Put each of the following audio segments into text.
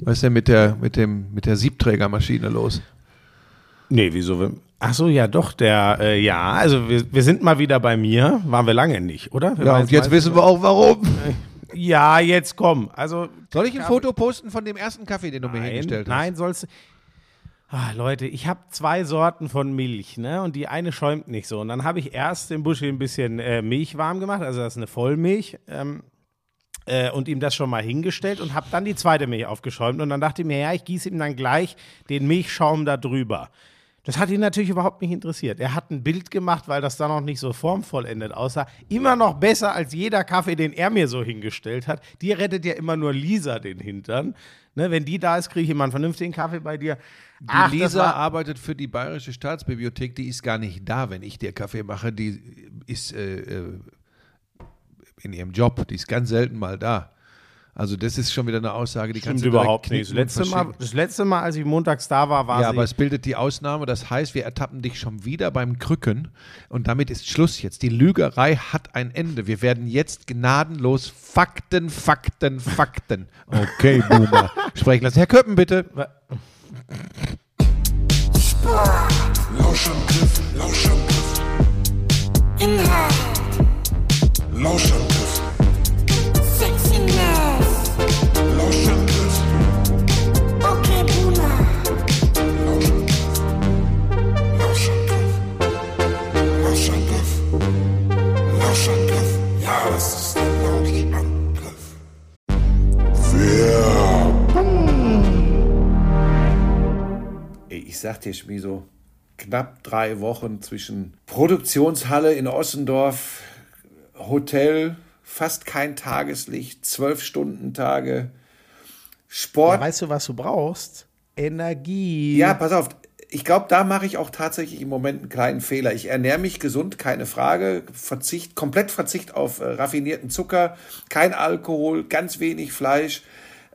Was ist denn mit der, mit dem, mit der Siebträgermaschine los? Nee, wieso? Ach so, ja, doch, der, äh, ja, also wir, wir sind mal wieder bei mir. Waren wir lange nicht, oder? Wir Ja, und jetzt wissen wir auch warum. Ja, jetzt komm. Also, Soll ich ein Foto posten von dem ersten Kaffee, den du mir nein, hingestellt hast? nein, sollst du. Ah, Leute, ich habe zwei Sorten von Milch, ne? Und die eine schäumt nicht so. Und dann habe ich erst im Buschi ein bisschen äh, Milch warm gemacht, also das ist eine Vollmilch. Ähm, äh, und ihm das schon mal hingestellt und habe dann die zweite Milch aufgeschäumt. Und dann dachte ich mir, ja, ich gieße ihm dann gleich den Milchschaum da drüber. Das hat ihn natürlich überhaupt nicht interessiert. Er hat ein Bild gemacht, weil das dann noch nicht so formvollendet aussah. Immer noch besser als jeder Kaffee, den er mir so hingestellt hat. Dir rettet ja immer nur Lisa den Hintern. Ne, wenn die da ist, kriege ich immer einen vernünftigen Kaffee bei dir. Die Ach, Lisa arbeitet für die Bayerische Staatsbibliothek, die ist gar nicht da, wenn ich dir Kaffee mache. Die ist äh, äh, in ihrem Job, die ist ganz selten mal da. Also das ist schon wieder eine Aussage, die kannst Stimmt du direkt überhaupt nicht. Das letzte, Mal, das letzte Mal, als ich montags da war, war Ja, sie. aber es bildet die Ausnahme. Das heißt, wir ertappen dich schon wieder beim Krücken. Und damit ist Schluss jetzt. Die Lügerei hat ein Ende. Wir werden jetzt gnadenlos Fakten, Fakten, Fakten. Okay, Boomer. Sprechen lassen. Herr Köppen, bitte. Lauschangriff, Lauschangriff. Inhalt, Lauschangriff, Sexiness, Lauschangriff, okay Boomer, Lauschangriff, Lauschangriff, Lauschangriff. Ja, das ist der Lauschangriff. Ich sag dir, Schmiso, knapp drei Wochen zwischen Produktionshalle in Ossendorf, Hotel, fast kein Tageslicht, zwölf Stunden Tage, Sport. weißt du, was du brauchst? Energie. Ja, pass auf. Ich glaube, da mache ich auch tatsächlich im Moment einen kleinen Fehler. Ich ernähre mich gesund, keine Frage. Verzicht, komplett Verzicht auf äh, raffinierten Zucker, kein Alkohol, ganz wenig Fleisch.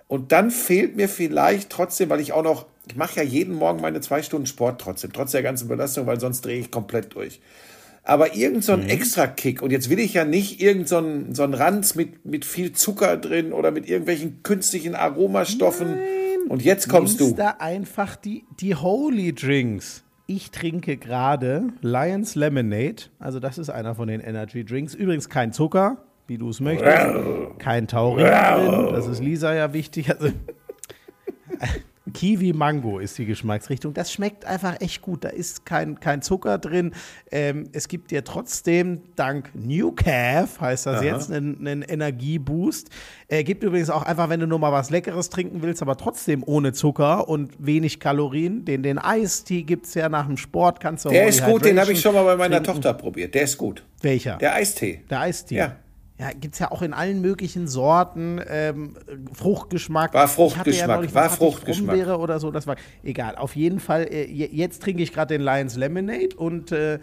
Und dann fehlt mir vielleicht trotzdem, weil ich auch noch, ich mache ja jeden Morgen meine zwei Stunden Sport trotzdem, trotz der ganzen Belastung, weil sonst drehe ich komplett durch. Aber irgend so ein Extra-Kick, und jetzt will ich ja nicht irgend so ein, so ein Ranz mit, mit viel Zucker drin oder mit irgendwelchen künstlichen Aromastoffen. Und jetzt kommst Nimmst du. da einfach die, die Holy Drinks. Ich trinke gerade Lions Lemonade. Also, das ist einer von den Energy Drinks. Übrigens kein Zucker, wie du es möchtest. Kein Taurin drin. Das ist Lisa ja wichtig. Also, Kiwi Mango ist die Geschmacksrichtung. Das schmeckt einfach echt gut. Da ist kein, kein Zucker drin. Ähm, es gibt dir trotzdem dank New Calf, heißt das jetzt, einen, einen Energieboost. Äh, gibt übrigens auch einfach, wenn du nur mal was Leckeres trinken willst, aber trotzdem ohne Zucker und wenig Kalorien. Den, den Eistee gibt es ja nach dem Sport. Kannst du Der ist gut, den habe ich schon mal bei meiner trinken. Tochter probiert. Der ist gut. Welcher? Der Eistee. Der Eistee. Ja. Ja, gibt es ja auch in allen möglichen Sorten. Ähm, Fruchtgeschmack. War Ich hatte Fruchtgeschmack, neulich, war Fruchtgeschmack. Brombeere oder so, das war egal. Auf jeden Fall, äh, je- jetzt trinke ich gerade den Lions Lemonade und äh,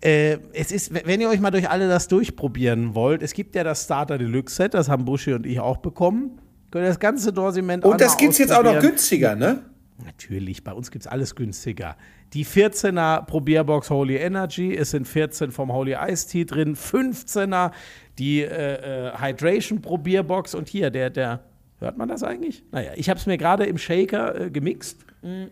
äh, es ist, wenn ihr euch mal durch alle das durchprobieren wollt, es gibt ja das Starter Deluxe Set, das haben Buschi und ich auch bekommen. Könnt ihr das ganze Dorsiment Und das einmal gibt's jetzt auch noch günstiger, ne? Natürlich, bei uns gibt es alles günstiger. Die 14er Probierbox Holy Energy, es sind 14 vom Holy Ice Tea drin, 15er die äh, äh, Hydration Probierbox und hier, der, der, hört man das eigentlich? Naja, ich habe es mir gerade im Shaker äh, gemixt. Mm.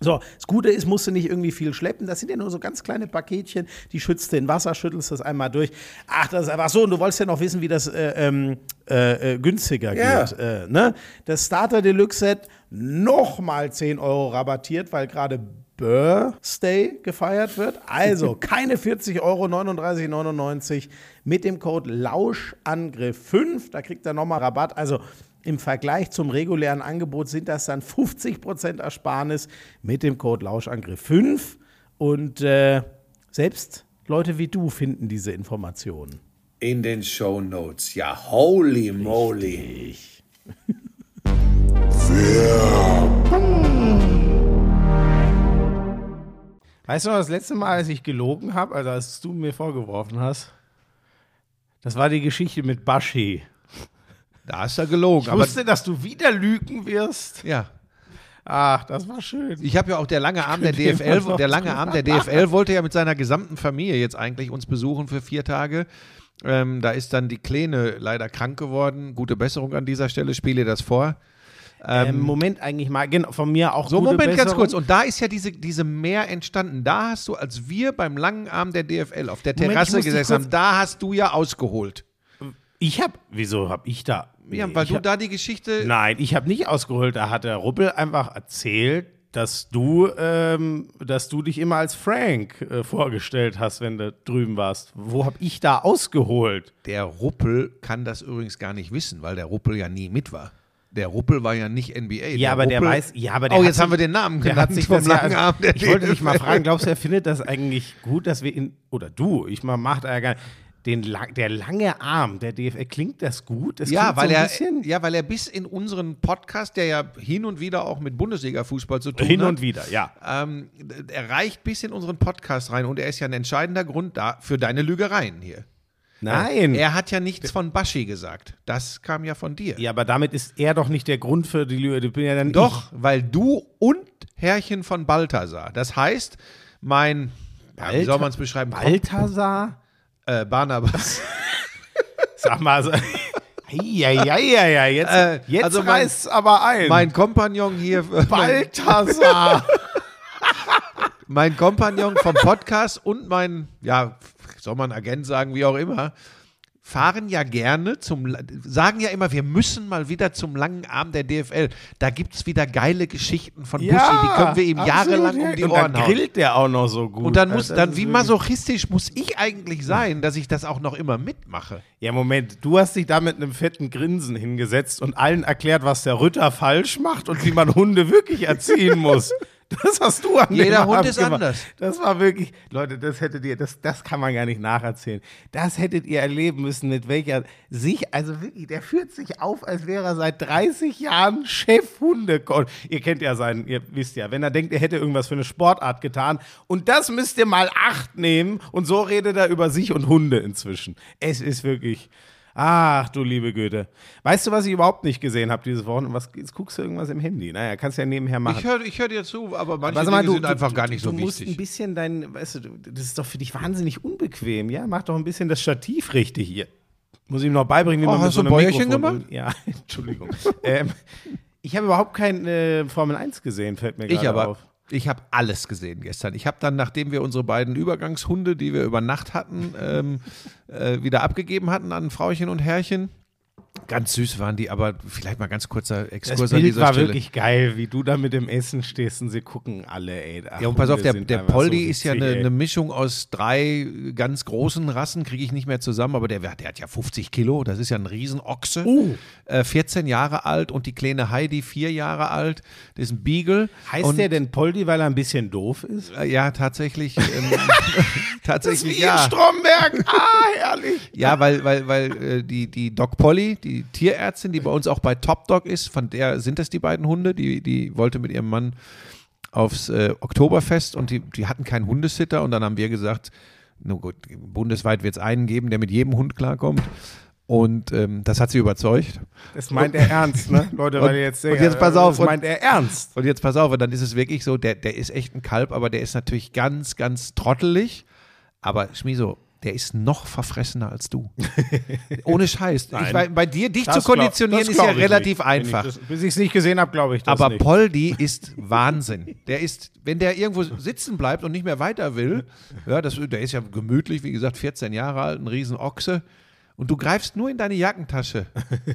So, das Gute ist, musst du nicht irgendwie viel schleppen. Das sind ja nur so ganz kleine Paketchen, die schützt du in Wasser, schüttelst das einmal durch. Ach, das ist einfach so. Und du wolltest ja noch wissen, wie das äh, ähm, äh, äh, günstiger Ja. geht. Äh, ne? Das Starter Deluxe Set nochmal 10 Euro rabattiert, weil gerade Birthday gefeiert wird. Also keine 40 Euro, 39,99 mit dem Code Lauschangriff5. Da kriegt er nochmal Rabatt. Also im Vergleich zum regulären Angebot sind das dann 50% Ersparnis mit dem Code Lauschangriff5. Und äh, selbst Leute wie du finden diese Informationen. In den Show Notes. Ja, holy moly. Weißt du noch, das letzte Mal, als ich gelogen habe, also als du mir vorgeworfen hast, das war die Geschichte mit Baschi. Da ist er gelogen. Ich wusste, dass du wieder lügen wirst. ja, Ach, das war schön. ich habe ja auch der lange Arm der DFL, der lange Arm der DFL wollte ja mit seiner gesamten Familie jetzt eigentlich uns besuchen für vier Tage. Ähm, da ist dann die Kleine leider krank geworden. Gute Besserung an dieser Stelle, spiele das vor. Ähm, Moment eigentlich mal, genau, von mir auch So, gute Moment, ganz Besserung. kurz. Und da ist ja diese, diese Mehr entstanden. Da hast du, als wir beim langen Arm der DFL auf der Moment, Terrasse gesessen haben, da hast du ja ausgeholt. Ich hab, wieso hab ich da? Ja, Nee, weil du hab, da die Geschichte. Nein, ich habe nicht ausgeholt. Da hat der Ruppel einfach erzählt, dass du, ähm, dass du dich immer als Frank äh, vorgestellt hast, wenn du drüben warst. Wo habe ich da ausgeholt? Der Ruppel kann das übrigens gar nicht wissen, weil der Ruppel ja nie mit war. Der Ruppel war ja nicht NBA. Ja, aber der Ruppel- weiß, ja, aber der Oh, jetzt haben wir sich- den Namen Der genannt hat sich vom ja, langen Arm der Ich wollte dich mal fragen, glaubst du, er findet das eigentlich gut, dass wir ihn, oder du, ich mal, macht er ja gar nicht, den, der lange Arm der DFL, klingt das gut? Das Ja, weil so ein er, bisschen ja, weil er bis in unseren Podcast, der ja hin und wieder auch mit Bundesliga-Fußball zu tun hin hat, und wieder, ja. ähm, er reicht bis in unseren Podcast rein und er ist ja ein entscheidender Grund da für deine Lügereien hier. Nein. Er hat ja nichts von Baschi gesagt. Das kam ja von dir. ja, aber damit ist er doch nicht der Grund für die Lüge. Ich bin ja dann Doch, weil du und Herrchen von Balthasar. Das heißt, mein, ja, wie soll man es beschreiben? Ich. Balthasar? Äh, Barnabas. Sag mal so. Ja, ja, ja, ja, jetzt, Äh, jetzt also mein- aber ein. mein Kompagnon hier, Balthasar. mein Kompagnon vom Podcast und mein, ja, soll man Agent sagen, wie auch immer, fahren ja gerne zum, sagen ja immer, wir müssen mal wieder zum langen Arm der DFL. Da gibt es wieder geile Geschichten von Buschi, die können wir ihm jahrelang ja. um die Und Ohren dann hauen. grillt der auch noch so gut. Und dann muss, Also, dann wie masochistisch muss ich eigentlich sein, dass ich das auch noch immer mitmache. Ja, Moment, du hast dich da mit einem fetten Grinsen hingesetzt und allen erklärt, was der Ritter falsch macht und wie man Hunde wirklich erziehen muss. Das hast du an Jeder Hund ist gemacht. anders. Das war wirklich, Leute, das hättet ihr, das, das kann man gar nicht nacherzählen. Das hättet ihr erleben müssen, mit welcher sich, also wirklich, der führt sich auf, als wäre er seit 30 Jahren Chef-Hundecoach. Ihr kennt ja seinen, ihr wisst ja, wenn er denkt, er hätte irgendwas für eine Sportart getan und das müsst ihr mal acht nehmen und so redet er über sich und Hunde inzwischen. Es ist wirklich, ach du liebe Güte. Weißt du, was ich überhaupt nicht gesehen habe dieses Wochenende? Was, jetzt guckst du irgendwas im Handy? Naja, kannst ja nebenher machen. Ich höre ich hör dir zu, aber manche Aber mal, Dinge du, sind du, einfach gar nicht so du musst ein wichtig. bisschen dein, weißt du, das ist doch für dich wahnsinnig unbequem, ja? Mach doch ein bisschen das Stativ richtig hier. Muss ich ihm noch beibringen, wie Oh, man mit hast so ein Bäuerchen gemacht? Ja, Entschuldigung. ähm, ich habe überhaupt kein äh, Formel 1 gesehen, fällt mir Ich gerade aber, auf. Ich habe alles gesehen gestern. Ich habe dann, nachdem wir unsere beiden Übergangshunde, die wir über Nacht hatten, ähm, äh, wieder abgegeben hatten an Frauchen und Herrchen. Ganz süß waren die, aber vielleicht mal ganz kurzer Das Exkurs an Bild dieser war Stelle. wirklich geil, wie du da mit dem Essen stehst und sie gucken alle, ey. Ach, Ja, und pass auf, der, der Poldi so ist ja eine, eine Mischung aus drei ganz großen Rassen, kriege ich nicht mehr zusammen, aber der, der hat ja 50 Kilo, das ist ja ein Riesenochse. Uh. Äh, 14 Jahre alt und die kleine Heidi vier Jahre alt, das ist ein Beagle. Heißt und, der denn Poldi, weil er ein bisschen doof ist? Äh, Ja, tatsächlich. Ähm, tatsächlich, Wie ja. in Stromberg. Ah, herrlich. Ja, weil, weil, weil äh, die, die Doc Polly, die Tierärztin, die bei uns auch bei Top Dog ist, von der sind das die beiden Hunde, die, die wollte mit ihrem Mann aufs äh, Oktoberfest und die, die hatten keinen Hundesitter und dann haben wir gesagt, na gut, bundesweit wird es einen geben, der mit jedem Hund klarkommt. Und ähm, das hat sie überzeugt. Das meint er ernst, ne? Leute, weil Und- jetzt und jetzt pass auf, Das und- meint er ernst. Und jetzt pass auf, und dann ist es wirklich so, der, der ist echt ein Kalb, aber der ist natürlich ganz, ganz trottelig. Aber Schmiso, der ist noch verfressener als du. Ohne Scheiß. Ich, bei, bei dir, dich Das zu konditionieren, glaub- ist ja relativ nicht. einfach. Ich das, bis ich es nicht gesehen habe, glaube ich das aber nicht. Poldi ist Wahnsinn. Der ist, wenn der irgendwo sitzen bleibt und nicht mehr weiter will, ja, das, der ist ja gemütlich, wie gesagt, 14 Jahre alt, ein Riesenochse. Und du greifst nur in deine Jackentasche,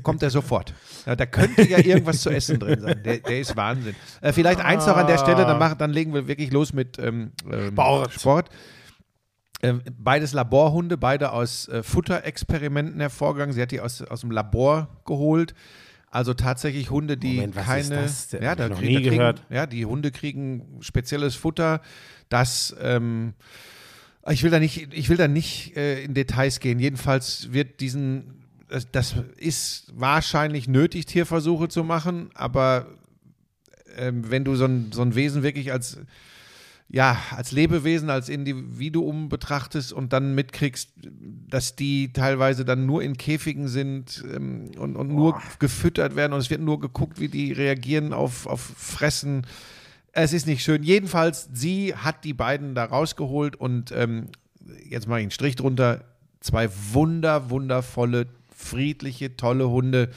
kommt er sofort. Ja, da könnte ja irgendwas zu essen drin sein. Der, der ist Wahnsinn. Äh, vielleicht eins noch an der Stelle, dann, mach, dann legen wir wirklich los mit ähm, ähm, Sport. Sport. Ähm, beides Laborhunde, beide aus äh, Futterexperimenten hervorgegangen. Sie hat die aus, aus dem Labor geholt. Also tatsächlich Hunde, die Moment, keine. ist das? Ja, da noch nie da kriegen, gehört. Ja, die Hunde kriegen spezielles Futter, das. Ähm, ich will da nicht, ich will da nicht äh, in Details gehen. Jedenfalls wird diesen, das, das ist wahrscheinlich nötig, Tierversuche zu machen, aber ähm, wenn du so ein, so ein Wesen wirklich als ja, als Lebewesen, als Individuum betrachtest und dann mitkriegst, dass die teilweise dann nur in Käfigen sind ähm, und, und nur gefüttert werden und es wird nur geguckt, wie die reagieren auf, auf Fressen. Es ist nicht schön. Jedenfalls, sie hat die beiden da rausgeholt und ähm, jetzt mache ich einen Strich drunter. Zwei wunder, wundervolle, friedliche, tolle Hunde.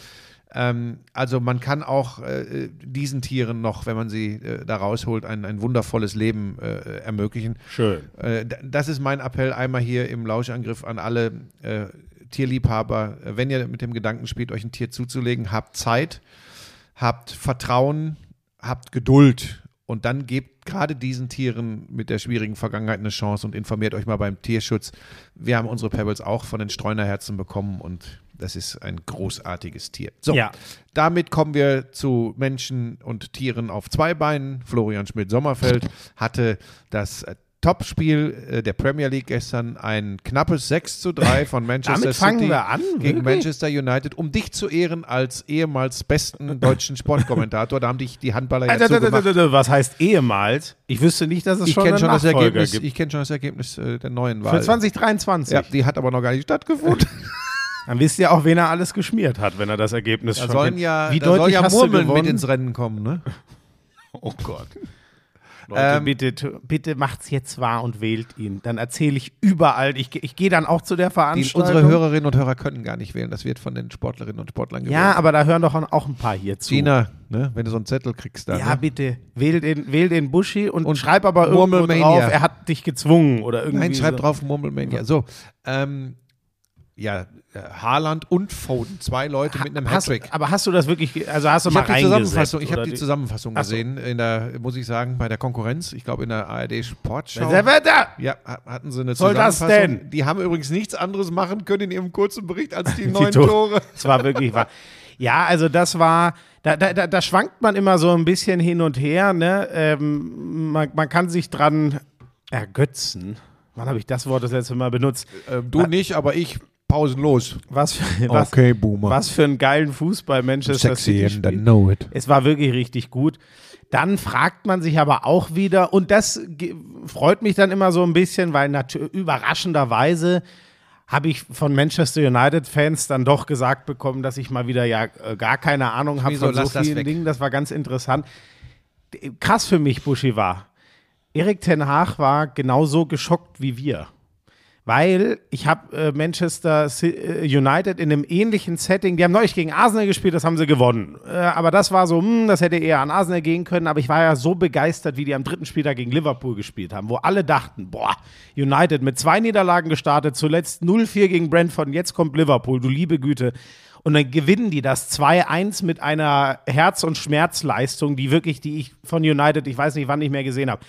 Ähm, also man kann auch äh, diesen Tieren noch, wenn man sie äh, da rausholt, ein, ein wundervolles Leben äh, ermöglichen. Schön. Äh, das ist mein Appell einmal hier im Lauschangriff an alle äh, Tierliebhaber. Wenn ihr mit dem Gedanken spielt, euch ein Tier zuzulegen, habt Zeit, habt Vertrauen, habt Geduld und dann gebt gerade diesen Tieren mit der schwierigen Vergangenheit eine Chance und informiert euch mal beim Tierschutz. Wir haben unsere Pebbles auch von den Streunerherzen bekommen und das ist ein großartiges Tier. So, Ja. damit kommen wir zu Menschen und Tieren auf zwei Beinen. Florian Schmidt-Sommerfeld hatte das äh, Topspiel äh, der Premier League gestern ein knappes 6 zu 3 von Manchester Damit fangen City wir an, gegen wirklich? Manchester United, um dich zu ehren als ehemals besten deutschen Sportkommentator. Da haben dich die Handballer ja da, zugemacht. was heißt ehemals? Ich wüsste nicht, dass es Ich schon kenne einen schon, das Ergebnis, gibt. ich kenn schon das Ergebnis äh, der neuen Wahl. Für 2023. ja, die hat aber noch gar nicht stattgefunden. Dann wisst ihr auch, wen er alles geschmiert hat, wenn er das Ergebnis Da schon sollen kennt. ja, Wie da soll deutlich ja hast Murmeln mit ins Rennen kommen, ne? Oh Gott. Leute, Ähm, bitte, bitte macht's jetzt wahr und wählt ihn. Dann erzähle ich überall. Ich, ich gehe dann auch zu der Die, Veranstaltung. unsere Hörerinnen und Hörer können gar nicht wählen. Das wird von den Sportlerinnen und Sportlern gewählt. ja, aber da hören doch auch ein paar hier zu. Gina, ne, wenn du so einen Zettel kriegst, dann. Ja, ne? bitte. Wähl den, wähl den Buschi und, Und schreib aber irgendwo Murmelmania. drauf, er hat dich gezwungen oder irgendwie. Nein, schreib so. drauf Murmelmania. So, ähm, ja, äh, Haaland und Foden, zwei Leute mit einem Hast, Hattrick. aber hast du das wirklich, also hast du Ich mal habe die? Zusammenfassung, ich hab oder die Zusammenfassung gesehen, in der, muss ich sagen, bei der Konkurrenz, ich glaube in der ARD Sportschau. Da? Ja, ha- hatten sie eine soll das Zusammenfassung. denn? Die haben übrigens nichts anderes machen können in ihrem kurzen Bericht als die Die neun Tore. Tore. Das war wirklich wahr. Ja, also das war, da, da, da, da schwankt man immer so ein bisschen hin und her. Ne? Ähm, man, man kann sich dran ergötzen. Wann habe ich das Wort das letzte Mal benutzt? Ähm, du nicht, aber ich pausenlos. Was für, was, okay, Boomer. was für einen geilen Fußball Manchester City and I spielt. know it. Es war wirklich richtig gut. Dann fragt man sich aber auch wieder, und das freut mich dann immer so ein bisschen, weil überraschenderweise habe ich von Manchester United-Fans dann doch gesagt bekommen, dass ich mal wieder ja äh, gar keine Ahnung habe von so vielen. Dingen. Das war ganz interessant. Krass für mich, Buschi war. Erik Ten Haag war genauso geschockt wie wir. Weil ich habe äh, Manchester äh, United in einem ähnlichen Setting, die haben neulich gegen Arsenal gespielt, das haben sie gewonnen. Äh, aber das war so, hm, das hätte eher an Arsenal gehen können. Aber ich war ja so begeistert, wie die am dritten Spieltag gegen Liverpool gespielt haben, wo alle dachten, boah, United mit zwei Niederlagen gestartet, zuletzt 0-4 gegen Brentford jetzt kommt Liverpool, du liebe Güte. Und dann gewinnen die das 2-1 mit einer Herz- und Schmerzleistung, die wirklich, die ich von United, ich weiß nicht, wann nicht mehr gesehen habe.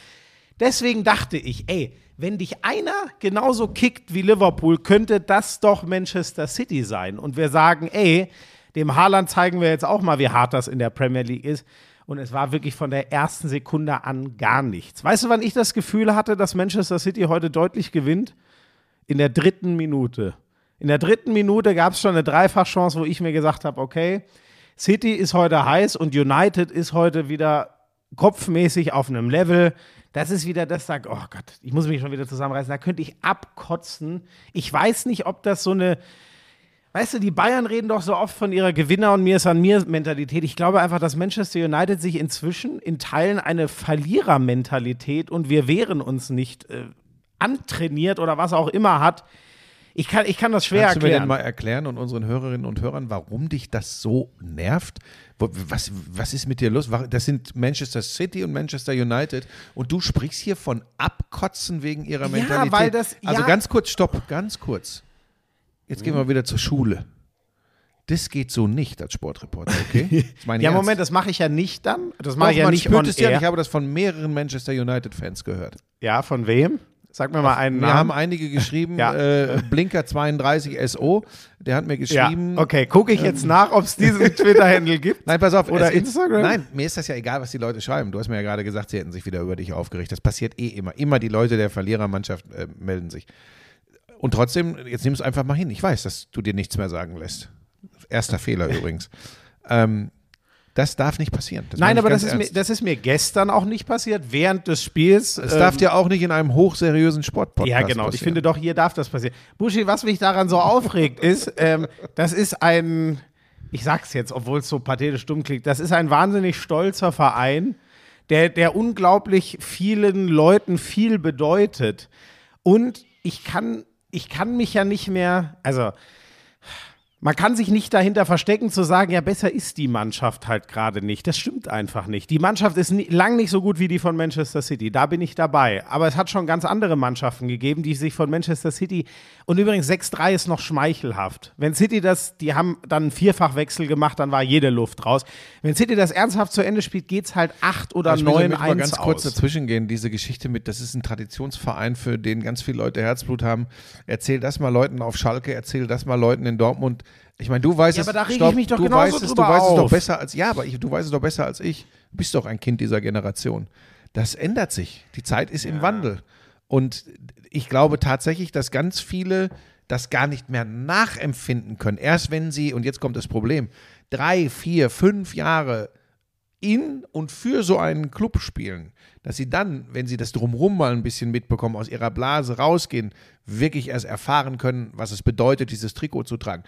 Deswegen dachte ich, ey, wenn dich einer genauso kickt wie Liverpool, könnte das doch Manchester City sein. Und wir sagen, ey, dem Haaland zeigen wir jetzt auch mal, wie hart das in der Premier League ist. Und es war wirklich von der ersten Sekunde an gar nichts. Weißt du, wann ich das Gefühl hatte, dass Manchester City heute deutlich gewinnt? In der dritten Minute. In der dritten Minute gab es schon eine Dreifachchance, wo ich mir gesagt habe, okay, City ist heute heiß und United ist heute wieder kopfmäßig auf einem Level. Das ist wieder das, sagt, oh Gott, ich muss mich schon wieder zusammenreißen, da könnte ich abkotzen. Ich weiß nicht, ob das so eine, weißt du, die Bayern reden doch so oft von ihrer Gewinner- und mir ist an mir Mentalität. Ich glaube einfach, dass Manchester United sich inzwischen in Teilen eine Verlierermentalität und wir wehren uns nicht äh, antrainiert oder was auch immer hat. Ich kann, ich kann das schwer Kannst du mir erklären. denn mal erklären und unseren Hörerinnen und Hörern, warum dich das so nervt? Was, was ist mit dir los? Das sind Manchester City und Manchester United und du sprichst hier von Abkotzen wegen ihrer Mentalität. weil das- also ja. ganz kurz, stopp, ganz kurz. Jetzt gehen wir wieder zur Schule. Das geht so nicht als Sportreporter, okay? Ja, ernst. Moment, das mache ich ja nicht dann. Das mache ich ja nicht on es ja. air. Ich habe das von mehreren Manchester United-Fans gehört. Ja, von wem? Sag mir mal einen Mir haben Namen. einige geschrieben, Ja. äh, Blinker32 SO, der hat mir Ja, geschrieben, okay, gucke ich jetzt nach, ob es diesen Twitter-Handle gibt. Nein, pass auf. Oder Instagram? Nein, mir ist das ja egal, was die Leute schreiben. Du hast mir ja gerade gesagt, sie hätten sich wieder über dich aufgeregt. Das passiert eh immer. Immer die Leute der Verlierermannschaft äh, melden sich. Und trotzdem, jetzt nimm es einfach mal hin. Ich weiß, dass du dir nichts mehr sagen lässt. Erster Fehler übrigens. Ähm, das darf nicht passieren. Das Nein, ich aber das ist, mir, das ist mir gestern auch nicht passiert, während des Spiels. Es darf dir auch nicht in einem hochseriösen Sportpodcast Ja, genau. Ich passieren. finde doch, hier darf das passieren. Buschi, was mich daran so aufregt, ist, ähm, das ist ein, ich sag's jetzt, obwohl es so pathetisch dumm klingt, das ist ein wahnsinnig stolzer Verein, der, der unglaublich vielen Leuten viel bedeutet. Und ich kann, ich kann mich ja nicht mehr, also man kann sich nicht dahinter verstecken zu sagen, ja, besser ist die Mannschaft halt gerade nicht. Das stimmt einfach nicht. Die Mannschaft ist nie, lang nicht so gut wie die von Manchester City. Da bin ich dabei. Aber es hat schon ganz andere Mannschaften gegeben, die sich von Manchester City und übrigens 6-3 ist noch schmeichelhaft. Wenn City das, die haben dann einen Vierfachwechsel gemacht, dann war jede Luft raus. Wenn City das ernsthaft zu Ende spielt, geht's halt 8 oder Aber ich will 9 damit mal 1 ganz kurz aus. dazwischen gehen. Diese Geschichte mit, das ist ein Traditionsverein, für den ganz viele Leute Herzblut haben. Erzähl das mal Leuten auf Schalke, erzähl das mal Leuten in Dortmund. Ich meine, du weißt Ja, es. aber da reg ich stopp, mich doch du weißt es, du weißt es doch auf. besser als ja, aber ich, du weißt es doch besser als ich. Du bist doch ein Kind dieser Generation. Das ändert sich. Die Zeit ist im Wandel. Und ich glaube tatsächlich, dass ganz viele das gar nicht mehr nachempfinden können. Erst wenn sie, und jetzt kommt das Problem, drei, vier, fünf Jahre in und für so einen Club spielen, dass sie dann, wenn sie das drumherum mal ein bisschen mitbekommen, aus ihrer Blase rausgehen, wirklich erst erfahren können, was es bedeutet, dieses Trikot zu tragen.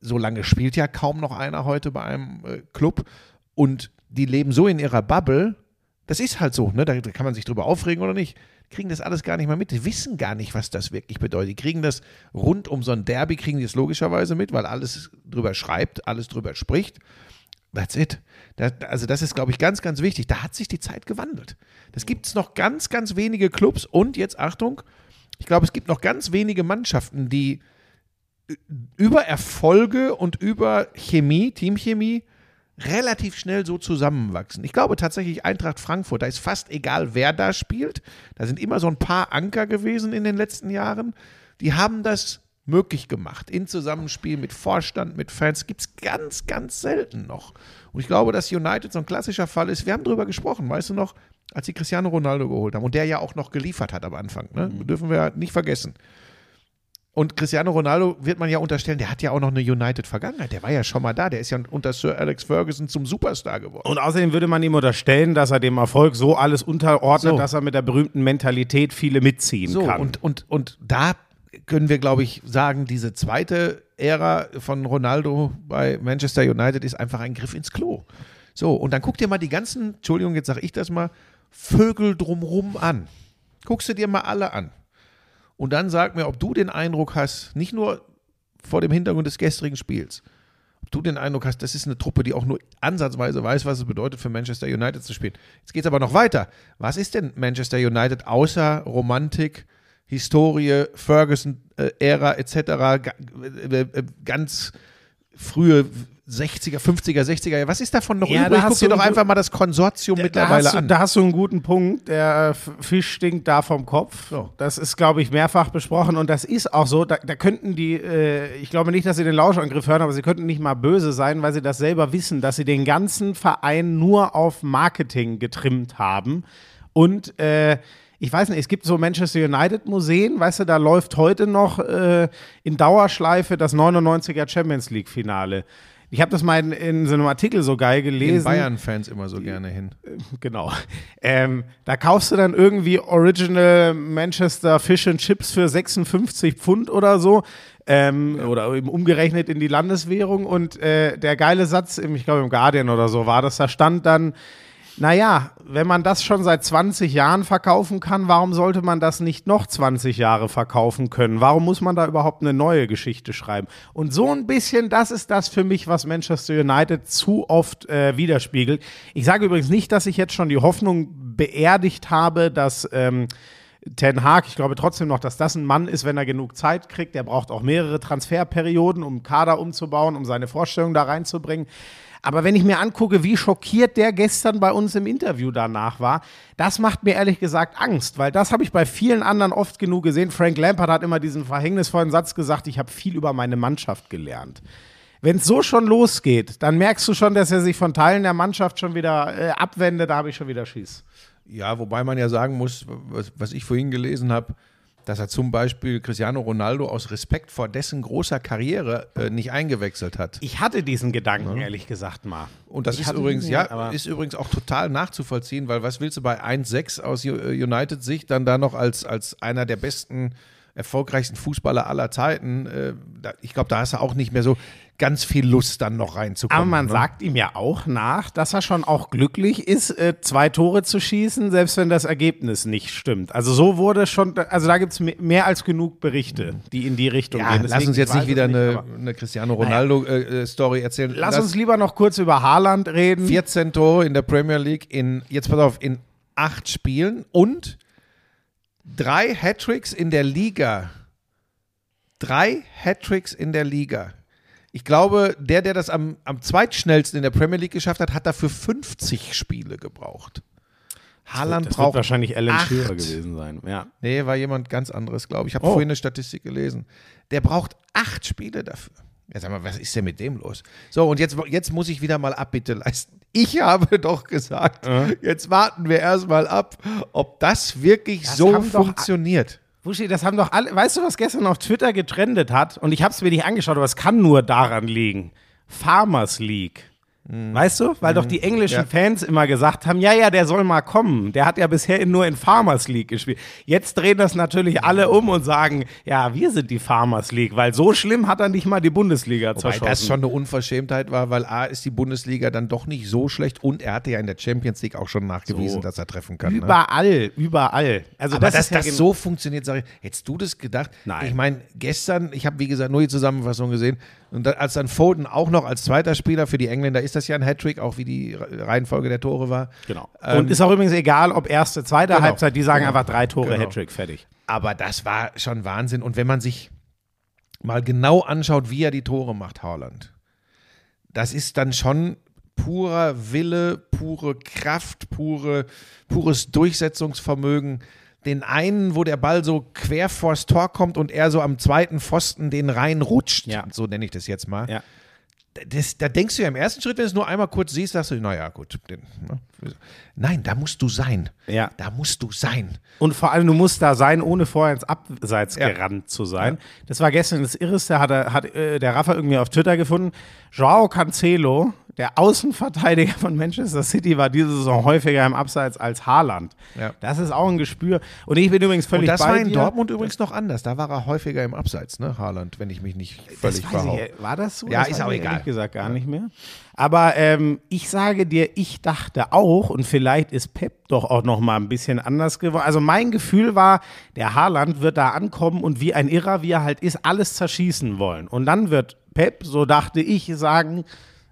So lange spielt ja kaum noch einer heute bei einem äh, Club und die leben so in ihrer Bubble. Das ist halt so, ne? Da kann man sich drüber aufregen oder nicht. Kriegen das alles gar nicht mehr mit. Die wissen gar nicht, was das wirklich bedeutet. Die kriegen das rund um so ein Derby, kriegen die es logischerweise mit, weil alles drüber schreibt, alles drüber spricht. That's it. Das, also das ist, glaube ich, ganz, ganz wichtig. Da hat sich die Zeit gewandelt. Das gibt es noch ganz, ganz wenige Clubs und jetzt Achtung, ich glaube, es gibt noch ganz wenige Mannschaften, die über Erfolge und über Chemie, Teamchemie, relativ schnell so zusammenwachsen. Ich glaube tatsächlich Eintracht Frankfurt, da ist fast egal, wer da spielt. Da sind immer so ein paar Anker gewesen in den letzten Jahren. Die haben das möglich gemacht. In Zusammenspiel mit Vorstand, mit Fans gibt es ganz, ganz selten noch. Und ich glaube, dass United so ein klassischer Fall ist. Wir haben drüber gesprochen, weißt du noch, als sie Cristiano Ronaldo geholt haben und der ja auch noch geliefert hat am Anfang. Ne? Dürfen wir nicht vergessen. Und Cristiano Ronaldo wird man ja unterstellen, der hat ja auch noch eine United-Vergangenheit. Der war ja schon mal da. Der ist ja unter Sir Alex Ferguson zum Superstar geworden. Und außerdem würde man ihm unterstellen, dass er dem Erfolg so alles unterordnet, So. dass er mit der berühmten Mentalität viele mitziehen So, kann. und, und, und da können wir, glaube ich, sagen, diese zweite Ära von Ronaldo bei Manchester United ist einfach ein Griff ins Klo. So, und dann guck dir mal die ganzen, Entschuldigung, jetzt sage ich das mal, Vögel drumrum an. Guckst du dir mal alle an. Und dann sag mir, ob du den Eindruck hast, nicht nur vor dem Hintergrund des gestrigen Spiels, ob du den Eindruck hast, das ist eine Truppe, die auch nur ansatzweise weiß, was es bedeutet, für Manchester United zu spielen. Jetzt geht es aber noch weiter. Was ist denn Manchester United außer Romantik, Historie, Ferguson-Ära etc., ga- äh, äh, ganz frühe 60er, 50er, 60er Jahre? Was ist davon noch Ja, da übrig? Guck hast dir doch einfach mal das Konsortium da, mittlerweile hast du, an. da hast du einen guten Punkt. Der F- Fisch stinkt da vom Kopf. So. Das ist, glaube ich, mehrfach besprochen und das ist auch so. Da, da könnten die, äh, ich glaube nicht, dass sie den Lauschangriff hören, aber sie könnten nicht mal böse sein, weil sie das selber wissen, dass sie den ganzen Verein nur auf Marketing getrimmt haben. Und äh, ich weiß nicht, es gibt so Manchester United Museen, weißt du, da läuft heute noch äh, in Dauerschleife das 99er Champions League Finale. Ich habe das mal in, in so einem Artikel so geil gelesen. Den Bayern-Fans immer so gerne hin. Genau. Ähm, da kaufst du dann irgendwie Original Manchester Fish and Chips für 56 Pfund oder so. Ähm, Oder eben umgerechnet in die Landeswährung. Und äh, der geile Satz, im, ich glaube im Guardian oder so war das, da stand dann, naja, wenn man das schon seit 20 Jahren verkaufen kann, warum sollte man das nicht noch 20 Jahre verkaufen können? Warum muss man da überhaupt eine neue Geschichte schreiben? Und so ein bisschen, das ist das für mich, was Manchester United zu oft äh, widerspiegelt. Ich sage übrigens nicht, dass ich jetzt schon die Hoffnung beerdigt habe, dass ähm, Ten Hag, ich glaube trotzdem noch, dass das ein Mann ist, wenn er genug Zeit kriegt. Der braucht auch mehrere Transferperioden, um Kader umzubauen, um seine Vorstellung da reinzubringen. Aber wenn ich mir angucke, wie schockiert der gestern bei uns im Interview danach war, das macht mir ehrlich gesagt Angst, weil das habe ich bei vielen anderen oft genug gesehen. Frank Lampard hat immer diesen verhängnisvollen Satz gesagt, ich habe viel über meine Mannschaft gelernt. Wenn es so schon losgeht, dann merkst du schon, dass er sich von Teilen der Mannschaft schon wieder äh, abwendet, da habe ich schon wieder Schiss. Ja, wobei man ja sagen muss, was, was ich vorhin gelesen habe, dass er zum Beispiel Cristiano Ronaldo aus Respekt vor dessen großer Karriere äh, nicht eingewechselt hat. Ich hatte diesen Gedanken, ehrlich gesagt, mal. Und das Ich ist übrigens, den, ja, ist übrigens auch total nachzuvollziehen, weil was willst du bei 1-6 aus äh, United-Sicht dann da noch als, als einer der besten, erfolgreichsten Fußballer aller Zeiten? Äh, ich glaube, da hast du auch nicht mehr so. Ganz viel Lust, dann noch reinzukommen. Aber man ne? sagt ihm ja auch nach, dass er schon auch glücklich ist, äh, zwei Tore zu schießen, selbst wenn das Ergebnis nicht stimmt. Also so wurde schon, also da gibt es mehr als genug Berichte, die in die Richtung Ja, gehen. lass Deswegen, uns jetzt nicht wieder es eine, eine Cristiano Ronaldo-Story erzählen. Lass uns lieber noch kurz über Haaland reden. 14 Tore in der Premier League in, jetzt pass auf, in acht Spielen und drei Hattricks in der Liga. Drei Hattricks in der Liga. Ich glaube, der, der das am, am zweitschnellsten in der Premier League geschafft hat, hat dafür 50 Spiele gebraucht. Haaland das wird braucht wahrscheinlich Alan. Shearer gewesen sein. Ja. Nee, war jemand ganz anderes, glaube ich. Ich habe Oh. vorhin eine Statistik gelesen. Der braucht acht Spiele dafür. Ja, sag mal, was ist denn mit dem los? So, und jetzt, jetzt muss ich wieder mal Abbitte leisten. Ich habe doch gesagt, jetzt warten wir erstmal ab, ob das wirklich Das so haben doch- funktioniert. Buschi, das haben doch alle. Weißt du, was gestern auf Twitter getrendet hat? Und ich habe es mir nicht angeschaut, aber es kann nur daran liegen. Farmers League. Weißt du? Weil doch die englischen Ja. Fans immer gesagt haben, ja, ja, der soll mal kommen. Der hat ja bisher nur in Farmers League gespielt. Jetzt drehen das natürlich alle um und sagen, ja, wir sind die Farmers League, weil so schlimm hat er nicht mal die Bundesliga Wobei zerschossen. das schon eine Unverschämtheit war, weil A ist die Bundesliga dann doch nicht so schlecht und er hatte ja in der Champions League auch schon nachgewiesen, So. dass er treffen kann. Ne? überall, überall. Also Aber das dass ja das gen- so funktioniert, sage ich, hättest du das gedacht? Nein. Ich meine, gestern, ich habe wie gesagt nur die Zusammenfassung gesehen und als dann Foden auch noch als zweiter Spieler für die Engländer ist das ja ein Hattrick, auch wie die Reihenfolge der Tore war. Genau. Ähm, und ist auch übrigens egal, ob erste, zweite Genau. Halbzeit, die sagen Genau. einfach drei Tore, Genau. Hattrick, fertig. Aber das war schon Wahnsinn. Und wenn man sich mal genau anschaut, wie er die Tore macht, Haaland, das ist dann schon purer Wille, pure Kraft, pure, pures Durchsetzungsvermögen. Den einen, wo der Ball so quer vors Tor kommt und er so am zweiten Pfosten den reinrutscht, Ja. so nenne ich das jetzt mal. Ja. Das, da denkst du ja im ersten Schritt, wenn du es nur einmal kurz siehst, sagst du, naja, gut. Den, ne? Nein, da musst du sein. Ja. Da musst du sein. Und vor allem, du musst da sein, ohne vorher ins Abseits Ja. gerannt zu sein. Das war gestern das Irreste, hat, er, hat äh, der Rafa irgendwie auf Twitter gefunden. Joao Cancelo, der Außenverteidiger von Manchester City, war diese Saison häufiger im Abseits als Haaland. Ja. Das ist auch ein Gespür. Und ich bin übrigens völlig Und das bei war in dir. Dortmund übrigens noch anders. Da war er häufiger im Abseits, ne, Haaland, wenn ich mich nicht völlig ich, war das so? Ja, das ist auch egal. Ehrlich gesagt gar nicht mehr. Aber ähm, ich sage dir, ich dachte auch, und vielleicht ist Pep doch auch noch mal ein bisschen anders geworden. Also mein Gefühl war, der Haaland wird da ankommen und wie ein Irrer, wie er halt ist, alles zerschießen wollen. Und dann wird Pep, so dachte ich, sagen,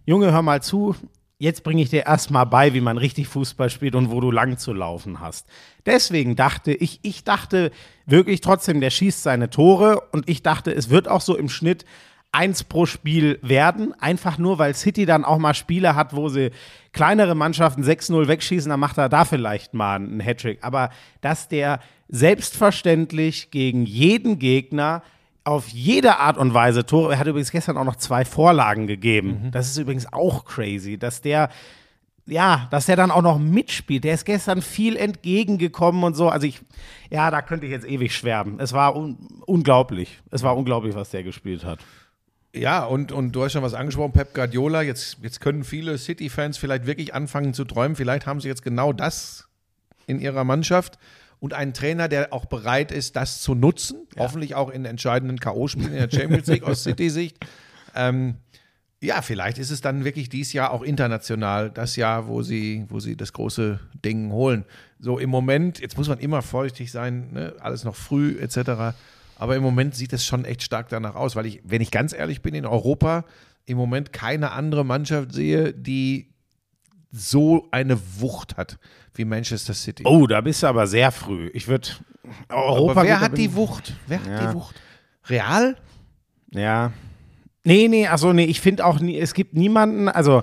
Junge, hör mal zu, jetzt bringe ich dir erstmal bei, wie man richtig Fußball spielt und wo du lang zu laufen hast. Deswegen dachte ich, ich dachte wirklich trotzdem, der schießt seine Tore und ich dachte, es wird auch so im Schnitt eins pro Spiel werden, einfach nur, weil City dann auch mal Spiele hat, wo sie kleinere Mannschaften 6-0 wegschießen, dann macht er da vielleicht mal einen Hattrick. Aber dass der selbstverständlich gegen jeden Gegner auf jede Art und Weise Tore, er hat übrigens gestern auch noch zwei Vorlagen gegeben. Das ist übrigens auch crazy, dass der ja, dass der dann auch noch mitspielt. Der ist gestern viel entgegengekommen und so. Also ich, ja, da könnte ich jetzt ewig schwärmen. Es war un unglaublich. Es war unglaublich, was der gespielt hat. Ja, und, und du hast schon was angesprochen, Pep Guardiola. Jetzt, jetzt können viele City-Fans vielleicht wirklich anfangen zu träumen. Vielleicht haben sie jetzt genau das in ihrer Mannschaft und einen Trainer, der auch bereit ist, das zu nutzen. Hoffentlich auch in entscheidenden K.O.-Spielen in der Champions League aus City-Sicht. Ähm, ja, vielleicht ist es dann wirklich dieses Jahr auch international das Jahr, wo sie, wo sie das große Ding holen. So im Moment, jetzt muss man immer vorsichtig sein, ne? alles noch früh etc. Aber im Moment sieht es schon echt stark danach aus, weil ich, wenn ich ganz ehrlich bin, in Europa im Moment keine andere Mannschaft sehe, die so eine Wucht hat wie Manchester City. Oh, da bist du aber sehr früh. Ich würde Europa. Aber wer hat die Wucht? Wer hat Ja. die Wucht? Real? Ja. Nee, nee, achso, nee, ich finde auch, nie, es gibt niemanden, also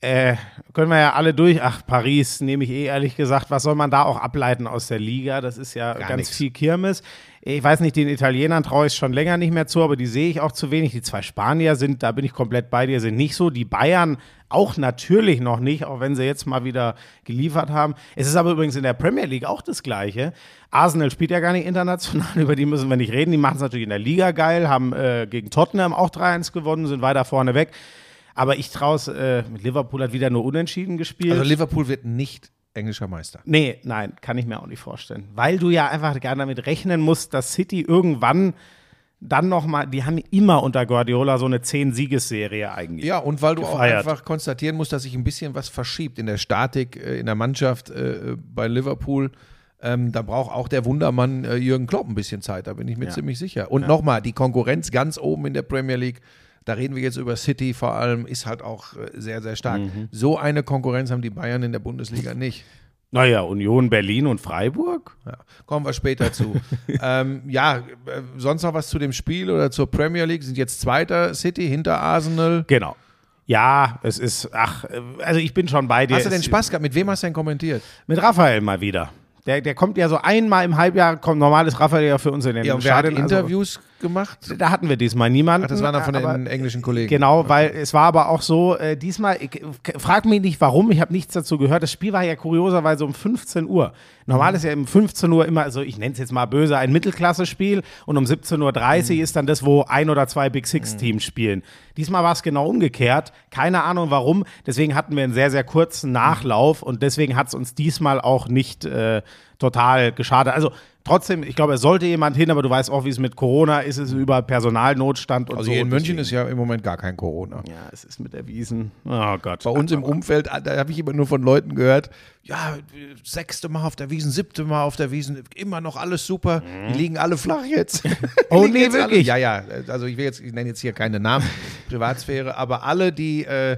äh, können wir ja alle durch. Ach, Paris nehme ich eh ehrlich gesagt. Was soll man da auch ableiten aus der Liga? Das ist ja ganz nix. viel Kirmes. Ich weiß nicht, den Italienern traue ich schon länger nicht mehr zu, aber die sehe ich auch zu wenig. Die zwei Spanier sind, da bin ich komplett bei dir, sind nicht so. Die Bayern auch natürlich noch nicht, auch wenn sie jetzt mal wieder geliefert haben. Es ist aber übrigens in der Premier League auch das Gleiche. Arsenal spielt ja gar nicht international, über die müssen wir nicht reden. Die machen es natürlich in der Liga geil, haben äh, gegen Tottenham auch 3-1 gewonnen, sind weiter vorne weg. Aber ich traue es, äh, Liverpool hat wieder nur unentschieden gespielt. Also Liverpool wird nicht englischer Meister. Nee, nein, kann ich mir auch nicht vorstellen. Weil du ja einfach gerne damit rechnen musst, dass City irgendwann dann nochmal, die haben immer unter Guardiola so eine 10-Siegesserie eigentlich. Ja, und weil du auch gefeiert. einfach konstatieren musst, dass sich ein bisschen was verschiebt in der Statik, äh, in der Mannschaft äh, bei Liverpool. Ähm, da braucht auch der Wundermann äh, Jürgen Klopp ein bisschen Zeit, da bin ich mir Ja. ziemlich sicher. Und nochmal, die Konkurrenz ganz oben in der Premier League, da reden wir jetzt über City vor allem, ist halt auch äh, sehr, sehr stark. Mhm. So eine Konkurrenz haben die Bayern in der Bundesliga nicht. Naja, Union Berlin und Freiburg? Ja, kommen wir später zu. ähm, ja, äh, sonst noch was zu dem Spiel oder zur Premier League? Sind jetzt Zweiter City hinter Arsenal. Genau. Ja, es ist, ach, äh, also ich bin schon bei dir. Hast du denn Spaß gehabt? Mit wem hast du denn kommentiert? Mit Raphael mal wieder. Der, der kommt ja so einmal im Halbjahr, kommt normal ist Raphael ja für uns in den Ja, und wer hat also- Interviews gemacht? Da hatten wir diesmal niemanden. Ach, das waren dann von aber- den englischen Kollegen. Genau, weil es war aber auch so, äh, diesmal, ich, frag mich nicht warum, ich habe nichts dazu gehört. Das Spiel war ja kurioserweise um 15 Uhr. Normal Mhm. ist ja um 15 Uhr immer, also ich nenne es jetzt mal böse, ein Mittelklasse-Spiel und um 17.30 Mhm. Uhr ist dann das, wo ein oder zwei Big Six-Teams spielen. Diesmal war es genau umgekehrt. Keine Ahnung warum. Deswegen hatten wir einen sehr, sehr kurzen Nachlauf und deswegen hat es uns diesmal auch nicht äh, total geschadet. Also trotzdem, ich glaube, es sollte jemand hin, aber du weißt auch, wie es mit Corona ist, es ist über Personalnotstand und Also so. hier in München ist ja im Moment gar kein Corona. ja, es ist mit der Wiesen. Oh Gott. Bei uns im Umfeld, da habe ich immer nur von Leuten gehört, ja, sechste Mal auf der Wiesen, siebte Mal auf der Wiesen, immer noch alles super, die liegen alle flach jetzt. Mhm. Oh, nee, jetzt alle- wirklich? Ja, ja, also ich will jetzt, ich nenne jetzt hier keine Namen, Privatsphäre, aber alle, die äh,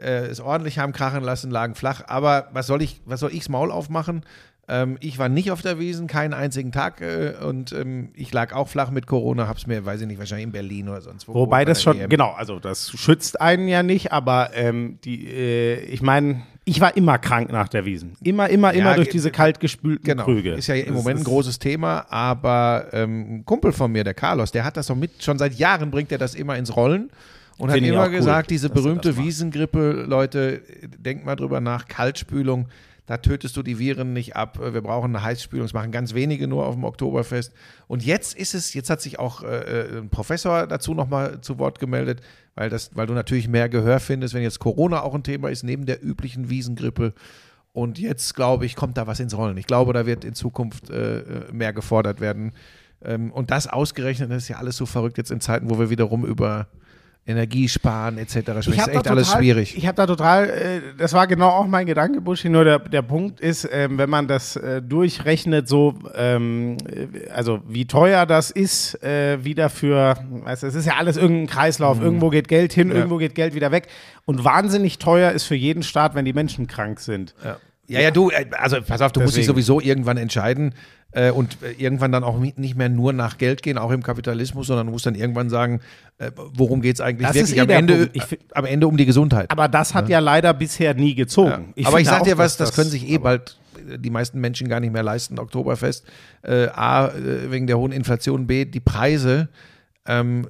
äh, es ordentlich haben krachen lassen, lagen flach. Aber was soll ich, was soll ich's Maul aufmachen? Ähm, ich war nicht auf der Wiesen, keinen einzigen Tag äh, und ähm, ich lag auch flach mit Corona, hab's mir, weiß ich nicht, wahrscheinlich in Berlin oder sonst wo. Wobei bei das schon, EM. genau, also das schützt einen ja nicht, aber ähm, die, äh, ich meine, ich war immer krank nach der Wiesen. Immer, immer, Ja, immer durch diese kaltgespülten Genau, Krüge. ist ja im Moment ein großes Thema, aber ähm, ein Kumpel von mir, der Carlos, der hat das so mit, schon seit Jahren bringt er das immer ins Rollen und hat Finde ich immer auch cool, gesagt, diese er berühmte. Wiesengrippe, Leute, denkt mal drüber nach, Kaltspülung, da tötest du die Viren nicht ab, wir brauchen eine Heißspülung, das machen ganz wenige nur auf dem Oktoberfest und jetzt ist es, jetzt hat sich auch äh, ein Professor dazu nochmal zu Wort gemeldet, weil, das, weil du natürlich mehr Gehör findest, wenn jetzt Corona auch ein Thema ist, neben der üblichen Wiesengrippe und jetzt, glaube ich, kommt da was ins Rollen. Ich glaube, da wird in Zukunft äh, mehr gefordert werden. Ähm, und das ausgerechnet, das ist ja alles so verrückt jetzt in Zeiten, wo wir wiederum über Energiesparen etc. sprechen. Das Ich ist echt da alles total, schwierig. Ich habe da total, äh, das war genau auch mein Gedanke, Buschi, nur der, der Punkt ist, ähm, wenn man das äh, durchrechnet, so, ähm, äh, also wie teuer das ist, äh, wieder für, weißt du, es ist ja alles irgendein Kreislauf, irgendwo geht Geld hin, irgendwo geht Geld wieder weg und wahnsinnig teuer ist für jeden Staat, wenn die Menschen krank sind. Ja. Ja, ja, du, äh, also pass auf, du musst dich Deswegen. sowieso irgendwann entscheiden äh, und äh, irgendwann dann auch nicht mehr nur nach Geld gehen, auch im Kapitalismus, sondern du musst dann irgendwann sagen, äh, worum geht es eigentlich Das wirklich eh am, Ende, Punkt. Ich fi- am Ende um die Gesundheit. Aber das hat ja, leider bisher nie gezogen. aber ich finde sag auch, dir was, dass das, können sich eh bald äh, die meisten Menschen gar nicht mehr leisten, Oktoberfest. Äh, A, äh, wegen der hohen Inflation, B, die Preise. Ähm,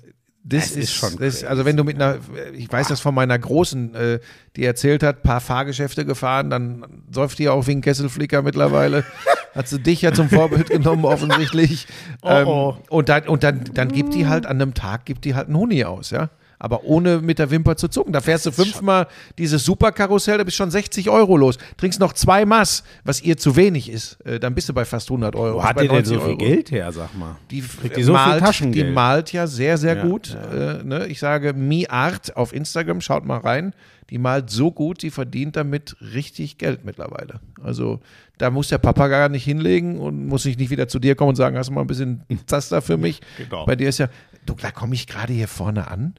das, Das ist ist schon das. Also wenn du mit einer, ich weiß das von meiner Großen, äh, die erzählt hat, paar Fahrgeschäfte gefahren, dann säuft die auch wie ein Kesselflicker mittlerweile. hat sie dich ja zum Vorbild genommen offensichtlich. Ähm, oh. Und, dann, und dann, dann gibt die halt an einem Tag, gibt die halt einen Huni aus, ja. Aber ohne mit der Wimper zu zucken. Da fährst du fünfmal dieses Superkarussell, da bist schon 60 Euro los. Trinkst noch zwei Mass, was ihr zu wenig ist. Äh, dann bist du bei fast 100 Euro. Wo hat die denn 90 so viel Euro. Geld her, sag mal? Die, Kriegt die so viel malt, Taschengeld? Die malt ja sehr, sehr Ja, gut. Äh, ne? Ich sage Mi Art auf Instagram, schaut mal rein. Die malt so gut, die verdient damit richtig Geld mittlerweile. Also da muss der Papa gar nicht hinlegen und muss ich nicht wieder zu dir kommen und sagen, hast du mal ein bisschen Zaster für mich? Genau. Bei dir ist ja, du, da komme ich gerade hier vorne an.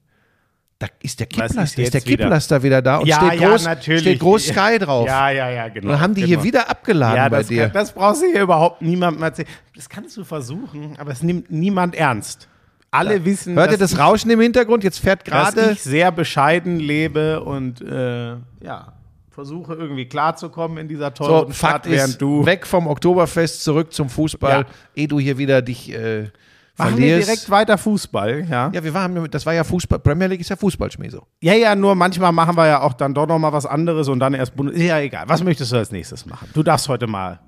Da ist der ist Kipplaster, ist, jetzt der wieder? Kipplaster wieder da und Ja, steht, ja, groß, natürlich. steht groß Sky drauf. Ja, ja, ja, genau. Und haben die genau. hier wieder abgeladen ja, bei das, dir. Kann, das brauchst du hier überhaupt niemandem erzählen. Das kannst du versuchen, aber es nimmt niemand ernst. Alle wissen, Hört ihr das Rauschen im Hintergrund? Jetzt fährt ich, dass gerade. ich sehr bescheiden lebe und äh, ja, versuche irgendwie klarzukommen in dieser So, tollen Fakt Stadt, während ist, du weg vom Oktoberfest, zurück zum Fußball, Ja. ehe du hier wieder dich äh, machen wir direkt weiter Fußball, ja. ja, wir waren, das war ja Fußball, Premier League ist ja Fußballschmäh so. Ja, ja, nur manchmal machen wir ja auch dann doch noch mal was anderes und dann erst Bundes Ja, egal. Was möchtest du als nächstes machen? Du darfst heute mal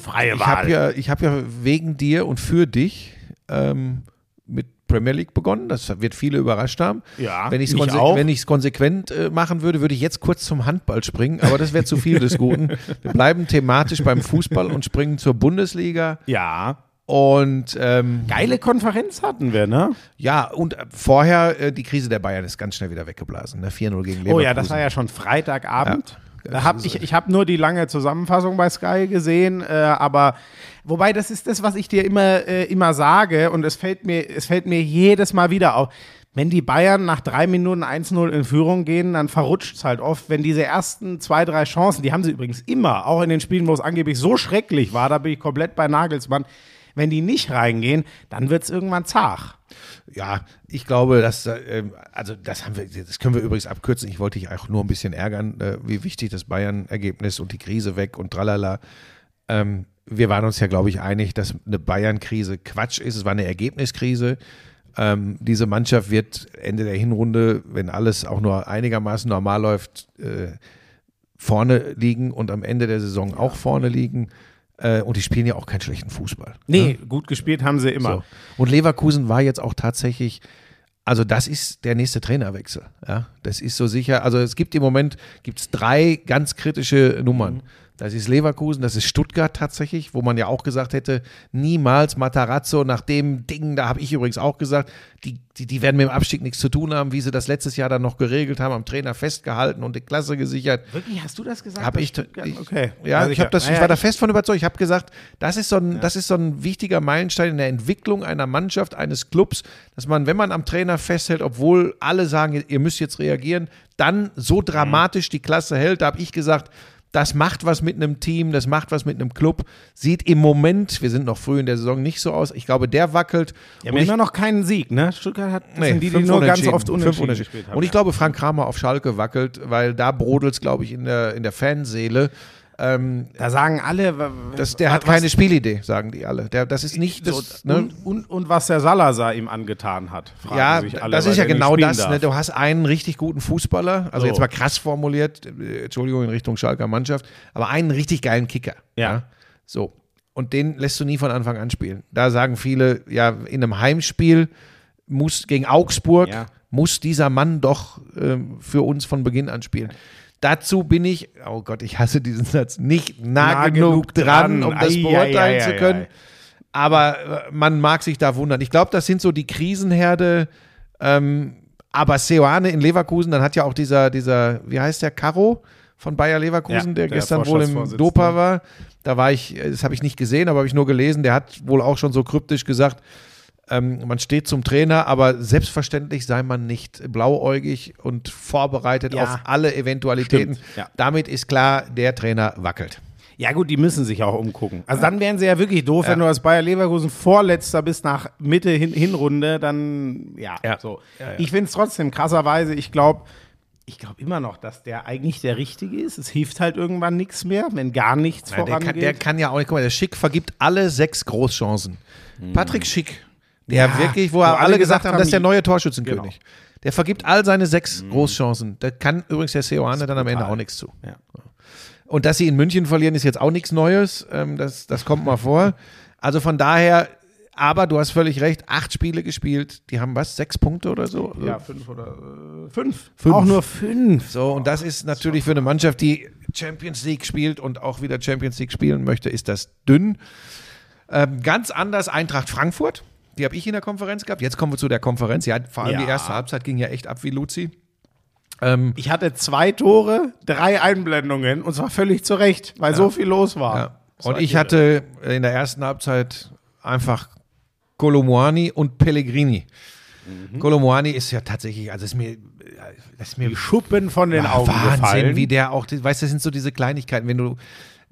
freie Ich Wahl. habe ja, ich hab ja wegen dir und für dich ähm, mit Premier League begonnen. Das wird viele überrascht haben. Ja, wenn ich es konsequent äh, machen würde, würde ich jetzt kurz zum Handball springen, aber das wäre zu viel des Guten. Wir bleiben thematisch beim Fußball und springen zur Bundesliga. ja. Und ähm, Geile Konferenz hatten wir, ne? ja, und äh, vorher äh, die Krise der Bayern ist ganz schnell wieder weggeblasen. Ne? 4-0 gegen Leverkusen. Oh ja, das war ja schon Freitagabend. Ja. Da hab ich ich habe nur die lange Zusammenfassung bei Sky gesehen, äh, aber wobei das ist das, was ich dir immer, äh, immer sage und es fällt, mir, es fällt mir jedes Mal wieder auf. Wenn die Bayern nach drei Minuten 1-0 in Führung gehen, dann verrutscht es halt oft. Wenn diese ersten zwei, drei Chancen, die haben sie übrigens immer, auch in den Spielen, wo es angeblich so schrecklich war, da bin ich komplett bei Nagelsmann, wenn die nicht reingehen, dann wird es irgendwann zart. Ja, ich glaube, dass, äh, also das haben wir, das können wir übrigens abkürzen. Ich wollte dich auch nur ein bisschen ärgern, äh, wie wichtig das Bayern-Ergebnis und die Krise weg und tralala. Ähm, wir waren uns ja, glaube ich, einig, dass eine Bayern-Krise Quatsch ist. Es war eine Ergebniskrise. Ähm, diese Mannschaft wird Ende der Hinrunde, wenn alles auch nur einigermaßen normal läuft, äh, vorne liegen und am Ende der Saison auch vorne liegen. Äh, und die spielen ja auch keinen schlechten Fußball. Nee, gut gespielt haben sie immer. So. Und Leverkusen war jetzt auch tatsächlich, also das ist der nächste Trainerwechsel. Ja, das ist so sicher. Also es gibt im Moment gibt's drei ganz kritische Nummern. Das ist Leverkusen, das ist Stuttgart tatsächlich, wo man ja auch gesagt hätte, niemals Matarazzo nach dem Ding, da habe ich übrigens auch gesagt, die, die, die werden mit dem Abstieg nichts zu tun haben, wie sie das letztes Jahr dann noch geregelt haben, am Trainer festgehalten und die Klasse gesichert. Wirklich, hast du das gesagt? Habe ich, ich, okay. Ja, Also ich, hab das, ich war da fest von überzeugt. Ich habe gesagt, das ist, so ein, das ist so ein wichtiger Meilenstein in der Entwicklung einer Mannschaft, eines Clubs, dass man, wenn man am Trainer festhält, obwohl alle sagen, ihr müsst jetzt reagieren, dann so dramatisch die Klasse hält. Da habe ich gesagt, das macht was mit einem Team, das macht was mit einem Club. Sieht im Moment, wir sind noch früh in der Saison, nicht so aus. Ich glaube, der wackelt. Ja, wir haben immer noch keinen Sieg, ne? Stuttgart hat Nee, sind die, die nur ganz oft unentschieden gespielt haben. Und ich glaube, Frank Kramer auf Schalke wackelt, weil da brodelt es, glaube ich, in der, in der Fanseele. Ähm, da sagen alle, das, der hat was- keine Spielidee, sagen die alle. Der, das ist nicht das. so, ne? und, und, und was der Salazar ihm angetan hat. fragen ja, sich alle, das ist ja genau das. Ne? Du hast einen richtig guten Fußballer, also So. jetzt mal krass formuliert, äh, Entschuldigung in Richtung Schalker Mannschaft, aber einen richtig geilen Kicker. Ja. So. Und den lässt du nie von Anfang an spielen. Da sagen viele, ja, in einem Heimspiel muss gegen Augsburg Ja. muss dieser Mann doch ähm, für uns von Beginn an spielen. Dazu bin ich, oh Gott, ich hasse diesen Satz, nicht nah, Nah genug genug dran, dran. um das Ei, ei, beurteilen ei, zu können. Aber äh, man mag sich da wundern. Ich glaube, das sind so die Krisenherde. Ähm, aber Seoane in Leverkusen, dann hat ja auch dieser, dieser, wie heißt der, Caro von Bayer Leverkusen, Ja, der, der gestern wohl im. Dopa war. Da war ich, äh, das habe ich nicht gesehen, aber habe ich nur gelesen. Der hat wohl auch schon so kryptisch gesagt, ähm, man steht zum Trainer, aber selbstverständlich sei man nicht blauäugig und vorbereitet Ja. auf alle Eventualitäten. Ja. Damit ist klar, der Trainer wackelt. Ja gut, die müssen sich auch umgucken. Also dann wären sie ja wirklich doof, wenn du als Bayer Leverkusen Vorletzter bist nach Mitte hin Hinrunde, dann ja, Ja. so. Ja, ja. Ich finde es trotzdem krasserweise, ich glaube, ich glaube immer noch, dass der eigentlich der Richtige ist. Es hilft halt irgendwann nichts mehr, wenn gar nichts Nein, der, vorangeht. kann, der kann ja auch nicht, guck mal, der Schick vergibt alle sechs Großchancen. Patrick Schick, der Ja, wirklich, wo, wo alle, alle gesagt haben, haben, das ist der neue Torschützenkönig. Genau. Der vergibt all seine sechs Großchancen. Da kann übrigens der Seoane dann am Ende auch nichts zu. Ja. Und dass sie in München verlieren, ist jetzt auch nichts Neues. Ähm, das, das kommt mal vor. Also von daher, aber du hast völlig recht, acht Spiele gespielt. Die haben was, sechs Punkte oder so? ja, fünf oder äh, fünf. Fünf. Auch nur fünf. So, und das ist natürlich für eine Mannschaft, die Champions League spielt und auch wieder Champions League spielen möchte, ist das dünn. Ähm, ganz anders Eintracht Frankfurt. Die habe ich in der Konferenz gehabt. Jetzt kommen wir zu der Konferenz. Ja, vor allem Ja. die erste Halbzeit ging ja echt ab wie Luzi. Ähm, Ich hatte zwei Tore, drei Einblendungen und zwar völlig zu Recht, weil so viel los war. ja. Und war ich irre. hatte in der ersten Halbzeit einfach Kolomoani und Pellegrini. Mhm. Kolomoani ist ja tatsächlich, also ist mir, das ist mir die Schuppen von den Ja, Augen Wahnsinn, gefallen. wie der auch, weißt du, das sind so diese Kleinigkeiten, wenn du,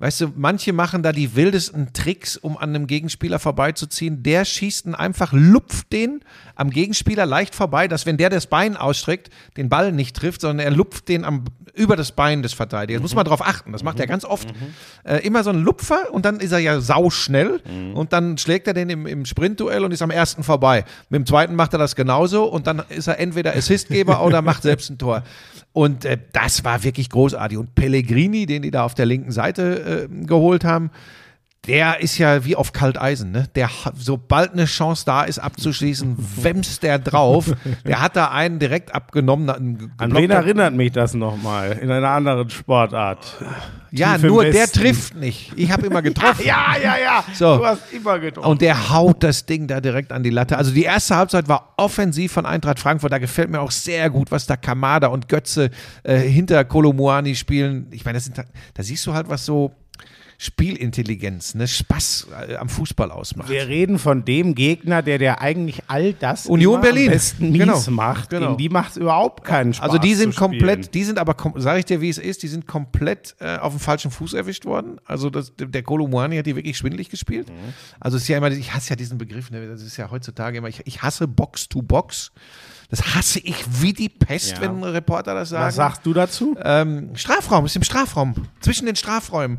weißt du, manche machen da die wildesten Tricks, um an einem Gegenspieler vorbeizuziehen. Der schießt ihn einfach, lupft den am Gegenspieler leicht vorbei, dass wenn der das Bein ausstreckt, den Ball nicht trifft, sondern er lupft den am, über das Bein des Verteidigers. Muss man drauf achten, das macht er ganz oft. Äh, immer so ein Lupfer und dann ist er ja sauschnell und dann schlägt er den im, im Sprintduell und ist am ersten vorbei. Mit dem zweiten macht er das genauso und dann ist er entweder Assistgeber oder macht selbst ein Tor. Und äh, das war wirklich großartig. Und Pellegrini, den die da auf der linken Seite äh, geholt haben, Der ist ja wie auf Kalteisen, ne? Der, sobald eine Chance da ist, abzuschließen, wämst der drauf. Der hat da einen direkt abgenommen. einen An wen erinnert mich das nochmal? In einer anderen Sportart. Ja, Tief nur der trifft nicht. Ich habe immer getroffen. Ja, ja, ja. So. Du hast immer getroffen. Und der haut das Ding da direkt an die Latte. Also die erste Halbzeit war offensiv von Eintracht Frankfurt. Da gefällt mir auch sehr gut, was da Kamada und Götze äh, hinter Kolomuani spielen. Ich meine, das sind, da siehst du halt, was so Spielintelligenz, ne, Spaß äh, am Fußball ausmacht. Wir reden von dem Gegner, der der eigentlich all das Union Berlin. am besten mies Genau. macht. Genau. Gegen die macht es überhaupt keinen Spaß. Also die sind zu spielen. komplett, die sind aber, sage ich dir, wie es ist, die sind komplett äh, auf dem falschen Fuß erwischt worden. Also das, der Kolomuani hat die wirklich schwindelig gespielt. Mhm. Also es ist ja immer, ich hasse ja diesen Begriff, ne? das ist ja heutzutage immer, ich, ich hasse Box to Box. Das hasse ich wie die Pest, Ja. wenn Reporter das sagen. Was sagst du dazu? Ähm, Strafraum, ist im Strafraum, zwischen den Strafräumen.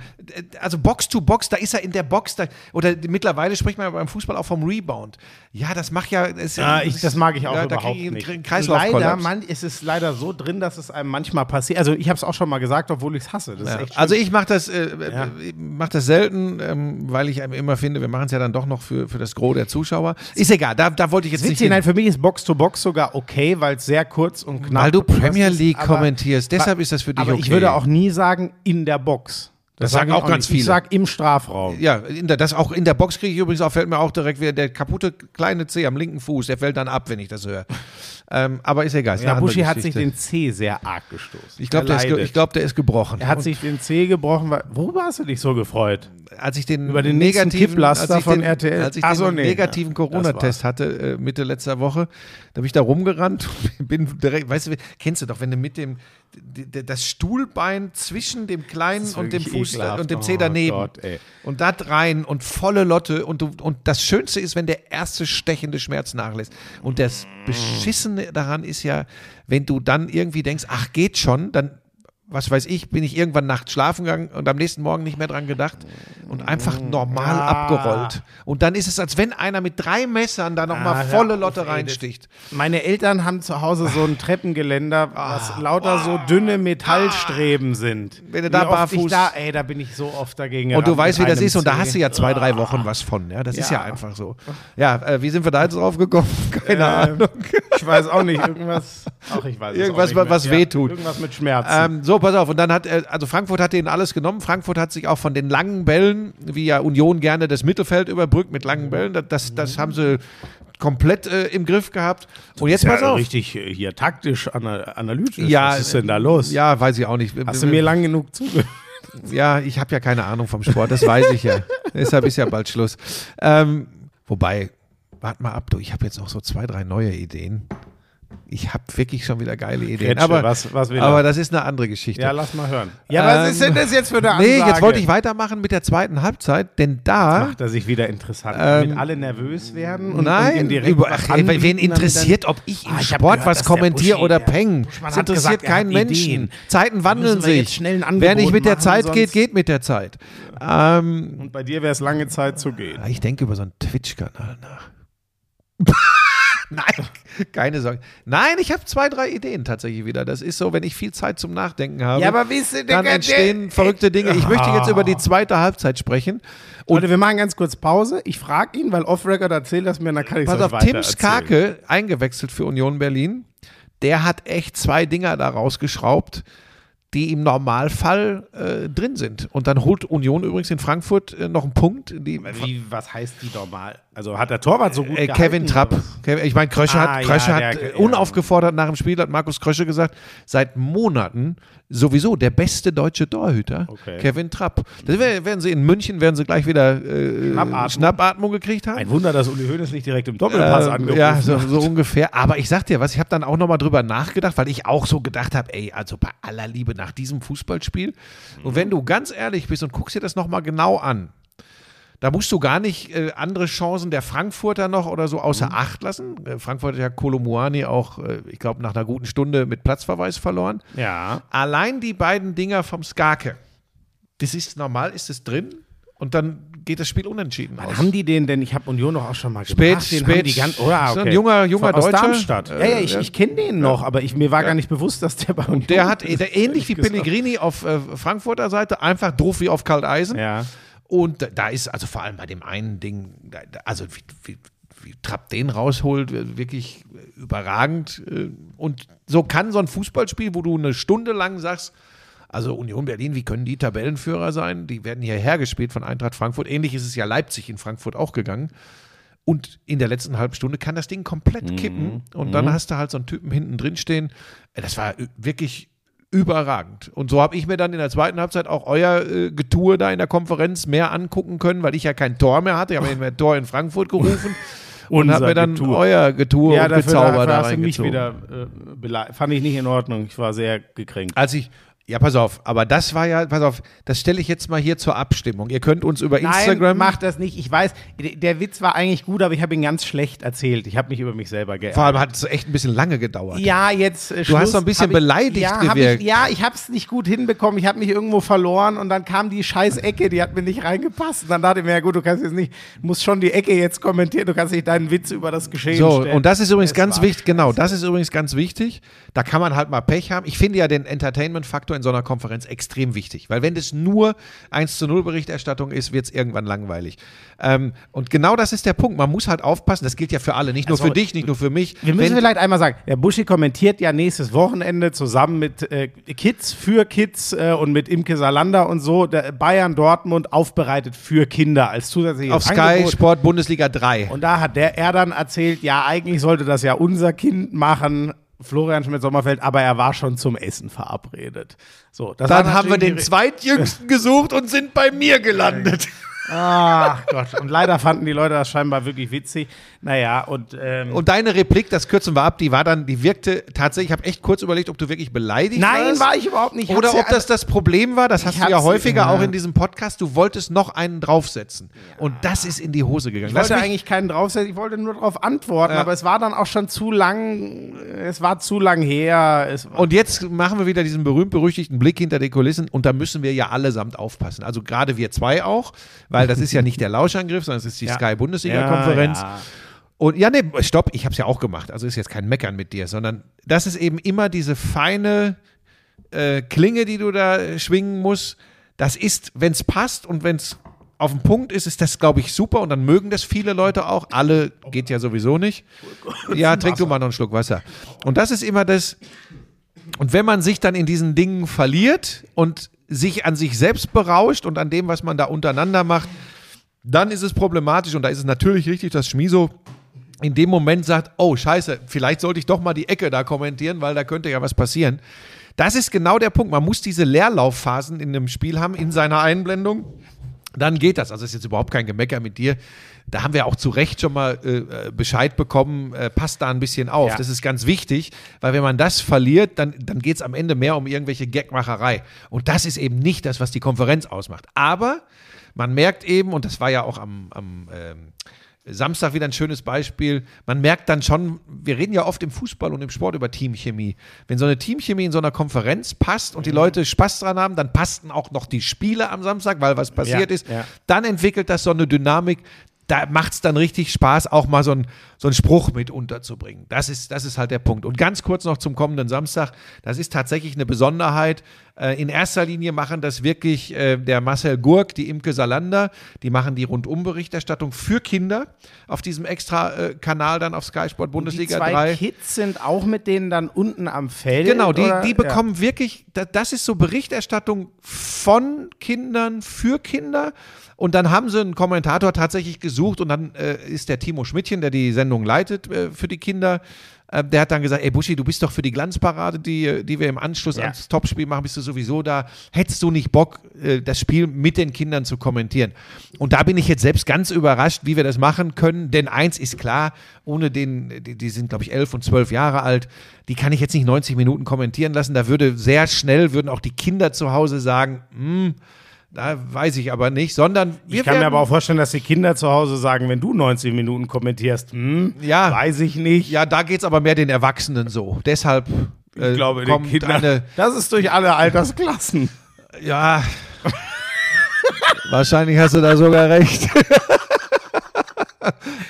Also Box to Box, da ist er in der Box. Da, oder mittlerweile spricht man beim Fußball auch vom Rebound. Ja, das macht ja. Das, Ja, ich, das mag ich auch ja, da überhaupt krieg ich nicht. Kre- Kreislaufkollaps. leider, man, ist es leider so drin, dass es einem manchmal passiert. Also ich habe es auch schon mal gesagt, obwohl ich es hasse. Ja, also ich mache das, äh, Ja. äh, mach das selten, ähm, weil ich immer finde, wir machen es ja dann doch noch für, für das Gros der Zuschauer. Ist egal, da, da wollte ich jetzt Witzig, nicht hin, nein, für mich ist Box to Box sogar okay, weil es sehr kurz und knapp weil du Premier ist, League aber- kommentierst. Deshalb ist das für dich Aber okay. ich würde auch nie sagen in der Box. Das sag sagen ich auch ganz nicht. Ich viele. sag im Strafraum. Ja, in der, das auch in der Box kriege ich übrigens auch, fällt mir auch direkt wieder der kaputte kleine Zeh am linken Fuß, der fällt dann ab, wenn ich das höre. Ähm, aber ist egal. Ist Ja, Buschi hat sich den C sehr arg gestoßen. Ich glaube, Er der, glaub, der ist gebrochen. er hat Und sich den C gebrochen. weil- Worüber hast du dich so gefreut? als ich den Über den negativen, Kipplaster als ich von den, RTL. Als ich Ach den so, nee, negativen ja, Corona-Test hatte äh, Mitte letzter Woche, da bin ich da rumgerannt und bin direkt, weißt du, kennst du doch, wenn du mit dem das Stuhlbein zwischen dem kleinen und dem Fuß ekelhaft. und dem Oh Zeh daneben Gott, ey. und da rein und volle Lotte und du, und das Schönste ist, wenn der erste stechende Schmerz nachlässt und das Beschissene daran ist ja, wenn du dann irgendwie denkst, ach geht schon, dann was weiß ich, bin ich irgendwann nachts schlafen gegangen und am nächsten Morgen nicht mehr dran gedacht und einfach normal Ja. abgerollt. Und dann ist es, als wenn einer mit drei Messern da nochmal Ah, volle Lotte reinsticht. Meine Eltern haben zu Hause so ein Treppengeländer, was lauter so dünne Metallstreben sind. Wenn du da barfuß- da, ey, da bin ich so oft dagegen. Und du weißt, wie das ist und da hast du ja zwei, drei Wochen was von. Ja, das ist ja Ja. einfach so. Ja, äh, wie sind wir da jetzt drauf gekommen? Keine Ähm, Ahnung. Ich weiß auch nicht, irgendwas. Ach, ich weiß Irgendwas, auch nicht mehr. was ja, wehtut. Irgendwas mit Schmerzen. Ähm, so, pass auf. Und dann hat, also Frankfurt hat denen alles genommen. Frankfurt hat sich auch von den langen Bällen, wie ja Union gerne das Mittelfeld überbrückt mit langen Bällen, das, das, das haben sie komplett äh, im Griff gehabt. Und jetzt pass ja auf. richtig äh, hier taktisch, ana analytisch. Ja, was ist denn da los? Ja, weiß ich auch nicht. Hast du mir lang genug zugehört? Ja, ich habe ja keine Ahnung vom Sport, das weiß ich ja. Deshalb ist ja bald Schluss. Ähm, wobei, warte mal ab, du, ich habe jetzt noch so zwei, drei neue Ideen. Ich habe wirklich schon wieder geile Ideen. Kretsche, aber, was- was er? aber das ist eine andere Geschichte. Ja, lass mal hören. Ja, was Ähm, ist denn das jetzt für eine Ansage? Nee, jetzt wollte ich weitermachen mit der zweiten Halbzeit, denn da. Macht er sich wieder interessant, Ähm, damit alle nervös werden und, und Nein, direkt über, was ach, wen interessiert, ob ich im Ah, Sport gehört, was kommentiere oder der peng? Das interessiert gesagt, keinen Menschen. Zeiten wandeln jetzt sich. Wer nicht mit der machen, Zeit geht, geht mit der Zeit. Ähm, Und bei dir wäre es lange Zeit zu gehen. ich denke über so einen Twitch-Kanal nach. Nein, keine Sorge. Nein, ich habe zwei, drei Ideen tatsächlich wieder. Das ist so, wenn ich viel Zeit zum Nachdenken habe. Ja, aber wie ist denn dann entstehen der- verrückte Dinge. Ich möchte jetzt über die zweite Halbzeit sprechen. Und Leute, wir machen ganz kurz Pause. Ich frage ihn, weil Off-Record erzählt das mir, dann kann ich es Pass auf, Tim Skake, eingewechselt für Union Berlin, der hat echt zwei Dinger da rausgeschraubt, die im Normalfall äh, drin sind. Und dann holt Union übrigens in Frankfurt äh, noch einen Punkt. Wie, was heißt die normal? Also hat der Torwart so gut äh, gehalten, Kevin Trapp. oder ich meine, Krösche Ah, hat, ja, Krösche der- hat äh, ja. unaufgefordert nach dem Spiel, hat Markus Krösche gesagt, seit Monaten sowieso der beste deutsche Torhüter, Okay. Kevin Trapp. Das werden sie in München, werden sie gleich wieder äh, Schnappatmung. Schnappatmung gekriegt haben. Ein Wunder, dass Uli Hoeneß nicht direkt im Doppelpass Ähm, angerufen ja, so, so ungefähr. Aber ich sag dir was, ich habe dann auch nochmal drüber nachgedacht, weil ich auch so gedacht habe, ey, also bei aller Liebe nach diesem Fußballspiel. Und wenn du ganz ehrlich bist und guckst dir das nochmal genau an, da musst du gar nicht äh, andere Chancen der Frankfurter noch oder so außer Mhm. Acht lassen. Äh, Frankfurt hat ja Kolomuani auch, äh, ich glaube, nach einer guten Stunde mit Platzverweis verloren. Ja. Allein die beiden Dinger vom Skake, das ist normal, ist es drin und dann geht das Spiel unentschieden aus. Haben die den denn, ich habe Union doch auch schon mal Spät, gebracht, den spät. haben die ganz, oder, Ist ein okay. junger- junger Von- aus Deutscher. Darmstadt. Ja, ja, ich, ich kenne den noch, aber ich, mir war gar nicht bewusst, dass der bei Union Der hat der, ähnlich wie. Pellegrini auf äh, Frankfurter Seite, einfach doof wie auf Kalteisen. Ja. Und da- ist also vor allem bei dem einen Ding, also wie, wie, wie Trapp den rausholt, äh, wirklich überragend. äh, Und so kann so ein Fußballspiel, wo du eine Stunde lang sagst, also Union Berlin, wie können die Tabellenführer sein? Die werden hierher gespielt von Eintracht Frankfurt. Ähnlich ist es ja Leipzig in Frankfurt auch gegangen. Und in der letzten halben Stunde kann das Ding komplett kippen. Und dann hast du halt so einen Typen hinten drin stehen. Äh, Das war äh, wirklich überragend. Und so habe ich mir dann in der zweiten Halbzeit auch euer äh, Getue da in der Konferenz mehr angucken können, weil ich ja kein Tor mehr hatte. Ich habe mir ein Tor in Frankfurt gerufen und habe mir dann Getue. euer Getue Ja, und dafür, Gezauber dafür da du mich reingezogen. wieder äh, fand ich nicht in Ordnung. Ich war sehr gekränkt. Als ich, ja, pass auf, aber das war ja, pass auf, das stelle ich jetzt mal hier zur Abstimmung. Ihr könnt uns über Instagram. Nein, mach das nicht. Ich weiß, der- Witz war eigentlich gut, aber ich habe ihn ganz schlecht erzählt. Ich habe mich über mich selber geärgert. vor allem hat es echt ein bisschen lange gedauert. Ja, jetzt. Äh, Du hast so ein bisschen ich, beleidigt ja, gewirkt. Ich, ja, ich habe es nicht gut hinbekommen. Ich habe mich irgendwo verloren und dann kam die scheiß Ecke, die hat mir nicht reingepasst. Und dann dachte ich mir, ja gut, du kannst jetzt nicht, musst schon die Ecke jetzt kommentieren. Du kannst nicht deinen Witz über das Geschehen So, stellen. und das ist übrigens Es ganz wichtig, genau, das ist übrigens ganz wichtig. Da kann man halt mal Pech haben. Ich finde ja den Entertainment-Faktor in so einer Konferenz extrem wichtig, weil wenn das nur 1 zu 0 Berichterstattung ist, wird es irgendwann langweilig. Ähm, und genau das ist der Punkt. Man muss halt aufpassen, das gilt ja für alle, nicht nur Also, für dich, nicht nur für mich. Wir müssen Wenn- vielleicht einmal sagen, der Buschi kommentiert ja nächstes Wochenende zusammen mit äh, Kids für Kids äh, und mit Imke Salander und so Bayern Dortmund aufbereitet für Kinder als zusätzliches auf Sky Angebot. Sport Bundesliga 3. Und da hat der er dann erzählt, ja, eigentlich sollte das ja unser Kind machen, Florian Schmidt-Sommerfeld, aber er war schon zum Essen verabredet. So, das Dann haben wir den zweitjüngsten gesucht und sind bei mir gelandet. Ach Gott. Und leider fanden die Leute das scheinbar wirklich witzig. Naja, und, ähm, Und deine Replik, das kürzen wir ab, die war dann, die wirkte tatsächlich, ich habe echt kurz überlegt, ob du wirklich beleidigt nein, warst. war ich überhaupt nicht. Ich Oder ob ja- das das Problem war, das hast du ja häufiger ja. auch in diesem Podcast, du wolltest noch einen draufsetzen. Und das ist in die Hose gegangen. Ich wollte eigentlich keinen draufsetzen, ich wollte nur darauf antworten, Ja. aber es war dann auch schon zu lang, es war zu lang her. Und jetzt machen wir wieder diesen berühmt-berüchtigten Blick hinter die Kulissen und da müssen wir ja allesamt aufpassen. Also gerade wir zwei auch, weil das ist ja nicht der Lauschangriff, sondern es ist die Ja. Sky-Bundesliga-Konferenz. Ja, ja. Und ja, nee, stopp, ich habe es ja auch gemacht. Also ist jetzt kein Meckern mit dir, sondern das ist eben immer diese feine äh, Klinge, die du da schwingen musst. Das ist, wenn es passt und wenn es auf den Punkt ist, ist das, glaube ich, super und dann mögen das viele Leute auch. Alle geht ja sowieso nicht. Ja, trink du mal noch einen Schluck Wasser. Und das ist immer das. Und wenn man sich dann in diesen Dingen verliert und sich an sich selbst berauscht und an dem, was man da untereinander macht, dann ist es problematisch und da ist es natürlich richtig, dass Schmiso in dem Moment sagt, oh scheiße, vielleicht sollte ich doch mal die Ecke da kommentieren, weil da könnte ja was passieren. Das ist genau der Punkt. Man muss diese Leerlaufphasen in einem Spiel haben, in seiner Einblendung. Dann geht das. Also ist jetzt überhaupt kein Gemecker mit dir. Da haben wir auch zu Recht schon mal äh, äh, Bescheid bekommen, äh, passt da ein bisschen auf. Ja. Das ist ganz wichtig, weil wenn man das verliert, dann, dann geht es am Ende mehr um irgendwelche Gagmacherei. Und das ist eben nicht das, was die Konferenz ausmacht. Aber man merkt eben, und das war ja auch am, am ähm, Samstag wieder ein schönes Beispiel. Man merkt dann schon, wir reden ja oft im Fußball und im Sport über Teamchemie. Wenn so eine Teamchemie in so einer Konferenz passt und die Leute Spaß dran haben, dann passten auch noch die Spiele am Samstag, weil was passiert Ja, ist. ja. Dann entwickelt das so eine Dynamik. Da macht es dann richtig Spaß, auch mal so, ein, so einen Spruch mit unterzubringen. Das ist, das ist halt der Punkt. Und ganz kurz noch zum kommenden Samstag. Das ist tatsächlich eine Besonderheit. Äh, in erster Linie machen das wirklich äh, der Marcel Gurk, die Imke Salander. Die machen die Rundumberichterstattung für Kinder auf diesem extra äh, Kanal dann auf Sky Sport die Bundesliga zwei 3. Kids sind auch mit denen dann unten am Feld. Genau, die, die bekommen wirklich, da- das ist so Berichterstattung von Kindern für Kinder. Und dann haben sie einen Kommentator tatsächlich gesucht und dann äh, ist der Timo Schmidtchen, der die Sendung leitet äh, für die Kinder, äh, der hat dann gesagt, ey Buschi, du bist doch für die Glanzparade, die, die wir im Anschluss Ja. ans Topspiel machen, bist du sowieso da. Hättest du nicht Bock, äh, das Spiel mit den Kindern zu kommentieren? Und da bin ich jetzt selbst ganz überrascht, wie wir das machen können, denn eins ist klar, ohne den, die, die sind glaube ich elf und zwölf Jahre alt, die kann ich jetzt nicht 90 Minuten kommentieren lassen. Da würde sehr schnell, würden auch die Kinder zu Hause sagen, hm, da weiß ich aber nicht, sondern wir Ich kann mir werden- aber auch vorstellen, dass die Kinder zu Hause sagen, wenn du 90 Minuten kommentierst, hm, Ja. weiß ich nicht. Ja, da geht es aber mehr den Erwachsenen so. Deshalb äh, ich glaube, den kommt Kindern, eine, das ist durch alle Altersklassen. ja, wahrscheinlich hast du da sogar recht.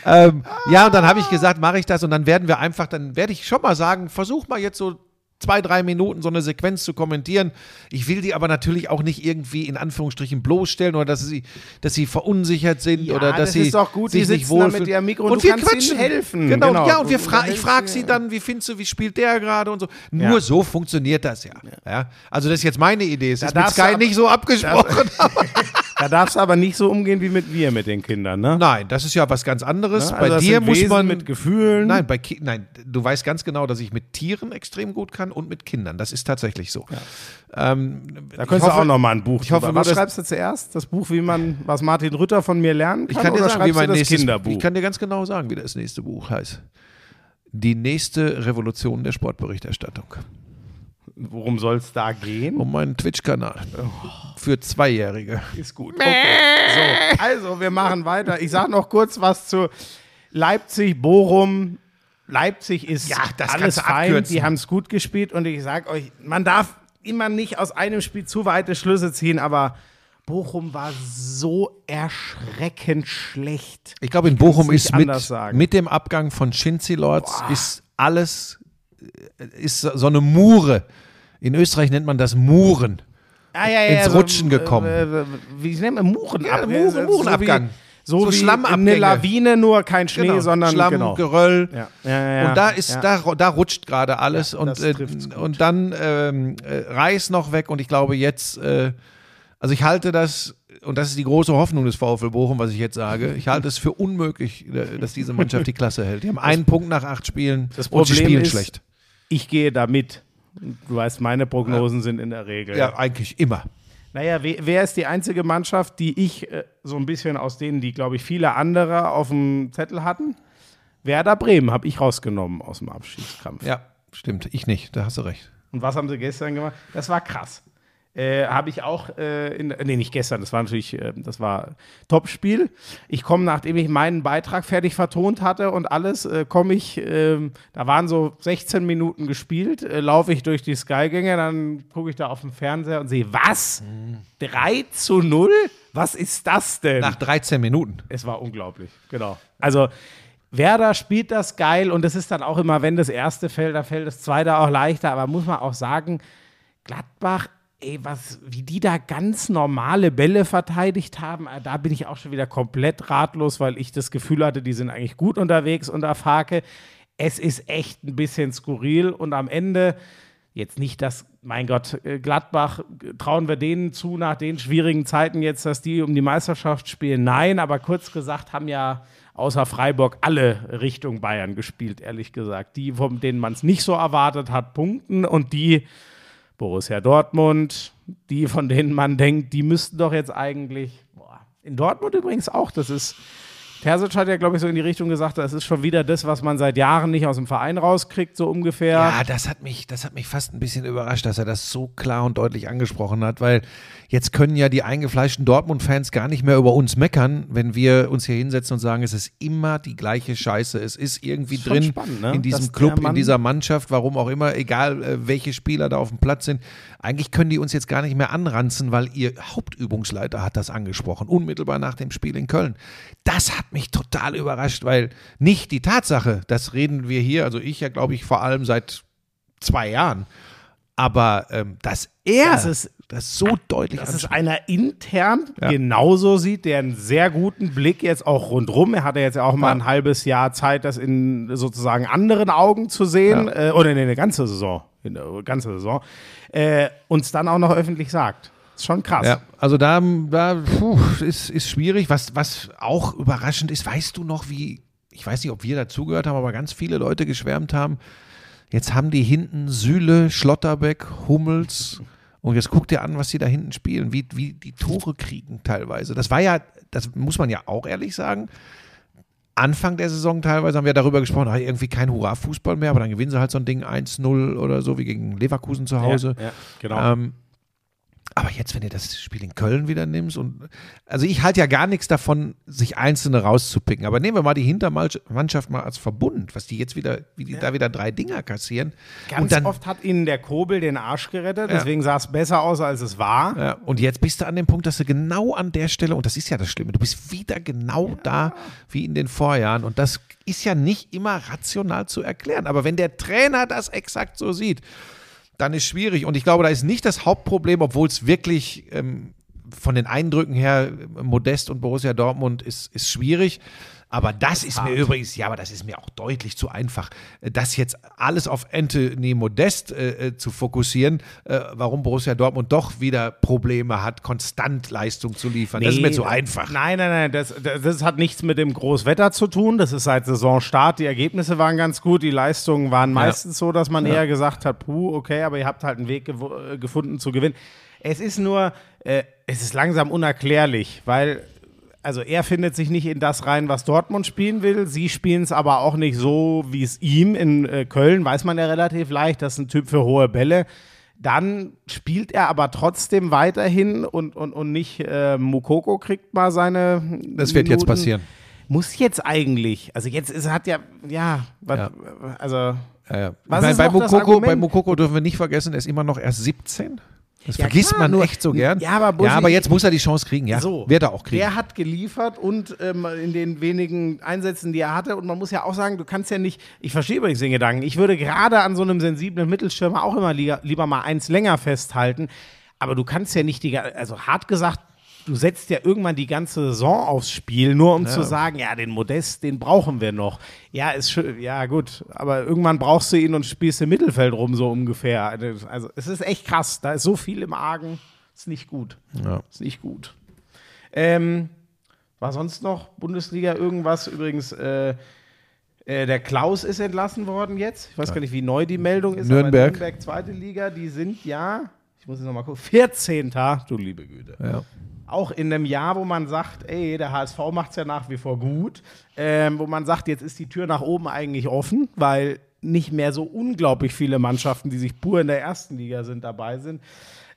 ähm, ja, und dann habe ich gesagt, mache ich das und dann werden wir einfach, dann werde ich schon mal sagen, versuch mal jetzt so zwei, drei Minuten so eine Sequenz zu kommentieren. Ich will die aber natürlich auch nicht irgendwie in Anführungsstrichen bloßstellen oder dass sie, dass sie verunsichert sind Ja, oder dass das sie ist doch gut, sich nicht mit wohlfühlen. ihrem Mikro und und wir quatschen. helfen. Genau, Genau. ja, und wir fra ich frage sie dann, wie findest du, wie spielt der gerade und so. Nur Ja. so funktioniert das ja. ja. Also das ist jetzt meine Idee. Es ist mit Sky nicht so abgesprochen. Da darfst du aber nicht so umgehen wie mit mir, mit den Kindern, ne? Nein, das ist ja was ganz anderes. Ne? Bei Also das dir muss Wesen man mit Gefühlen. Nein, bei Ki nein, du weißt ganz genau, dass ich mit Tieren extrem gut kann und mit Kindern. Das ist tatsächlich so. Ähm, Da könntest du hoffe- auch noch mal ein Buch ich hoffe drüber. nur, Was schreibst du zuerst? Das Buch, wie man, was Martin Rütter von mir lernen kann? Ich kann dir oder sagen, wie du mein das nächstes Kinderbuch? Ich kann dir ganz genau sagen, wie das nächste Buch heißt. Die nächste Revolution der Sportberichterstattung. Worum soll es da gehen? Um meinen Twitch-Kanal. Für Zweijährige. Ist gut. Okay. So, also wir machen weiter. Ich sage noch kurz was zu Leipzig, Bochum. Leipzig ist Ja, das alles fein. abkürzen. Die haben es gut gespielt und ich sage euch, man darf immer nicht aus einem Spiel zu weite Schlüsse ziehen, aber Bochum war so erschreckend schlecht. Ich glaube, in Bochum ist mit, mit dem Abgang von Shinzi Lords ist alles äh, ist so eine Mure. In Österreich nennt man das Muren. Ah, ja, Ins Rutschen gekommen. Äh, äh, wie nennt man Murenab Ja, Muren- Murenabgang. So, So wie, so eine Lawine, nur kein Schnee, Genau. sondern Schlamm, genau. Geröll. Ja. Ja, ja, ja. Und da ist, ja. da, da rutscht gerade alles Ja, und, äh, und dann ähm, äh, Reis noch weg und ich glaube jetzt, äh, also ich halte das, und das ist die große Hoffnung des VfL Bochum, was ich jetzt sage, ich halte es für unmöglich, äh, dass diese Mannschaft die Klasse hält. Die haben einen Punkt nach acht Spielen Das und sie spielen ist- schlecht. Ich gehe da mit. Du weißt, meine Prognosen sind in der Regel. Ja, eigentlich immer. Naja, wer, wer ist die einzige Mannschaft, die ich äh, so ein bisschen aus denen, die, glaube ich, viele andere auf dem Zettel hatten? Werder Bremen habe ich rausgenommen aus dem Abschiedskampf. Ja, stimmt. Ich nicht, da hast du recht. Und was haben sie gestern gemacht? Das war krass. Äh, habe ich auch, äh, in, nee, nicht gestern, das war natürlich, äh, das war Topspiel. Ich komme, nachdem ich meinen Beitrag fertig vertont hatte und alles, äh, komme ich, ähm, da waren so 16 Minuten gespielt, äh, laufe ich durch die Skygänge, dann gucke ich da auf den Fernseher und sehe, was? 3 zu 0? Was ist das denn? Nach 13 Minuten. Es war unglaublich, genau. Also Werder spielt das geil und das ist dann auch immer, wenn das erste fällt, dann fällt das zweite auch leichter. Aber muss man auch sagen, Gladbach, ey, was, wie die da ganz normale Bälle verteidigt haben, äh, da bin ich auch schon wieder komplett ratlos, weil ich das Gefühl hatte, die sind eigentlich gut unterwegs unter Farke. Es ist echt ein bisschen skurril und am Ende jetzt nicht das, mein Gott, äh, Gladbach, trauen wir denen zu nach den schwierigen Zeiten jetzt, dass die um die Meisterschaft spielen? Nein, aber kurz gesagt haben ja außer Freiburg alle Richtung Bayern gespielt, ehrlich gesagt. Die, von denen man es nicht so erwartet hat, punkten und die Borussia Dortmund, die, von denen man denkt, die müssten doch jetzt eigentlich. Boah. In Dortmund übrigens auch, das ist. Terzic hat ja, glaube ich, so in die Richtung gesagt, das ist schon wieder das, was man seit Jahren nicht aus dem Verein rauskriegt, so ungefähr. Ja, das hat mich, das hat mich fast ein bisschen überrascht, dass er das so klar und deutlich angesprochen hat, weil jetzt können ja die eingefleischten Dortmund-Fans gar nicht mehr über uns meckern, wenn wir uns hier hinsetzen und sagen, es ist immer die gleiche Scheiße. Es ist irgendwie Ist drin spannend, ne? in diesem Dass Club, in dieser Mannschaft, warum auch immer, egal äh, welche Spieler da auf dem Platz sind. Eigentlich können die uns jetzt gar nicht mehr anranzen, weil ihr Hauptübungsleiter hat das angesprochen, unmittelbar nach dem Spiel in Köln. Das hat mich total überrascht, weil nicht die Tatsache, das reden wir hier, also ich ja glaube ich vor allem seit zwei Jahren, aber ähm, dass er Das ist- das so deutlich Dass es einer intern Ja. genauso sieht, der einen sehr guten Blick jetzt auch rundrum. Er hatte jetzt ja auch mal Ja. ein halbes Jahr Zeit, das in sozusagen anderen Augen zu sehen. Äh, oder nee, eine ganze Saison. In der ganze Saison. Äh, uns dann auch noch öffentlich sagt. Ist schon krass. Ja, also da, da puh, ist, ist schwierig. Was, was auch überraschend ist, weißt du noch, wie, ich weiß nicht, ob wir dazugehört haben, aber ganz viele Leute geschwärmt haben. Jetzt haben die hinten Süle, Schlotterbeck, Hummels. Und jetzt guck dir an, was die da hinten spielen, wie, wie die Tore kriegen teilweise. Das war ja, das muss man ja auch ehrlich sagen. Anfang der Saison teilweise haben wir darüber gesprochen, ah, irgendwie kein Hurra-Fußball mehr, aber dann gewinnen sie halt so ein Ding 1-0 oder so wie gegen Leverkusen zu Hause. Ja, ja, genau. Ähm, aber jetzt, wenn du das Spiel in Köln wieder nimmst und also ich halte ja gar nichts davon, sich Einzelne rauszupicken. Aber nehmen wir mal die Hintermannschaft mal als Verbund, was die jetzt wieder, wie die da wieder drei Dinger kassieren. Ganz und dann, oft hat ihnen der Kobel den Arsch gerettet, Ja. deswegen sah es besser aus, als es war. ja, und jetzt bist du an dem Punkt, dass du genau an der Stelle, und das ist ja das Schlimme, du bist wieder genau da wie in den Vorjahren. Und das ist ja nicht immer rational zu erklären. Aber wenn der Trainer das exakt so sieht, dann ist schwierig. Und ich glaube, da ist nicht das Hauptproblem, obwohl es wirklich ähm, von den Eindrücken her Modest und Borussia Dortmund ist, ist schwierig. Aber das ist mir übrigens, ja, aber das ist mir auch deutlich zu einfach, äh, das jetzt alles auf Anthony Modest äh, äh, zu fokussieren, äh, warum Borussia Dortmund doch wieder Probleme hat, konstant Leistung zu liefern. das ist mir Nee, zu einfach. Nein, nein, nein, das, das, das hat nichts mit dem Großwetter zu tun. Das ist seit Saisonstart. Die Ergebnisse waren ganz gut. Die Leistungen waren meistens so, dass man eher gesagt hat, puh, okay, aber ihr habt halt einen Weg äh, gefunden zu gewinnen. Es ist nur, äh, es ist langsam unerklärlich, weil also er findet sich nicht in das rein, was Dortmund spielen will. Sie spielen es aber auch nicht so, wie es ihm in äh, Köln, weiß man ja relativ leicht, das ist ein Typ für hohe Bälle. Dann spielt er aber trotzdem weiterhin und, und, und nicht äh, Mukoko kriegt mal seine. Das wird jetzt Minuten. passieren. Muss jetzt eigentlich. Also jetzt ist, hat ja, ja, was, Ja. also Ja, ja. Was bei, ist bei, Mukoko, bei Mukoko dürfen wir nicht vergessen, er ist immer noch erst 17. Das Ja, vergisst klar, man nur- echt so gern. Ja, aber Bussi- ja, aber jetzt muss er die Chance kriegen, ja. So, Wird er auch kriegen. Der hat geliefert und ähm, in den wenigen Einsätzen, die er hatte, und man muss ja auch sagen, du kannst ja nicht, ich verstehe übrigens den Gedanken, ich würde gerade an so einem sensiblen Mittelstürmer auch immer lieber, lieber mal eins länger festhalten, aber du kannst ja nicht die, also hart gesagt, du setzt ja irgendwann die ganze Saison aufs Spiel, nur um zu sagen, ja, den Modest, den brauchen wir noch. Ja, ist schön, ja gut, aber irgendwann brauchst du ihn und spielst im Mittelfeld rum, so ungefähr. Also es ist echt krass, da ist so viel im Argen, ist nicht gut. Ja. Ist nicht gut. Ähm, war sonst noch Bundesliga irgendwas? Übrigens, äh, äh, der Klaus ist entlassen worden jetzt. Ich weiß gar nicht, wie neu die Meldung ist. Nürnberg. Aber Nürnberg, zweite Liga, die sind ja, ich muss jetzt nochmal gucken, 14. Du liebe Güte. Ja. Auch in einem Jahr, wo man sagt, ey, der HSV macht es ja nach wie vor gut, ähm, wo man sagt, jetzt ist die Tür nach oben eigentlich offen, weil nicht mehr so unglaublich viele Mannschaften, die sich pur in der ersten Liga sind, dabei sind.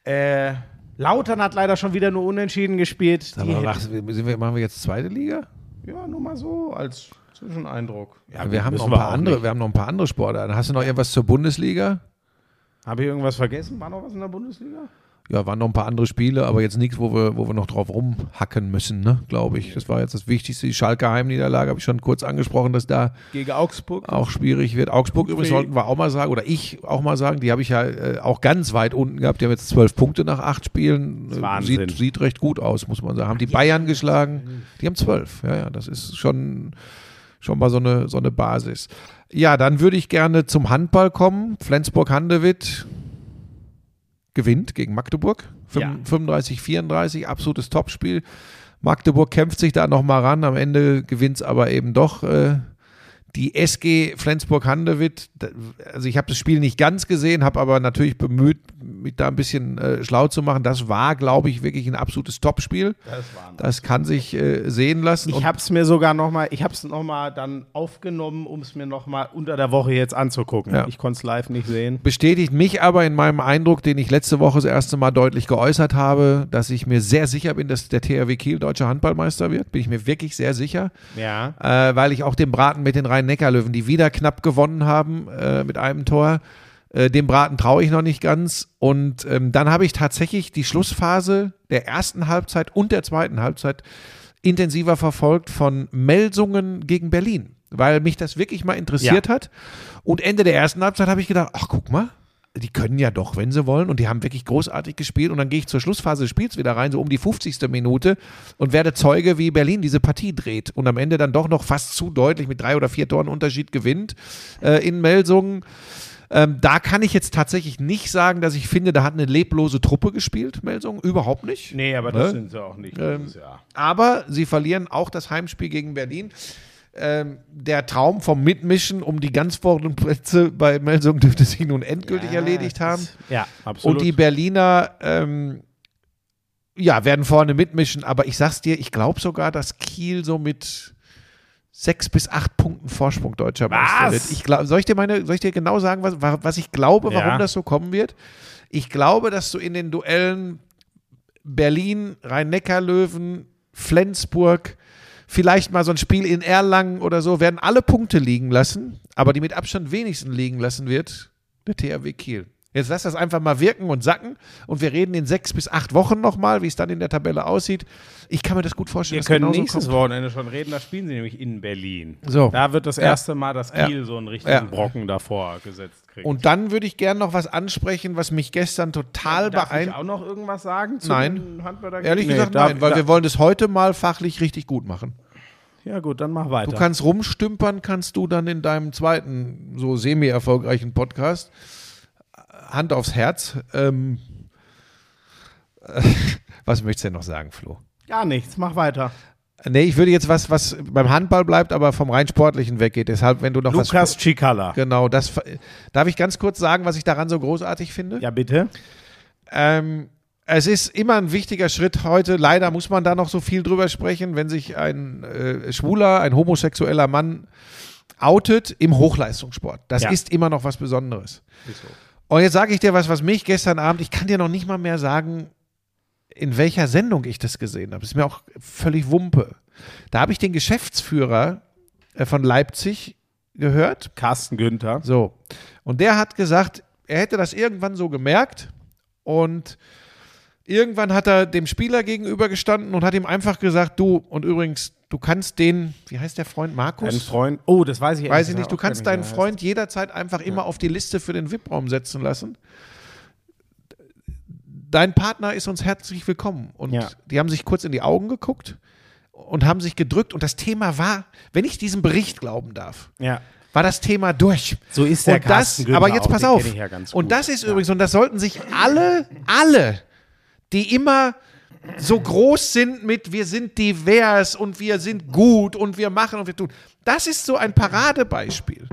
Äh, Lautern hat leider schon wieder nur unentschieden gespielt. Was, sind wir, machen wir jetzt zweite Liga? ja, nur mal so als Zwischeneindruck. Ja, wir haben noch ein paar andere, nicht. wir haben noch ein paar andere Sportarten. Hast du noch irgendwas zur Bundesliga? Habe ich irgendwas vergessen? War noch was in der Bundesliga? Ja, waren noch ein paar andere Spiele, aber jetzt nichts, wo wir, wo wir noch drauf rumhacken müssen, ne, glaube ich. Das war jetzt das Wichtigste. Die Schalke Heimniederlage habe ich schon kurz angesprochen, dass da Gegen Augsburg. auch schwierig wird. Augsburg übrigens sollten wir auch mal sagen, oder ich auch mal sagen, die habe ich ja äh, auch ganz weit unten gehabt. Die haben jetzt zwölf Punkte nach acht Spielen. Äh, Wahnsinn. Sieht, sieht recht gut aus, muss man sagen. Haben die Bayern geschlagen. Die haben zwölf. Ja, ja, das ist schon, schon mal so eine, so eine Basis. Ja, dann würde ich gerne zum Handball kommen. Flensburg-Handewitt gewinnt gegen Magdeburg. Ja. 35-34, absolutes Topspiel. Magdeburg kämpft sich da nochmal ran. Am Ende gewinnt es aber eben doch äh, die SG Flensburg-Handewitt. Also ich habe das Spiel nicht ganz gesehen, habe aber natürlich bemüht, mich da ein bisschen äh, schlau zu machen. Das war, glaube ich, wirklich ein absolutes Topspiel. Das war Das kann sich äh, sehen lassen. Ich habe es mir sogar noch mal, ich habe es noch mal dann aufgenommen, um es mir noch mal unter der Woche jetzt anzugucken. Ja. Ich konnte es live nicht sehen. bestätigt mich aber in meinem Eindruck, den ich letzte Woche das erste Mal deutlich geäußert habe, dass ich mir sehr sicher bin, dass der THW Kiel deutscher Handballmeister wird. Bin ich mir wirklich sehr sicher. Ja. äh, weil ich auch den Braten mit den Rhein-Neckar-Löwen, die wieder knapp gewonnen haben äh, mit einem Tor, äh, dem Braten traue ich noch nicht ganz. Und ähm, dann habe ich tatsächlich die Schlussphase der ersten Halbzeit und der zweiten Halbzeit intensiver verfolgt von Melsungen gegen Berlin, weil mich das wirklich mal interessiert hat. Und Ende der ersten Halbzeit habe ich gedacht, ach guck mal, die können ja doch, wenn sie wollen. Und die haben wirklich großartig gespielt. Und dann gehe ich zur Schlussphase des Spiels wieder rein, so um die 50. Minute und werde Zeuge, wie Berlin diese Partie dreht. Und am Ende dann doch noch fast zu deutlich mit drei oder vier Toren Unterschied gewinnt äh, in Melsungen. Ähm, da kann ich jetzt tatsächlich nicht sagen, dass ich finde, da hat eine leblose Truppe gespielt, Melsungen. Überhaupt nicht. Nee, aber Ne? das sind sie auch nicht. Ähm. Aber sie verlieren auch das Heimspiel gegen Berlin. Ähm, der Traum vom Mitmischen um die ganz vorderen Plätze bei Melsungen dürfte sich nun endgültig erledigt haben. Ja, absolut. Und die Berliner, ähm, ja, werden vorne mitmischen, aber ich sag's dir, ich glaube sogar, dass Kiel so mit sechs bis acht Punkten Vorsprung deutscher Meister wird. Ich glaub, soll, ich dir meine, soll ich dir genau sagen, was, wa- was ich glaube, warum Ja. das so kommen wird? Ich glaube, dass du in den Duellen Berlin, Rhein-Neckar-Löwen, Flensburg, vielleicht mal so ein Spiel in Erlangen oder so, werden alle Punkte liegen lassen, aber die mit Abstand wenigsten liegen lassen wird, der THW Kiel. Jetzt lass das einfach mal wirken und sacken und wir reden in sechs bis acht Wochen nochmal, wie es dann in der Tabelle aussieht. Ich kann mir das gut vorstellen. Wir dass können nächstes kommt. Wochenende schon reden, da spielen sie nämlich in Berlin. So. Da wird das Ja. erste Mal das Ja. Kiel so einen richtigen Ja. Brocken davor gesetzt kriegen. Und dann würde ich gerne noch was ansprechen, was mich gestern total Darf ich beeindruckt. auch noch irgendwas sagen? Zu Nein. Ehrlich Nee, gesagt, nein, weil wir wollen das heute mal fachlich richtig gut machen. Ja gut, dann mach weiter. Du kannst rumstümpern, kannst du dann in deinem zweiten, so semi-erfolgreichen Podcast. Hand aufs Herz. Ähm, äh, was möchtest du denn noch sagen, Flo? Gar nichts, mach weiter. Nee, ich würde jetzt was, was beim Handball bleibt, aber vom rein Sportlichen weggeht. Deshalb, wenn du noch was. Lukas Cicala. Genau, das. Darf ich ganz kurz sagen, was ich daran so großartig finde? Ja, bitte. Ähm, es ist immer ein wichtiger Schritt heute. Leider muss man da noch so viel drüber sprechen, wenn sich ein äh, schwuler, ein homosexueller Mann outet im Hochleistungssport. Das Ja. ist immer noch was Besonderes. Und jetzt sage ich dir was, was mich gestern Abend, ich kann dir noch nicht mal mehr sagen, in welcher Sendung ich das gesehen habe. Das ist mir auch völlig Wumpe. Da habe ich den Geschäftsführer äh, von Leipzig gehört. Carsten Günther. So. Und der hat gesagt, er hätte das irgendwann so gemerkt und irgendwann hat er dem Spieler gegenübergestanden und hat ihm einfach gesagt, du, und übrigens, du kannst den, wie heißt der Freund, Markus? Ein Freund. Oh, das weiß ich Weiß ich nicht, du kannst deinen Freund jederzeit einfach immer auf die Liste für den VIP-Raum setzen lassen. Dein Partner ist uns herzlich willkommen. Und Ja. die haben sich kurz in die Augen geguckt und haben sich gedrückt. Und das Thema war, wenn ich diesem Bericht glauben darf. Ja. war das Thema durch. So ist der und das, Günther aber jetzt pass auf. ja und das ist übrigens, und das sollten sich alle, alle, die immer so groß sind mit wir sind divers und wir sind gut und wir machen und wir tun. Das ist so ein Paradebeispiel.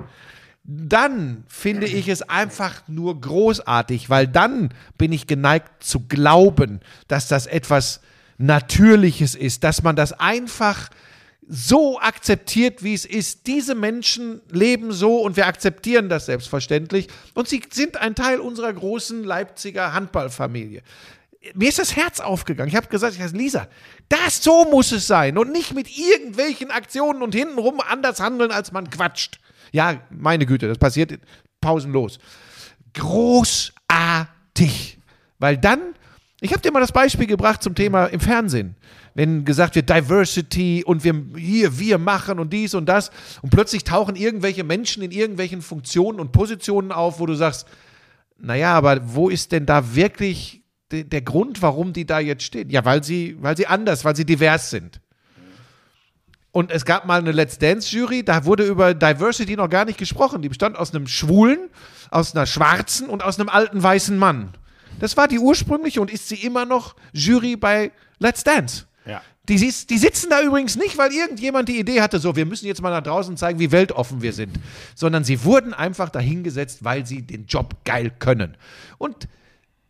Dann finde ich es einfach nur großartig, weil dann bin ich geneigt zu glauben, dass das etwas Natürliches ist, dass man das einfach so akzeptiert, wie es ist. Diese Menschen leben so und wir akzeptieren das selbstverständlich. Und sie sind ein Teil unserer großen Leipziger Handballfamilie. Mir ist das Herz aufgegangen. Ich habe gesagt, ich sag, Lisa, das so muss es sein und nicht mit irgendwelchen Aktionen und hintenrum anders handeln, als man quatscht. Ja, meine Güte, das passiert pausenlos. Großartig. Weil dann, ich habe dir mal das Beispiel gebracht zum Thema im Fernsehen. Wenn gesagt wird Diversity und wir hier, wir machen und dies und das und plötzlich tauchen irgendwelche Menschen in irgendwelchen Funktionen und Positionen auf, wo du sagst, naja, aber wo ist denn da wirklich de- der Grund, warum die da jetzt stehen? Ja, weil sie, weil sie anders, weil sie divers sind. Und es gab mal eine Let's Dance-Jury, da wurde über Diversity noch gar nicht gesprochen. Die bestand aus einem Schwulen, aus einer Schwarzen und aus einem alten weißen Mann. Das war die ursprüngliche und ist sie immer noch Jury bei Let's Dance. Ja. Die, die sitzen da übrigens nicht, weil irgendjemand die Idee hatte, so, wir müssen jetzt mal nach draußen zeigen, wie weltoffen wir sind, sondern sie wurden einfach dahingesetzt, weil sie den Job geil können. Und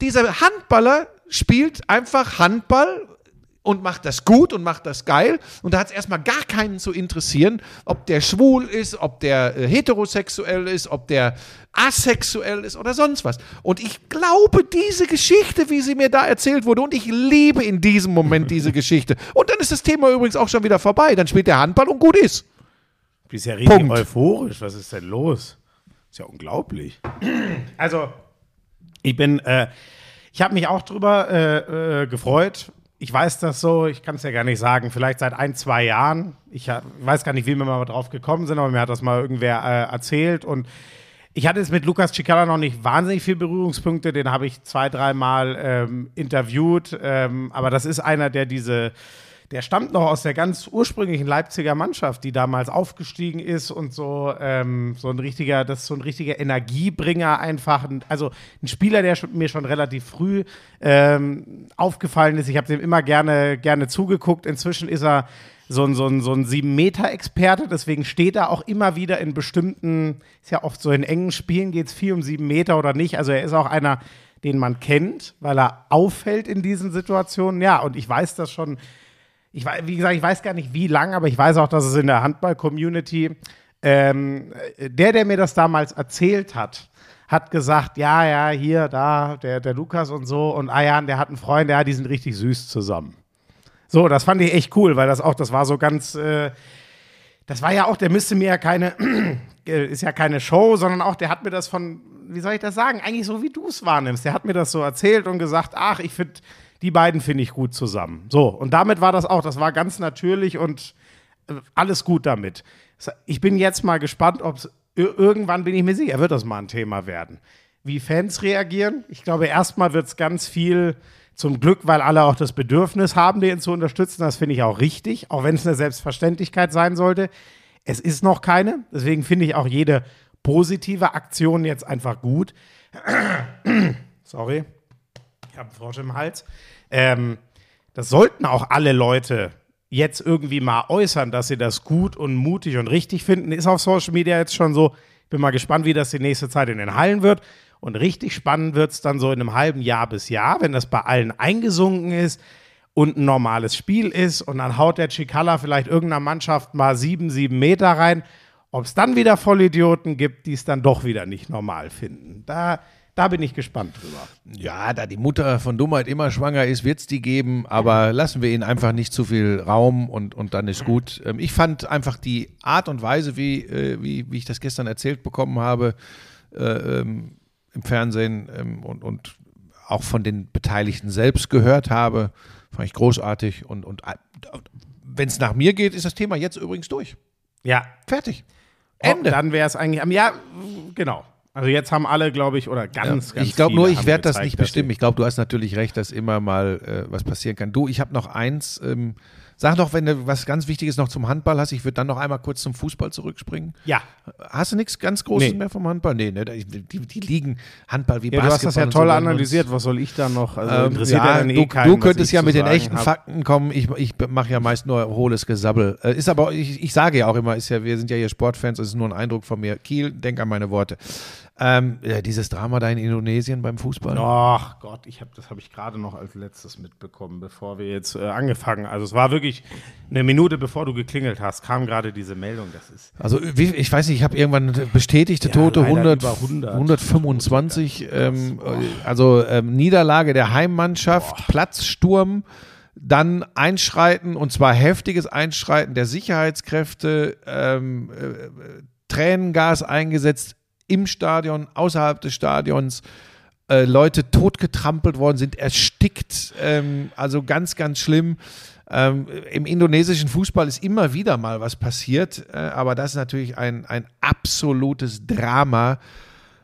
dieser Handballer spielt einfach Handball und macht das gut und macht das geil. Und da hat es erstmal gar keinen zu interessieren, ob der schwul ist, ob der äh, heterosexuell ist, ob der asexuell ist oder sonst was. Und ich glaube, diese Geschichte, wie sie mir da erzählt wurde, und ich liebe in diesem Moment diese Geschichte. Und dann ist das Thema übrigens auch schon wieder vorbei. Dann spielt der Handball und gut ist. Bist ja richtig Punkt. euphorisch. Was ist denn los? Ist ja unglaublich. Also, ich bin, äh, ich habe mich auch drüber äh, äh, gefreut. Ich weiß das so, ich kann es ja gar nicht sagen, vielleicht seit ein, zwei Jahren. Ich weiß gar nicht, wie wir mal drauf gekommen sind, aber mir hat das mal irgendwer äh, erzählt. Und ich hatte jetzt mit Lukas Cicala noch nicht wahnsinnig viele Berührungspunkte. Den habe ich zwei, dreimal ähm, interviewt. Ähm, aber das ist einer, der diese der stammt noch aus der ganz ursprünglichen Leipziger Mannschaft, die damals aufgestiegen ist und so, ähm, so ein richtiger, das ist so ein richtiger Energiebringer einfach. Ein- Also ein Spieler, der mir schon relativ früh ähm, aufgefallen ist. Ich habe dem immer gerne, gerne zugeguckt. Inzwischen ist er so ein, so ein, so ein Sieben-Meter-Experte, deswegen steht er auch immer wieder in bestimmten, ist ja oft so in engen Spielen geht es viel um sieben Meter oder nicht. Also er ist auch einer, den man kennt, weil er auffällt in diesen Situationen. Ja, und ich weiß das schon ich weiß, wie gesagt, ich weiß gar nicht wie lang, aber ich weiß auch, dass es in der Handball-Community, ähm, der, der mir das damals erzählt hat, hat gesagt, ja, ja, hier, da, der, der Lukas und so und ja, der hat einen Freund, ja, die sind richtig süß zusammen. So, das fand ich echt cool, weil das auch, das war so ganz, äh, das war ja auch, der müsste mir ja keine, ist ja keine Show, sondern auch, der hat mir das von, wie soll ich das sagen, eigentlich so, wie du es wahrnimmst. Der hat mir das so erzählt und gesagt, ach, ich finde, die beiden finde ich gut zusammen. So, und damit war das auch, das war ganz natürlich und äh, alles gut damit. Ich bin jetzt mal gespannt, ob irgendwann bin ich mir sicher, wird das mal ein Thema werden. Wie Fans reagieren? Ich glaube, erstmal wird es ganz viel zum Glück, weil alle auch das Bedürfnis haben, den zu unterstützen. Das finde ich auch richtig, auch wenn es eine Selbstverständlichkeit sein sollte. Es ist noch keine. Deswegen finde ich auch jede positive Aktion jetzt einfach gut. Sorry, ich habe Frosch im Hals. Ähm, das sollten auch alle Leute jetzt irgendwie mal äußern, dass sie das gut und mutig und richtig finden. Ist auf Social Media jetzt schon so. Ich bin mal gespannt, wie das die nächste Zeit in den Hallen wird. Und richtig spannend wird es dann so in einem halben Jahr bis Jahr, wenn das bei allen eingesunken ist und ein normales Spiel ist und dann haut der Chicala vielleicht irgendeiner Mannschaft mal sieben, sieben Meter rein. Ob es dann wieder Vollidioten gibt, die es dann doch wieder nicht normal finden. Da, da bin ich gespannt drüber. Ja, da die Mutter von Dummheit immer schwanger ist, wird es die geben, aber lassen wir ihnen einfach nicht zu viel Raum und, und dann ist gut. Ähm, ich fand einfach die Art und Weise, wie, äh, wie, wie ich das gestern erzählt bekommen habe, äh, ähm, im Fernsehen ähm, und, und auch von den Beteiligten selbst gehört habe, fand ich großartig. Und, und äh, wenn es nach mir geht, ist das Thema jetzt übrigens durch. Ja, Fertig. Ende. Oh, dann wäre es eigentlich am Ja, genau. Also jetzt haben alle, glaube ich, oder ganz, ja, ganz Ich glaube nur, ich werde das nicht bestimmen. Ich glaube, du hast natürlich recht, dass immer mal äh, was passieren kann. Du, ich habe noch eins. Ähm, sag doch, wenn du was ganz Wichtiges noch zum Handball hast. Ich würde dann noch einmal kurz zum Fußball zurückspringen. Ja, Hast du nichts ganz Großes Nee. mehr vom Handball? Nee, ne? Die, die liegen Handball wie ja du Basketball. hast das ja so toll uns- analysiert. Was soll ich da noch? Also Ähm, interessiert ja, ja, eh du, keinen, du könntest ja mit den echten hab. Fakten kommen. Ich, ich mache ja meist nur hohles Gesabbel. Äh, ist aber, ich, ich sage ja auch immer, ist ja, wir sind ja hier Sportfans, das ist nur ein Eindruck von mir. Kiel, denk an meine Worte. Ähm, ja, dieses Drama da in Indonesien beim Fußball. Ach Gott, ich hab, das habe ich gerade noch als letztes mitbekommen, bevor wir jetzt äh, angefangen. Also es war wirklich eine Minute, bevor du geklingelt hast, kam gerade diese Meldung. Das ist Also wie, ich weiß nicht, ich habe irgendwann bestätigte Ja, Tote leider 100, über 100. 125. Ähm, also ähm, Niederlage der Heimmannschaft, Platzsturm, dann Einschreiten und zwar heftiges Einschreiten der Sicherheitskräfte, ähm, äh, Tränengas eingesetzt im Stadion, außerhalb des Stadions. Äh, Leute totgetrampelt worden, sind erstickt. Ähm, also ganz, ganz schlimm. Ähm, Im indonesischen Fußball ist immer wieder mal was passiert, äh, aber das ist natürlich ein, ein absolutes Drama.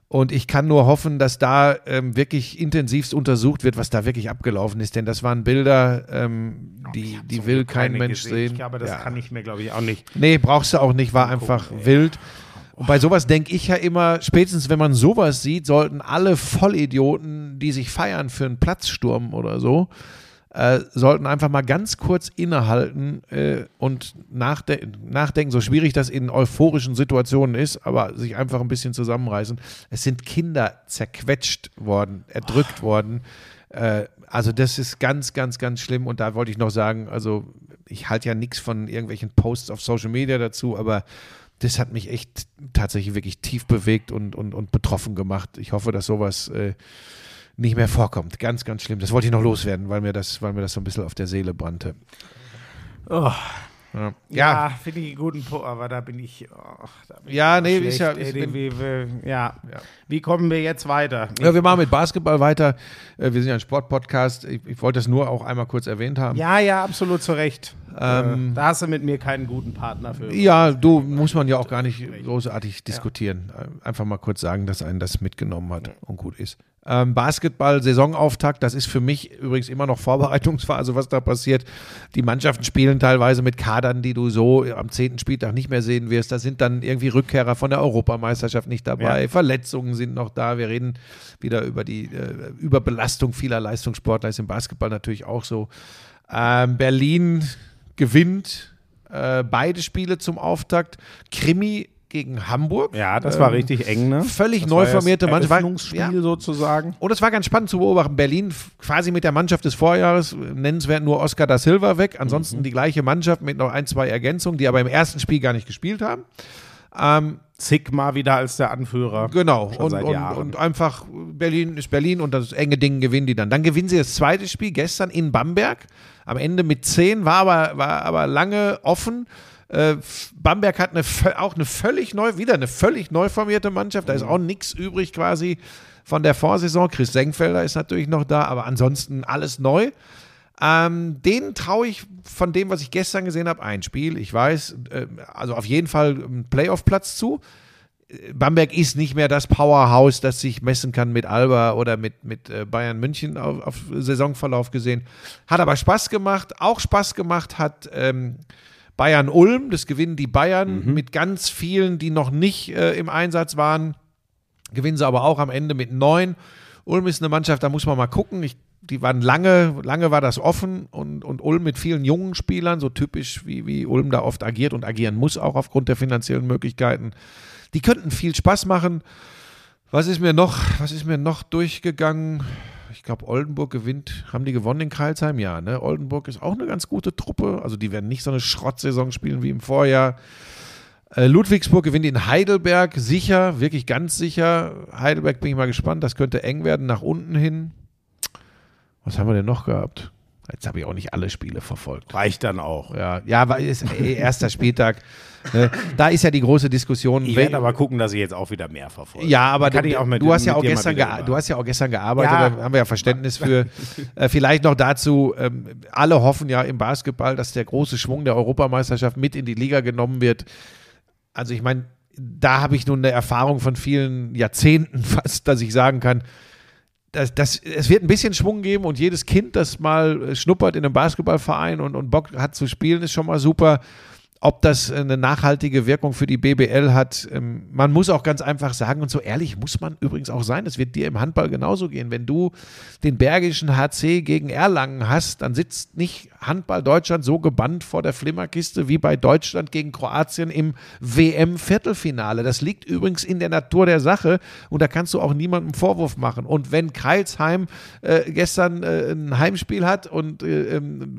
Und ich kann nur hoffen, dass da ähm, wirklich intensivst untersucht wird, was da wirklich abgelaufen ist. Denn das waren Bilder, ähm, die, die will kein Mensch gesehen. sehen. Ich glaube, das Ja. kann ich mir, glaube ich, auch nicht. Nee, brauchst du auch nicht, war einfach wild. Und bei sowas denke ich ja immer, spätestens wenn man sowas sieht, sollten alle Vollidioten, die sich feiern für einen Platzsturm oder so, äh, sollten einfach mal ganz kurz innehalten äh, und nachde nachdenken, so schwierig das in euphorischen Situationen ist, aber sich einfach ein bisschen zusammenreißen. Es sind Kinder zerquetscht worden, erdrückt worden. Äh, also das ist ganz, ganz, ganz schlimm. Und da wollte ich noch sagen, also ich halte ja nichts von irgendwelchen Posts auf Social Media dazu, aber das hat mich echt tatsächlich wirklich tief bewegt und, und, und betroffen gemacht. Ich hoffe, dass sowas äh, nicht mehr vorkommt. Ganz, ganz schlimm. Das wollte ich noch loswerden, weil mir das, weil mir das so ein bisschen auf der Seele brannte. Oh. Ja, Ja, finde ich einen guten Po, aber da bin ich. Oh, da bin Ja, ich nee, schlecht, ist ja- ey, ist- wie, wie, ja. Ja. Wie kommen wir jetzt weiter? Ja, wir machen mit Basketball weiter. Äh, Wir sind ja ein Sportpodcast. Ich, ich wollte das nur auch einmal kurz erwähnt haben. Ja, ja, absolut zu Recht. Ähm, äh, da hast du mit mir keinen guten Partner für. Ja, du muss man ja auch gar nicht großartig diskutieren. Einfach mal kurz sagen, dass einen das mitgenommen hat und gut ist. Ähm, Basketball, Saisonauftakt, das ist für mich übrigens immer noch Vorbereitungsphase, was da passiert. Die Mannschaften spielen teilweise mit Kadern, die du so am zehnten Spieltag nicht mehr sehen wirst. Da sind dann irgendwie Rückkehrer von der Europameisterschaft nicht dabei. Ja. Verletzungen sind noch da. Wir reden wieder über die äh, Überbelastung vieler Leistungssportler. Ist im Basketball natürlich auch so. Ähm, Berlin gewinnt äh, beide Spiele zum Auftakt. Krimi gegen Hamburg. Ja, das war Ähm, richtig eng, ne? völlig das neu war formierte Mannschaft. Ja. sozusagen. Und es war ganz spannend zu beobachten. Berlin quasi mit der Mannschaft des Vorjahres, nennenswert nur Oscar da Silva weg. Mhm. Ansonsten die gleiche Mannschaft mit noch ein, zwei Ergänzungen, die aber im ersten Spiel gar nicht gespielt haben. Ähm, Sigma wieder als der Anführer. Genau, und, und, und einfach Berlin ist Berlin und das enge Ding gewinnen die dann. Dann gewinnen sie das zweite Spiel gestern in Bamberg. Am Ende mit 10, war aber, war aber lange offen. Äh, Bamberg hat eine, auch eine völlig neu, wieder eine völlig neu formierte Mannschaft. Da ist auch nichts übrig quasi von der Vorsaison. Chris Senkfelder ist natürlich noch da, aber ansonsten alles neu. Ähm, denen traue ich von dem, was ich gestern gesehen habe, ein Spiel. Ich weiß, äh, also auf jeden Fall einen Playoff-Platz zu. Bamberg ist nicht mehr das Powerhouse, das sich messen kann mit Alba oder mit, mit äh, Bayern München auf, auf Saisonverlauf gesehen. Hat aber Spaß gemacht. Auch Spaß gemacht hat ähm, Bayern Ulm. Das gewinnen die Bayern mit ganz vielen, die noch nicht äh, im Einsatz waren. Gewinnen sie aber auch am Ende mit neun. Ulm ist eine Mannschaft, da muss man mal gucken. Ich, die waren lange, lange war das offen und, und Ulm mit vielen jungen Spielern, so typisch wie, wie Ulm da oft agiert und agieren muss, auch aufgrund der finanziellen Möglichkeiten. Die könnten viel Spaß machen. Was ist mir noch, was ist mir noch durchgegangen? Ich glaube, Oldenburg gewinnt. Haben die gewonnen in Karlsheim? Ja, ne? Oldenburg ist auch eine ganz gute Truppe. Also die werden nicht so eine Schrottsaison spielen wie im Vorjahr. Äh, Ludwigsburg gewinnt in Heidelberg sicher, wirklich ganz sicher. Heidelberg bin ich mal gespannt, das könnte eng werden nach unten hin. Was haben wir denn noch gehabt? Jetzt habe ich auch nicht alle Spiele verfolgt. Reicht dann auch. Ja, ja, weil ist eh erster Spieltag. Ne? Da ist ja die große Diskussion. Ich werde aber gucken, dass ich jetzt auch wieder mehr verfolge. ja, aber du, mit, du, hast ja auch gestern du hast ja auch gestern gearbeitet, Ja. da haben wir ja Verständnis für. äh, vielleicht noch dazu, ähm, alle hoffen ja im Basketball, dass der große Schwung der Europameisterschaft mit in die Liga genommen wird. Also ich meine, da habe ich nun eine Erfahrung von vielen Jahrzehnten fast, dass ich sagen kann, das, das, es wird ein bisschen Schwung geben und jedes Kind, das mal äh, schnuppert in einem Basketballverein und, und Bock hat zu spielen, ist schon mal super. Ob das eine nachhaltige Wirkung für die BBL hat, ähm, man muss auch ganz einfach sagen, und so ehrlich muss man übrigens auch sein, das wird dir im Handball genauso gehen. Wenn du den bergischen HC gegen Erlangen hast, dann sitzt nicht Handball Deutschland so gebannt vor der Flimmerkiste wie bei Deutschland gegen Kroatien im WM-Viertelfinale. Das liegt übrigens in der Natur der Sache und da kannst du auch niemandem Vorwurf machen. Und wenn Kreilsheim äh, gestern äh, ein Heimspiel hat und äh, ähm,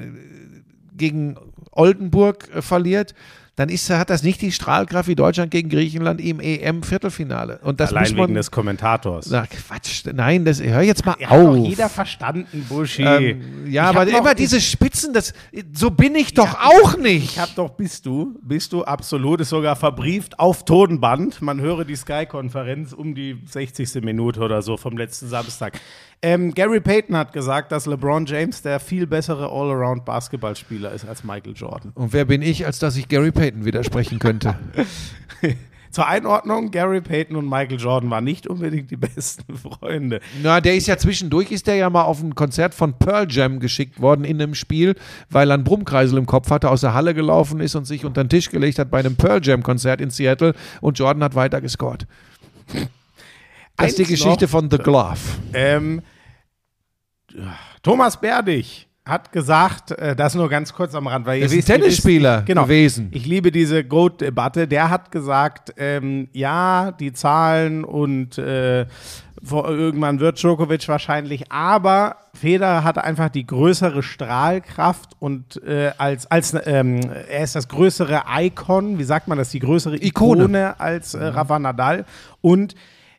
gegen Oldenburg äh, verliert, dann ist, hat das nicht die Strahlkraft wie Deutschland gegen Griechenland im EM-Viertelfinale. Und das Allein muss man. wegen des Kommentators. Na, Quatsch, nein, das, hör jetzt mal Ja, hat doch auf. jeder verstanden, Buschi. ähm, ja, Ich aber immer diese Spitzen, das, so bin ich doch auch nicht. Ich hab doch, bist du, bist du absolut, ist sogar verbrieft auf Tonband. Man höre die Sky-Konferenz um die 60. Minute oder so vom letzten Samstag. Ähm, Gary Payton hat gesagt, dass LeBron James der viel bessere Allround-Basketballspieler ist als Michael Jordan. Und wer bin ich, als dass ich Gary Payton widersprechen könnte? Zur Einordnung, Gary Payton und Michael Jordan waren nicht unbedingt die besten Freunde. Na, der ist ja zwischendurch, ist der ja mal auf ein Konzert von Pearl Jam geschickt worden in einem Spiel, weil er einen Brummkreisel im Kopf hatte, aus der Halle gelaufen ist und sich unter den Tisch gelegt hat bei einem Pearl Jam Konzert in Seattle und Jordan hat weiter gescored. Das ist die Geschichte noch. von The Glove. Ähm, Thomas Berdig hat gesagt, äh, das nur ganz kurz am Rand, weil Das ist Tennisspieler genau, gewesen. Ich liebe diese Goat-Debatte. Der hat gesagt, ähm, ja, die Zahlen und äh, irgendwann wird Djokovic wahrscheinlich, aber Federer hatte einfach die größere Strahlkraft und äh, als, als ähm, er ist das größere Icon, wie sagt man das, die größere Ikone. Ikone als äh, Rafa Nadal und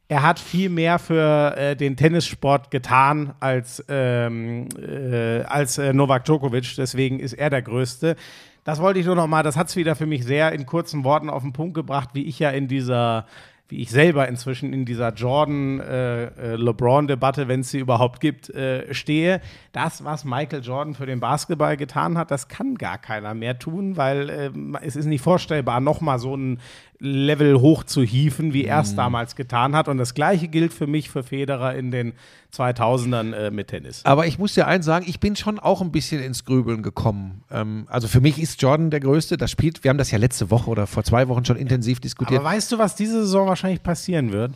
er hat viel mehr für äh, den Tennissport getan als, ähm, äh, als äh, Novak Djokovic. Deswegen ist er der Größte. Das wollte ich nur noch mal, das hat es wieder für mich sehr in kurzen Worten auf den Punkt gebracht, wie ich ja in dieser, wie ich selber inzwischen in dieser Jordan-LeBron-Debatte, wenn es sie überhaupt gibt, äh, stehe. Das, was Michael Jordan für den Basketball getan hat, das kann gar keiner mehr tun, weil ähm, es ist nicht vorstellbar, nochmal so ein Level hoch zu hieven, wie er es damals getan hat. Und das Gleiche gilt für mich für Federer in den 2000ern äh, mit Tennis. Aber ich muss dir eins sagen, ich bin schon auch ein bisschen ins Grübeln gekommen. Ähm, also für mich ist Jordan der Größte. Das spielt, wir haben das ja letzte Woche oder vor zwei Wochen schon intensiv diskutiert. Aber weißt du, was diese Saison wahrscheinlich passieren wird?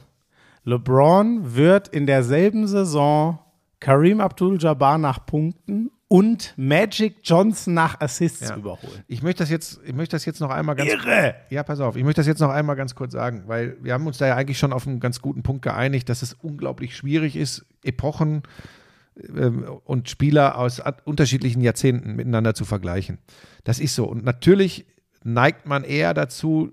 LeBron wird in derselben Saison Kareem Abdul-Jabbar nach Punkten und Magic Johnson nach Assists Ja. überholen. Ich möchte das jetzt, ich möchte das jetzt noch einmal ganz Irre! Ja, pass auf, ich möchte das jetzt noch einmal ganz kurz sagen, weil wir haben uns da ja eigentlich schon auf einen ganz guten Punkt geeinigt, dass es unglaublich schwierig ist, Epochen ähm, und Spieler aus unterschiedlichen Jahrzehnten miteinander zu vergleichen. Das ist so. Und natürlich neigt man eher dazu,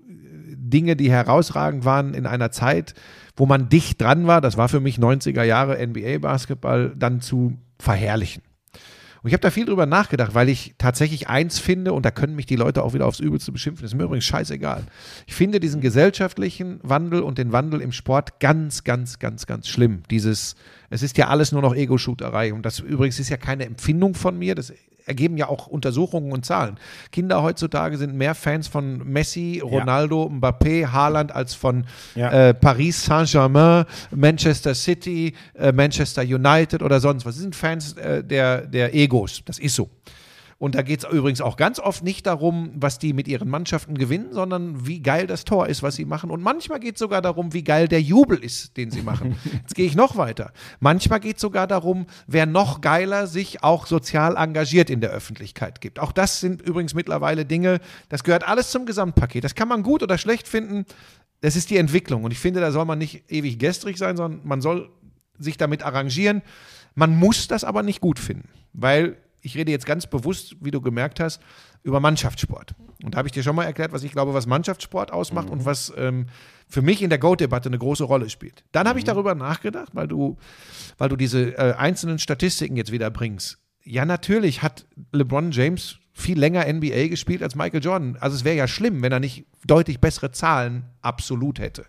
Dinge, die herausragend waren in einer Zeit, wo man dicht dran war, das war für mich 90er Jahre NBA-Basketball, dann zu verherrlichen. Und ich habe da viel drüber nachgedacht, weil ich tatsächlich eins finde, und da können mich die Leute auch wieder aufs Übelste beschimpfen, ist mir übrigens scheißegal. Ich finde diesen gesellschaftlichen Wandel und den Wandel im Sport ganz, ganz, ganz, ganz schlimm. Dieses, es ist ja alles nur noch Ego-Shooterei. Und das übrigens ist ja keine Empfindung von mir, das ergeben ja auch Untersuchungen und Zahlen. Kinder heutzutage sind mehr Fans von Messi, Ronaldo, Mbappé, Haaland als von Ja. äh, Paris Saint-Germain, Manchester City, äh, Manchester United oder sonst was. Sie sind Fans äh, der, der Egos. Das ist so. Und da geht es übrigens auch ganz oft nicht darum, was die mit ihren Mannschaften gewinnen, sondern wie geil das Tor ist, was sie machen. Und manchmal geht es sogar darum, wie geil der Jubel ist, den sie machen. Jetzt gehe ich noch weiter. Manchmal geht es sogar darum, wer noch geiler sich auch sozial engagiert in der Öffentlichkeit gibt. Auch das sind übrigens mittlerweile Dinge, das gehört alles zum Gesamtpaket. Das kann man gut oder schlecht finden. Das ist die Entwicklung. Und ich finde, da soll man nicht ewig gestrig sein, sondern man soll sich damit arrangieren. Man muss das aber nicht gut finden, weil ich rede jetzt ganz bewusst, wie du gemerkt hast, über Mannschaftssport. Und da habe ich dir schon mal erklärt, was ich glaube, was Mannschaftssport ausmacht und was ähm, für mich in der GOAT-Debatte eine große Rolle spielt. Dann habe ich darüber nachgedacht, weil du, weil du diese äh, einzelnen Statistiken jetzt wieder bringst. Ja, natürlich hat LeBron James viel länger NBA gespielt als Michael Jordan. Also es wäre ja schlimm, wenn er nicht deutlich bessere Zahlen absolut hätte.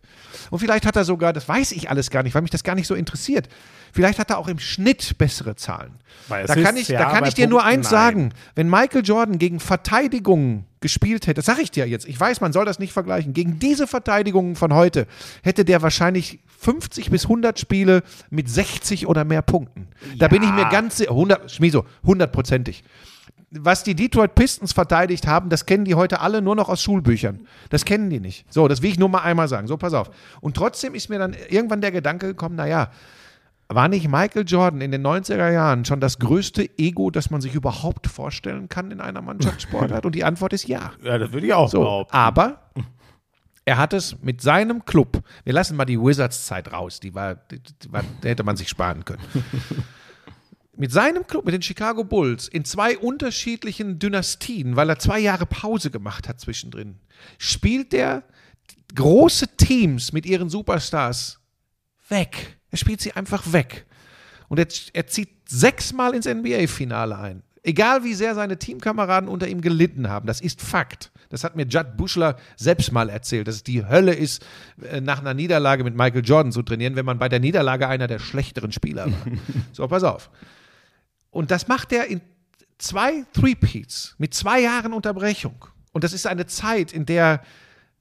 Und vielleicht hat er sogar, das weiß ich alles gar nicht, weil mich das gar nicht so interessiert. Vielleicht hat er auch im Schnitt bessere Zahlen. Bei Da kann ich, ja, da kann ich dir nur Punkten eins nein. sagen. Wenn Michael Jordan gegen Verteidigungen gespielt hätte, das sage ich dir jetzt, ich weiß, man soll das nicht vergleichen, gegen diese Verteidigungen von heute hätte der wahrscheinlich 50 bis 100 Spiele mit 60 oder mehr Punkten. Da bin ich mir ganz sicher, 100, Schmieso, hundertprozentig. Was die Detroit Pistons verteidigt haben, das kennen die heute alle nur noch aus Schulbüchern. Das kennen die nicht. So, das will ich nur mal einmal sagen. So, pass auf. Und trotzdem ist mir dann irgendwann der Gedanke gekommen, naja, war nicht Michael Jordan in den 90er Jahren schon das größte Ego, das man sich überhaupt vorstellen kann in einer Mannschaftssportart? Und die Antwort ist ja. Ja, das würde ich auch So, behaupten. aber er hat es mit seinem Club, wir lassen mal die Wizards-Zeit raus, die war, die, die war, die hätte man sich sparen können. Mit seinem Club, mit den Chicago Bulls, in zwei unterschiedlichen Dynastien, weil er zwei Jahre Pause gemacht hat zwischendrin, spielt der große Teams mit ihren Superstars weg. Er spielt sie einfach weg. Und er, er zieht sechsmal ins NBA-Finale ein. Egal wie sehr seine Teamkameraden unter ihm gelitten haben, das ist Fakt. Das hat mir Judd Bushler selbst mal erzählt, dass es die Hölle ist, äh, nach einer Niederlage mit Michael Jordan zu trainieren, wenn man bei der Niederlage einer der schlechteren Spieler war. so, pass auf. Und das macht er in zwei Three-Peats mit zwei Jahren Unterbrechung. Und das ist eine Zeit, in der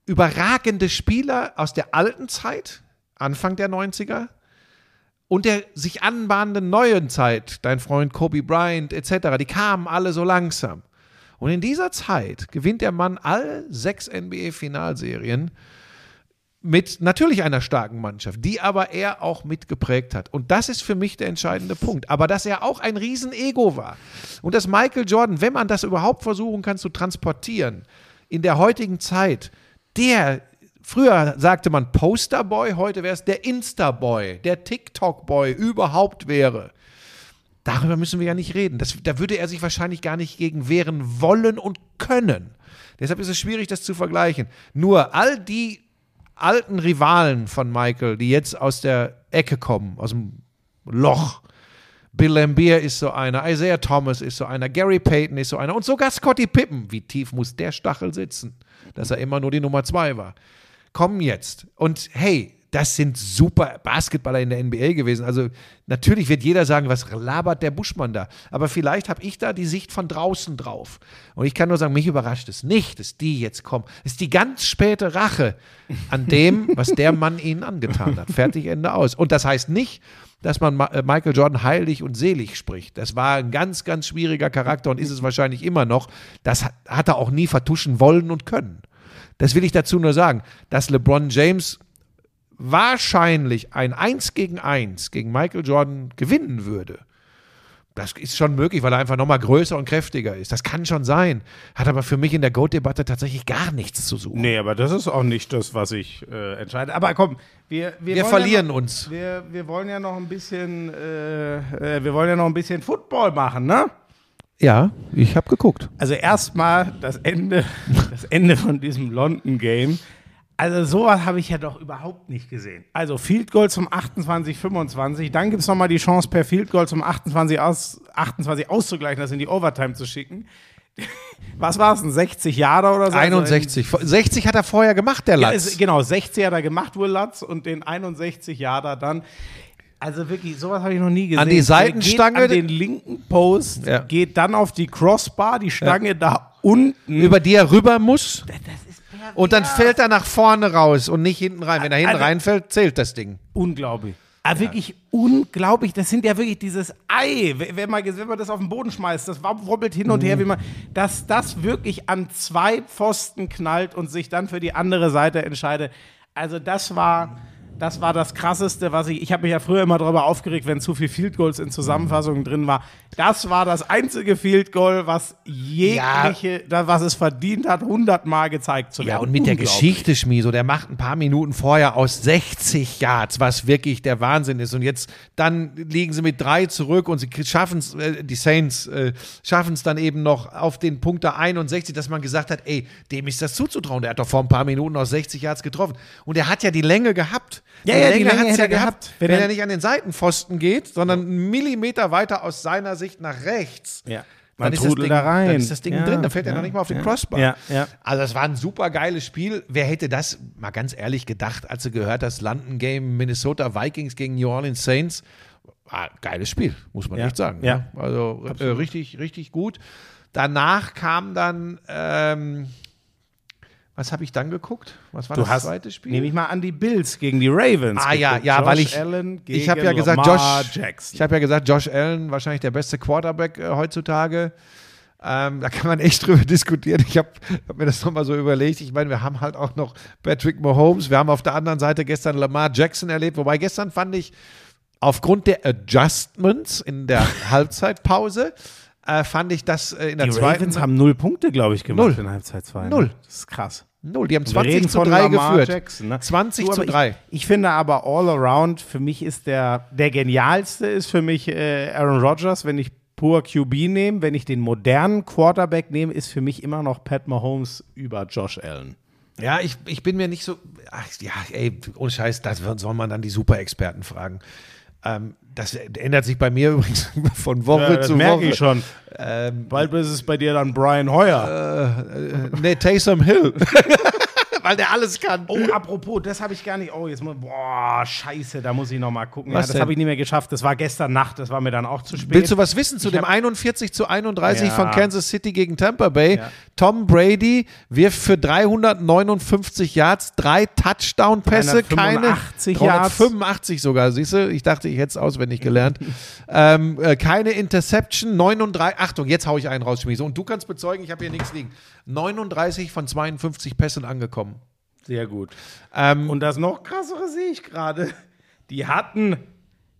überragende Spieler aus der alten Zeit, Anfang der 90er, und der sich anbahnenden neuen Zeit, dein Freund Kobe Bryant etc., die kamen alle so langsam. Und in dieser Zeit gewinnt der Mann alle sechs NBA-Finalserien mit natürlich einer starken Mannschaft, die aber er auch mitgeprägt hat. Und das ist für mich der entscheidende Punkt. Aber dass er auch ein Riesen-Ego war. Und dass Michael Jordan, wenn man das überhaupt versuchen kann zu transportieren, in der heutigen Zeit, der, früher sagte man Posterboy, heute wäre es der Insta-Boy, der TikTok-Boy überhaupt wäre. Darüber müssen wir ja nicht reden. Das, da würde er sich wahrscheinlich gar nicht gegen wehren wollen und können. Deshalb ist es schwierig, das zu vergleichen. Nur all die alten Rivalen von Michael, die jetzt aus der Ecke kommen, aus dem Loch. Bill Lambier ist so einer, Isaiah Thomas ist so einer, Gary Payton ist so einer und sogar Scottie Pippen. Wie tief muss der Stachel sitzen, dass er immer nur die Nummer zwei war? Kommen jetzt. Und hey, das sind super Basketballer in der NBA gewesen. Also natürlich wird jeder sagen, was labert der Buschmann da? Aber vielleicht habe ich da die Sicht von draußen drauf. Und ich kann nur sagen, mich überrascht es nicht, dass die jetzt kommen. Es ist die ganz späte Rache an dem, was der Mann ihnen angetan hat. Fertig, Ende aus. Und das heißt nicht, dass man Ma- äh, Michael Jordan heilig und selig spricht. Das war ein ganz, ganz schwieriger Charakter und ist es wahrscheinlich immer noch. Das hat er auch nie vertuschen wollen und können. Das will ich dazu nur sagen, dass LeBron James wahrscheinlich ein 1 gegen 1 gegen Michael Jordan gewinnen würde. Das ist schon möglich, weil er einfach nochmal größer und kräftiger ist. Das kann schon sein. Hat aber für mich in der GOAT-Debatte tatsächlich gar nichts zu suchen. Nee, aber das ist auch nicht das, was ich äh, entscheide. Aber komm, wir, wir, Wir verlieren ja noch, uns. Wir, wir wollen ja noch ein bisschen, äh, äh, wir wollen ja noch ein bisschen Football machen, ne? Ja, ich habe geguckt. Also erstmal das Ende, das Ende von diesem London Game. Also sowas habe ich ja doch überhaupt nicht gesehen. Also Field Goal zum 28, 25, dann gibt es nochmal die Chance per Field Goal zum 28, aus, 28 auszugleichen, das in die Overtime zu schicken. Was war es, ein 60 Jahre oder so? 61. 60 hat er vorher gemacht, der Ja, Latz. ist, genau, 60 hat er gemacht, Will Lutz, und den 61 Jahre dann. Also wirklich, sowas habe ich noch nie gesehen. An die Der Seitenstange- Geht an den linken Post, Ja. geht dann auf die Crossbar, die Stange da unten. über die er rüber muss. das ist Und dann fällt er nach vorne raus und nicht hinten rein. Wenn er hinten Also- reinfällt, zählt das Ding. Unglaublich. Ah, wirklich unglaublich. Das sind ja wirklich dieses Ei. Wenn wenn man, wenn man das auf den Boden schmeißt, das wobbelt hin und her, wie man, dass das wirklich an zwei Pfosten knallt und sich dann für die andere Seite entscheidet. Also das war, das war das Krasseste, was ich, ich habe mich ja früher immer darüber aufgeregt, wenn zu viel Field Goals in Zusammenfassungen drin war. Das war das einzige Field Goal, was jegliche, da- was es verdient hat, hundertmal gezeigt zu werden. Ja, und mit der. Geschichte, Schmieso, der macht ein paar Minuten vorher aus 60 Yards, was wirklich der Wahnsinn ist. Und jetzt, dann liegen sie mit drei zurück und sie schaffen es, äh, die Saints äh, schaffen es dann eben noch auf den Punkt der 61, dass man gesagt hat, ey, dem ist das zuzutrauen. Der hat doch vor ein paar Minuten aus 60 Yards getroffen. Und er hat ja die Länge gehabt. Ja, ja, die Länge hat's hätte er gehabt. Wenn, Wenn er er- nicht an den Seitenpfosten geht, sondern einen Millimeter weiter aus seiner Sicht nach rechts. Ja. Dann ist, das Ding, da rein. dann ist das Ding Ja, drin, dann fällt er ja, noch nicht mal auf den ja. Crossbar. Ja, ja. Also es war ein super geiles Spiel. Wer hätte das mal ganz ehrlich gedacht, als du gehört hast, London Game Minnesota Vikings gegen New Orleans Saints? War ein geiles Spiel, muss man Ja. echt sagen. Ja. Also äh, richtig, richtig gut. Danach kam dann, ähm, was habe ich dann geguckt? Was war Du das hast, zweite Spiel? nehme ich mal an die Bills gegen die Ravens. Ah ja, geguckt. ja, Josh weil ich Allen ich habe gegen ja gesagt, Lamar Josh Jackson. Ich habe ja gesagt, Josh Allen wahrscheinlich der beste Quarterback äh, heutzutage. Ähm, da kann man echt drüber diskutieren. Ich habe hab mir das nochmal so überlegt. Ich meine, wir haben halt auch noch Patrick Mahomes. Wir haben auf der anderen Seite gestern Lamar Jackson erlebt. Wobei gestern fand ich aufgrund der Adjustments in der Halbzeitpause äh, fand ich das äh, in der die zweiten Ravens haben null Punkte, glaube ich, gemacht Null. in Halbzeit 2. Null. Das ist krass. null. Die haben Wir reden 20 zu von 3 Lamar geführt. Jackson, ne? 20 Du, zu aber 3. Ich, ich finde aber all around, für mich ist der, der genialste ist für mich äh, Aaron Rodgers, wenn ich pur QB nehme. Wenn ich den modernen Quarterback nehme, ist für mich immer noch Pat Mahomes über Josh Allen. Ja, ich, ich bin mir nicht so. Ach, ja, ey, ohne Scheiß, das soll man dann die Super-Experten fragen. Ähm, das ändert sich bei mir übrigens von Woche zu merke Woche. ich schon. Ähm, Bald ist es bei dir dann Brian Hoyer. äh, nee, Taysom Hill. Weil der alles kann. Oh, apropos, das habe ich gar nicht. Oh, jetzt muss. Boah, scheiße, da muss ich noch mal gucken. Was ja, das habe ich nicht mehr geschafft. Das war gestern Nacht, das war mir dann auch zu spät. Willst du was wissen zu Ich dem hab- 41 zu 31 Ja. von Kansas City gegen Tampa Bay? Ja. Tom Brady wirft für 359 Yards, drei Touchdown-Pässe, keine 385 Yards. 385 sogar, siehst du? Ich dachte, ich hätte es auswendig gelernt. ähm, äh, keine Interception, 39, Achtung, jetzt hau ich einen raus, Schmiese. Und du kannst bezeugen, ich habe hier nichts liegen. 39 von 52 Pässen angekommen. Sehr gut. Ähm, Und das noch krassere sehe ich gerade. Die hatten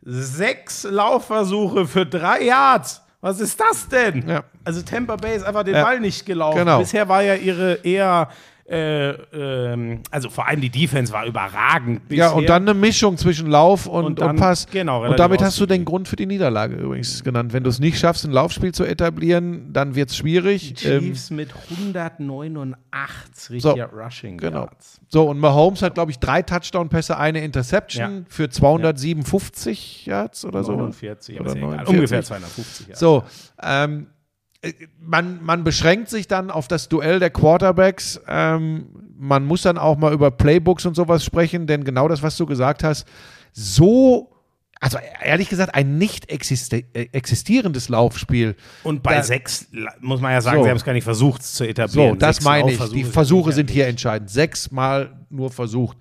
sechs Laufversuche für drei Yards. Was ist das denn? Ja. Also Tampa Bay ist einfach den Ja. Ball nicht gelaufen. Genau. Bisher war ja ihre eher, äh, ähm, also vor allem die Defense war überragend. Bisher. Ja, und dann eine Mischung zwischen Lauf und, Und dann- und Pass. genau, und damit hast du den Grund für die Niederlage übrigens genannt. Wenn du es nicht schaffst, ein Laufspiel zu etablieren, dann wird es schwierig. die Ähm, Chiefs mit 189 so, Rushing genau. Yards. So, und Mahomes hat, glaube ich, drei Touchdown-Pässe, eine Interception Ja. für 257 Yards oder so. 49, aber Oder ist ja egal. 49. Ungefähr 250 Yards. So, ähm, äh, man, man beschränkt sich dann auf das Duell der Quarterbacks. Ähm, man muss dann auch mal über Playbooks und sowas sprechen, denn genau das, was du gesagt hast, so, also ehrlich gesagt, ein nicht äh, existierendes Laufspiel. Und bei Da- sechs muss man ja sagen, So. sie haben es gar nicht versucht es zu etablieren. So, das Sechs meine ich. Die Versuche sind hier entscheidend. Sechsmal nur versucht.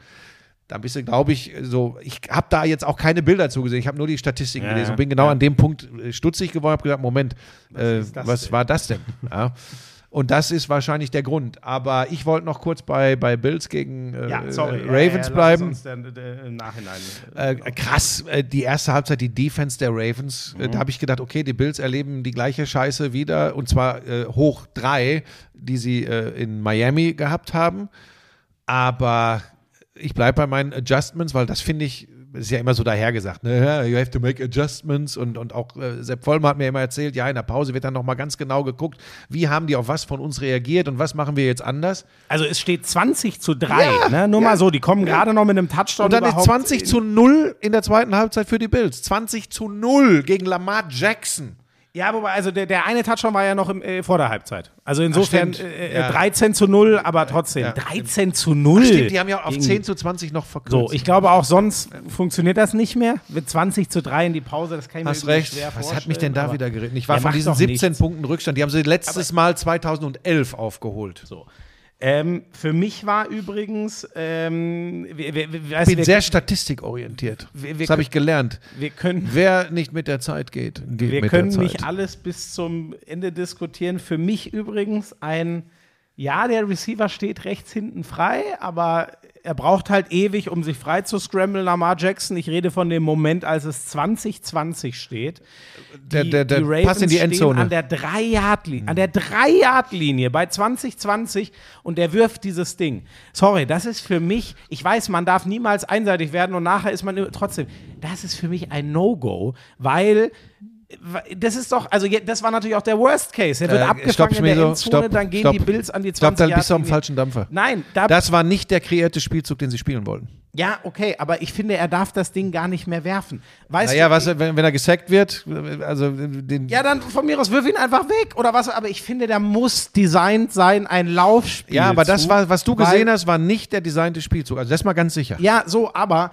Da bist du, glaube ich, so. Ich habe da jetzt auch keine Bilder zugesehen. Ich habe nur die Statistiken Ja, gelesen ja, und bin genau ja. an dem Punkt äh, stutzig geworden. Habe gedacht, Moment, äh, ist das was denn? war das denn? Ja. Und das ist wahrscheinlich der Grund. Aber ich wollte noch kurz bei, bei Bills gegen äh, Ja, sorry. äh, Ja, Ravens ja, lass bleiben. Dann, äh, im Nachhinein. Äh, krass, äh, die erste Halbzeit, die Defense der Ravens, Mhm. äh, da habe ich gedacht, okay, die Bills erleben die gleiche Scheiße wieder und zwar äh, hoch drei, die sie äh, in Miami gehabt haben. Aber ich bleibe bei meinen Adjustments, weil das finde ich, ist ja immer so dahergesagt, ne? Ja, you have to make adjustments und, und auch äh, Sepp Vollmer hat mir immer erzählt, ja, in der Pause wird dann nochmal ganz genau geguckt, wie haben die auf was von uns reagiert und was machen wir jetzt anders. Also es steht 20 zu 3, Ja, ne? Nur ja. mal so, die kommen gerade noch mit einem Touchdown Und dann ist überhaupt 20 zu 0 in der zweiten Halbzeit für die Bills. 20 zu 0 gegen Lamar Jackson. Ja, wobei, also der, der eine Touchdown war ja noch im, äh, vor der Halbzeit. Also insofern äh, äh, Ja. 13 zu 0, aber trotzdem. Ja. 13 zu 0. Stimmt, die haben ja auf Gegen- 10 zu 20 noch verkürzt. So, ich glaube auch sonst funktioniert das nicht mehr. Mit 20 zu 3 in die Pause, das kann ich Hast mir recht. schwer Was hat mich denn da vorstellen, wieder aber- geritten? Ich war von diesen doch 17 nichts. Punkten Rückstand. Die haben sie letztes Mal 2011 aufgeholt. So. Ähm, für mich war übrigens, ähm, wir, wir, wir, Ich weißt, bin sehr statistikorientiert. Wir- wir das habe ich gelernt. können, Wer nicht mit der Zeit geht, geht wir mit können der Zeit. nicht alles bis zum Ende diskutieren. Für mich übrigens ein, ja, der Receiver steht rechts hinten frei, aber er braucht halt ewig, um sich frei zu scramblen, Lamar Jackson. Ich rede von dem Moment, als es 2020 steht. Der- der- der Pass in die stehen Endzone. An der 3-Yard-Linie, an der 3-Yard-Linie bei 2020 und der wirft dieses Ding. Sorry, das ist für mich, ich weiß, man darf niemals einseitig werden und nachher ist man trotzdem, das ist für mich ein No-Go, weil das ist doch, also das war natürlich auch der Worst Case. Er wird Äh, abgefangen in der Schmieso, Endzone, stopp, dann gehen stopp. die Bills an die Ich glaube, 20 dann bist du am falschen Dampfer. Nein, da, Das war nicht der kreierte Spielzug, den sie spielen wollten. ja, okay, aber ich finde, er darf das Ding gar nicht mehr werfen. Weißt Naja, du, was, wenn, wenn er gesackt wird, also den, Ja, dann von mir aus wirf ihn einfach weg oder was. Aber ich finde, der muss designt sein, ein Laufspiel. ja, aber das war, was du gesehen hast, war nicht der designte Spielzug. Also das ist mal ganz sicher. Ja, so, aber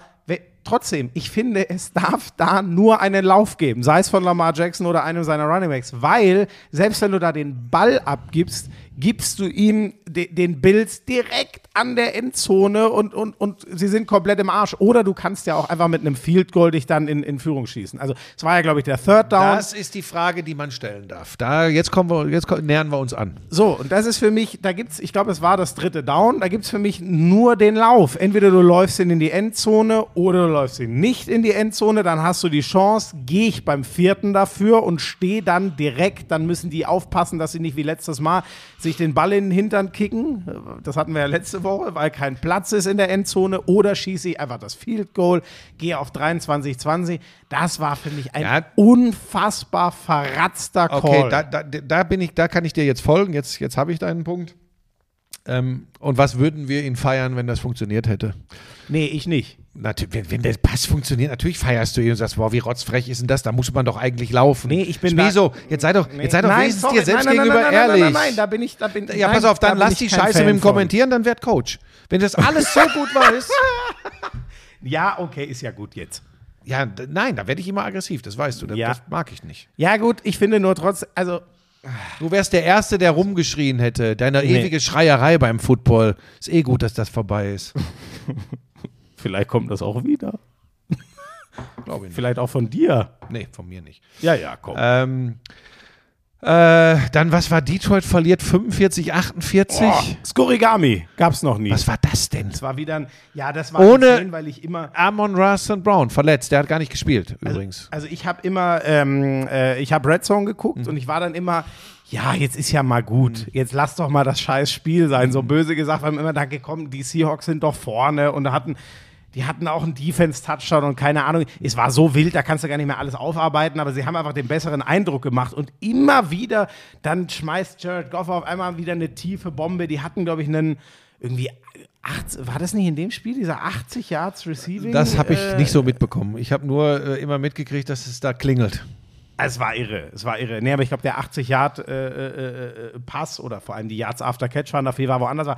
trotzdem, ich finde, es darf da nur einen Lauf geben, sei es von Lamar Jackson oder einem seiner Runningbacks, weil selbst wenn du da den Ball abgibst, gibst du ihm de den Bills direkt an der Endzone und, und, und sie sind komplett im Arsch. Oder du kannst ja auch einfach mit einem Field Goal dich dann in, in Führung schießen. Also es war ja, glaube ich, der Third Down. Das ist die Frage, die man stellen darf. Da, jetzt kommen wir, jetzt nähern wir uns an. So, und das ist für mich, da gibt's, ich glaube, es war das dritte Down, da gibt's für mich nur den Lauf. Entweder du läufst ihn in die Endzone oder du läufst ihn nicht in die Endzone, dann hast du die Chance, gehe ich beim vierten dafür und stehe dann direkt, dann müssen die aufpassen, dass sie nicht wie letztes Mal sich den Ball in den Hintern kicken. Das hatten wir ja letzte Woche, weil kein Platz ist in der Endzone oder schieße ich einfach das Field Goal, gehe auf 23-20. Das war für mich ein Ja. unfassbar verratzter Call. Okay, da, da, da bin ich, da kann ich dir jetzt folgen. Jetzt, jetzt habe ich deinen Punkt. Ähm, und was würden wir ihn feiern, wenn das funktioniert hätte? nee, ich nicht. Natürlich, wenn, der Pass funktioniert, natürlich feierst du ihn und sagst, boah, wie rotzfrech ist denn das? Da muss man doch eigentlich laufen. Nee, ich bin Wieso? Jetzt sei doch, jetzt sei doch Nein, wenigstens sorry, dir selbst nein, nein, gegenüber nein, nein, ehrlich. Nein, nein, nein, da bin ich, da bin ja, pass auf, dann lass die Scheiße Fan mit dem von. Kommentieren, dann werd Coach. Wenn das alles so gut weiß. Ja, okay, ist ja gut jetzt. Ja, nein, da werde ich immer aggressiv, das weißt du. Das, Ja. das mag ich nicht. Ja, gut, ich finde nur trotz, also, Du wärst der Erste, der rumgeschrien hätte. Deine Nee. ewige Schreierei beim Football. Ist eh gut, dass das vorbei ist. vielleicht kommt das auch wieder. Glaube ich nicht. Vielleicht auch von dir. Nee, von mir nicht. Ja, ja, komm. Ähm, äh, dann, was war Detroit verliert? 45, 48? Oh, Skorigami gab's noch nie. Was war das denn? Das war wieder ein, ja, das war Ohne- insane, weil ich immer, Amon Raston Brown, verletzt. Der hat gar nicht gespielt, übrigens. also ich habe immer, ähm, äh, ich habe Red Zone geguckt Mhm. und ich war dann immer, ja, jetzt ist ja mal gut. Jetzt lass doch mal das scheiß Spiel sein. Mhm. So böse gesagt, weil man immer da gekommen, die Seahawks sind doch vorne und hatten, die hatten auch einen Defense-Touchdown und keine Ahnung. Es war so wild, da kannst du gar nicht mehr alles aufarbeiten, aber sie haben einfach den besseren Eindruck gemacht und immer wieder, dann schmeißt Jared Goff auf einmal wieder eine tiefe Bombe. Die hatten, glaube ich, einen irgendwie, 80, war das nicht in dem Spiel, dieser 80 Yards Receiving? Das habe ich äh, nicht so mitbekommen. Ich habe nur äh, immer mitgekriegt, dass es da klingelt. Es war irre, es war irre. Nee, aber ich glaube, der 80 Yard äh, äh, äh, Pass oder vor allem die Yards after Catch waren dafür war woanders war.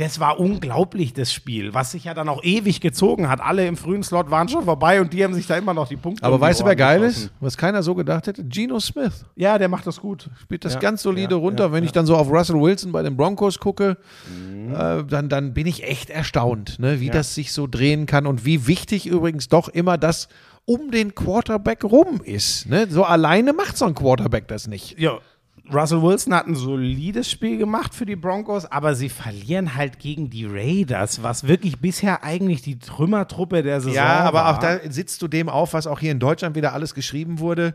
Das war unglaublich, das Spiel, was sich ja dann auch ewig gezogen hat. Alle im frühen Slot waren schon vorbei und die haben sich da immer noch die Punkte. Aber um die weißt du, wer geil ist? Was keiner so gedacht hätte? Geno Smith. Ja, der macht das gut. Spielt das Ja, ganz solide ja, runter. ja, Wenn ich dann so auf Russell Wilson bei den Broncos gucke, Mhm. äh, dann, dann bin ich echt erstaunt, ne, wie das sich so drehen kann und wie wichtig übrigens doch immer das um den Quarterback rum ist. Ne? So alleine macht so ein Quarterback das nicht. Ja, Russell Wilson hat ein solides Spiel gemacht für die Broncos, aber sie verlieren halt gegen die Raiders, was wirklich bisher eigentlich die Trümmertruppe der Saison Ja, aber war. auch da sitzt du dem auf, was auch hier in Deutschland wieder alles geschrieben wurde.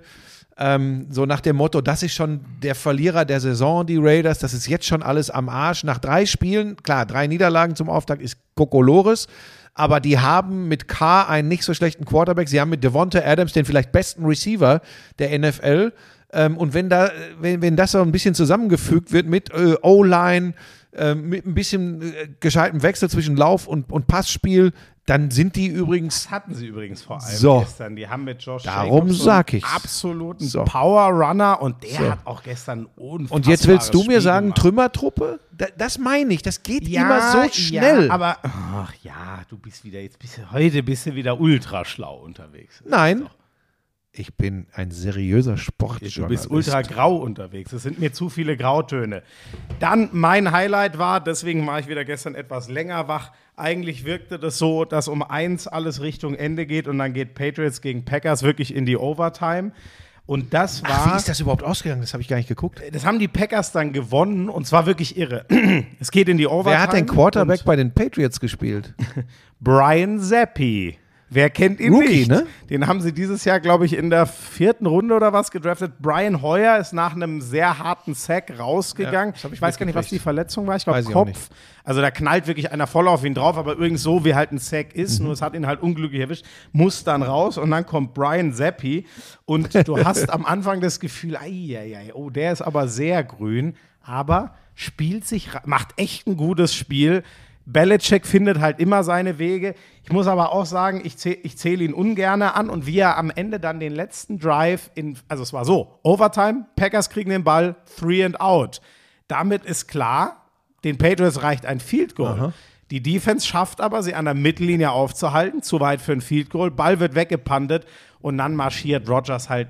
Ähm, so nach dem Motto, das ist schon der Verlierer der Saison, die Raiders, das ist jetzt schon alles am Arsch. Nach drei Spielen, klar, drei Niederlagen zum Auftakt ist Kokolores, aber die haben mit K einen nicht so schlechten Quarterback. Sie haben mit Devonta Adams den vielleicht besten Receiver der NFL. Ähm, und wenn, da, wenn, wenn das so ein bisschen zusammengefügt wird mit äh, O-Line, äh, mit ein bisschen äh, gescheitem Wechsel zwischen Lauf- und, und Passspiel, dann sind die übrigens Das hatten sie übrigens vor allem So. gestern. Die haben mit Josh Darum Jacobs sag ich's. absoluten So. Power Runner und der So. hat auch gestern unfassbares Und jetzt willst du mir Spiel sagen, gemacht. Trümmertruppe? Da, das meine ich, das geht ja, immer so schnell. Ja, aber ach ja, du bist wieder jetzt bist heute bist du wieder ultra schlau unterwegs. Nein, ich bin ein seriöser Sportjournalist. Du bist ultra grau unterwegs. Es sind mir zu viele Grautöne. Dann mein Highlight war, deswegen war ich wieder gestern etwas länger wach. Eigentlich wirkte das so, dass um eins alles Richtung Ende geht und dann geht Patriots gegen Packers wirklich in die Overtime. Und das war. Ach, wie ist das überhaupt ausgegangen? Das habe ich gar nicht geguckt. das haben die Packers dann gewonnen und zwar wirklich irre. es geht in die Overtime. Wer hat denn Quarterback bei den Patriots gespielt? Brian Zappi. Wer kennt ihn Rookie, nicht? ne? Den haben sie dieses Jahr, glaube ich, in der vierten Runde oder was gedraftet. Brian Hoyer ist nach einem sehr harten Sack rausgegangen. Ja, ich ich weiß gar nicht, was die. Verletzung war. Ich glaube Kopf. Also da knallt wirklich einer voll auf ihn drauf, aber übrigens so, wie halt ein Sack ist, Mhm. nur es hat ihn halt unglücklich erwischt, muss dann raus und dann kommt Brian Zappi und du hast am Anfang das Gefühl, ei, ei, ei, oh, der ist aber sehr grün, aber spielt sich, macht echt ein gutes Spiel. Belichick findet halt immer seine Wege. Ich muss aber auch sagen, ich zähle ich zähl ihn ungerne an und wie er am Ende dann den letzten Drive in, also es war so, Overtime, Packers kriegen den Ball, three and out. Damit ist klar, den Patriots reicht ein Field Goal. Die Defense schafft aber, sie an der Mittellinie aufzuhalten, zu weit für ein Field Goal. Ball wird weggepantet und dann marschiert Rogers halt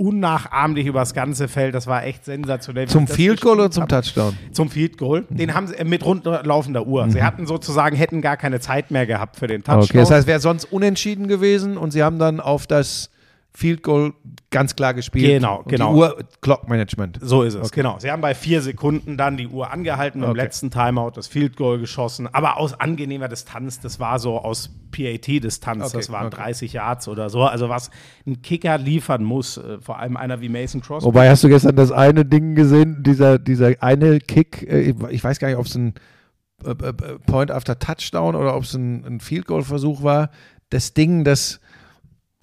unnachahmlich übers ganze Feld. Das war echt sensationell. Zum Field Goal oder zum haben. Touchdown? Zum Field Goal. Mhm. Den haben sie äh, mit runterlaufender Uhr. Sie hatten sozusagen, hätten gar keine Zeit mehr gehabt für den Touchdown. Okay, das heißt, wäre sonst unentschieden gewesen und sie haben dann auf das Field Goal ganz klar gespielt. Genau, und genau. Die Uhr, Clock Management. So ist es, genau. Sie haben bei vier Sekunden dann die Uhr angehalten, im Okay. letzten Timeout das Field Goal geschossen, aber aus angenehmer Distanz. Das war so aus PAT-Distanz, Okay, das waren okay. 30 Yards oder so. Also was ein Kicker liefern muss, äh, vor allem einer wie Mason Crosby. Wobei, hast du gestern das eine Ding gesehen, dieser, dieser eine Kick, äh, ich weiß gar nicht, ob es ein äh, Point after Touchdown oder ob es ein, ein Field Goal Versuch war. Das Ding, das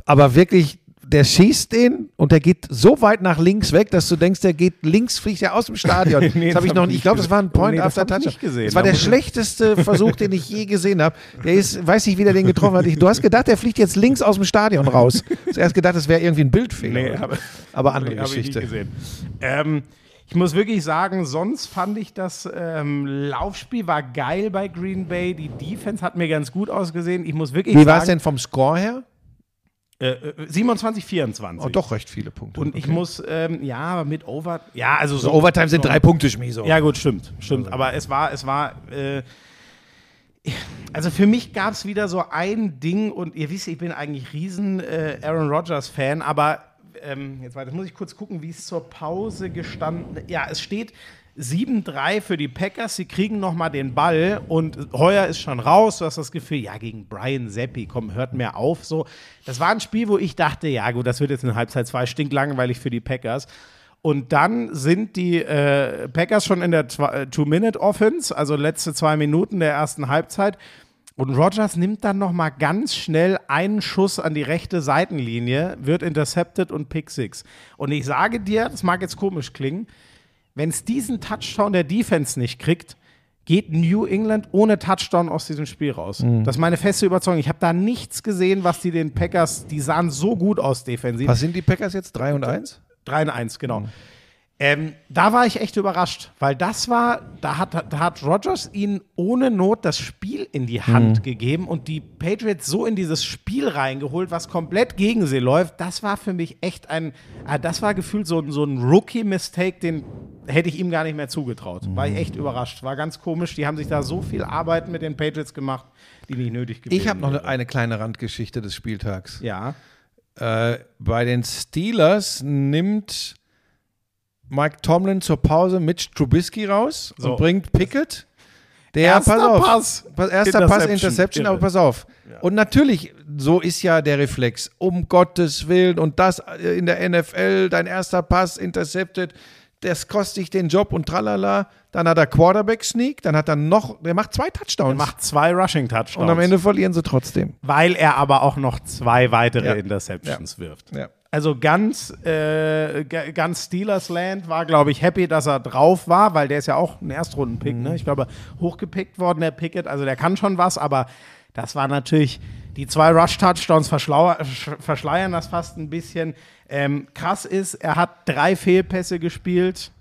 aber wirklich, der schießt den und der geht so weit nach links weg, dass du denkst, der geht links, fliegt er aus dem Stadion. Nee, das habe ich das noch nicht. ich Ich glaube, das war ein Point nee, das after ich Touchdown. nicht gesehen. Das war der ich- schlechteste Versuch, den ich je gesehen habe. Der ist, weiß nicht, wie der den getroffen hat. Ich- Du hast gedacht, der fliegt jetzt links aus dem Stadion raus. Zuerst gedacht, das wäre irgendwie ein Bildfehler. Nee, aber- aber andere ich Geschichte. gesehen. Ähm, ich muss wirklich sagen, sonst fand ich das ähm, Laufspiel war geil bei Green Bay. Die Defense hat mir ganz gut ausgesehen. Ich muss wirklich Wie war es denn vom Score her? Äh, äh, 27, 24. Oh, doch recht viele Punkte. Und ich muss, ähm, ja, mit Over, ja, also so. so Overtime sind so, drei Punkte, Schmi, so. Ja, gut, stimmt, stimmt. Aber es war, es war, äh, also für mich gab es wieder so ein Ding und ihr wisst, ich bin eigentlich riesen äh, Aaron Rodgers Fan, aber ähm, jetzt weiter, muss ich kurz gucken, wie es zur Pause gestanden. Ja, es steht 7-3 für die Packers. Sie kriegen noch mal den Ball und Heuer ist schon raus. Du hast das Gefühl, ja, gegen Brian Seppi, komm, hört mir auf. So, das war ein Spiel, wo ich dachte, ja, gut, das wird jetzt in Halbzeit zwei stinklangweilig für die Packers. Und dann sind die äh, Packers schon in der äh, Two-Minute-Offense, also letzte zwei Minuten der ersten Halbzeit. Und Rogers nimmt dann noch mal ganz schnell einen Schuss an die rechte Seitenlinie, wird intercepted und Pick Six. Und ich sage dir, das mag jetzt komisch klingen, wenn es diesen Touchdown der Defense nicht kriegt, geht New England ohne Touchdown aus diesem Spiel raus. Das ist meine feste Überzeugung. Ich habe da nichts gesehen, was die den Packers, die sahen so gut aus defensiv. Was sind die Packers jetzt? 3 und 1? 3 in 1, genau. Ähm, da war ich echt überrascht, weil das war, da hat, da hat Rogers ihnen ohne Not das Spiel in die Hand gegeben und die Patriots so in dieses Spiel reingeholt, was komplett gegen sie läuft. Das war für mich echt ein, ah, das war gefühlt so, ein- so ein Rookie-Mistake, den hätte ich ihm gar nicht mehr zugetraut. War ich echt überrascht. War ganz komisch. Die haben sich da so viel Arbeit mit den Patriots gemacht, die nicht nötig gewesen Ich habe noch eine kleine Randgeschichte des Spieltags. Ja. Äh, bei den Steelers nimmt Mike Tomlin zur Pause Mitch Trubisky raus So. und bringt Pickett. Der, Erster pass auf. Pass, Pass, erster Pass, Interception. Interception, Irre. aber pass auf. Und natürlich, so ist ja der Reflex. Um Gottes Willen und das äh, in der NFL, dein erster Pass intercepted, das kostet dich den Job und tralala. Dann hat er Quarterback-Sneak, dann hat er noch, der macht zwei Touchdowns. Er macht zwei Rushing-Touchdowns. und am Ende verlieren sie trotzdem. weil er aber auch noch zwei weitere Ja. Interceptions wirft. Ja. Also ganz, äh, ga- ganz Steelers Land war, glaube ich, happy, dass er drauf war, weil der ist ja auch ein Erstrunden-Pick, Mhm. ne? Ich glaube, hochgepickt worden, der Pickett, also der kann schon was, aber das war natürlich, die zwei Rush-Touchdowns verschleiern das fast ein bisschen. Ähm, krass ist, er hat drei Fehlpässe gespielt,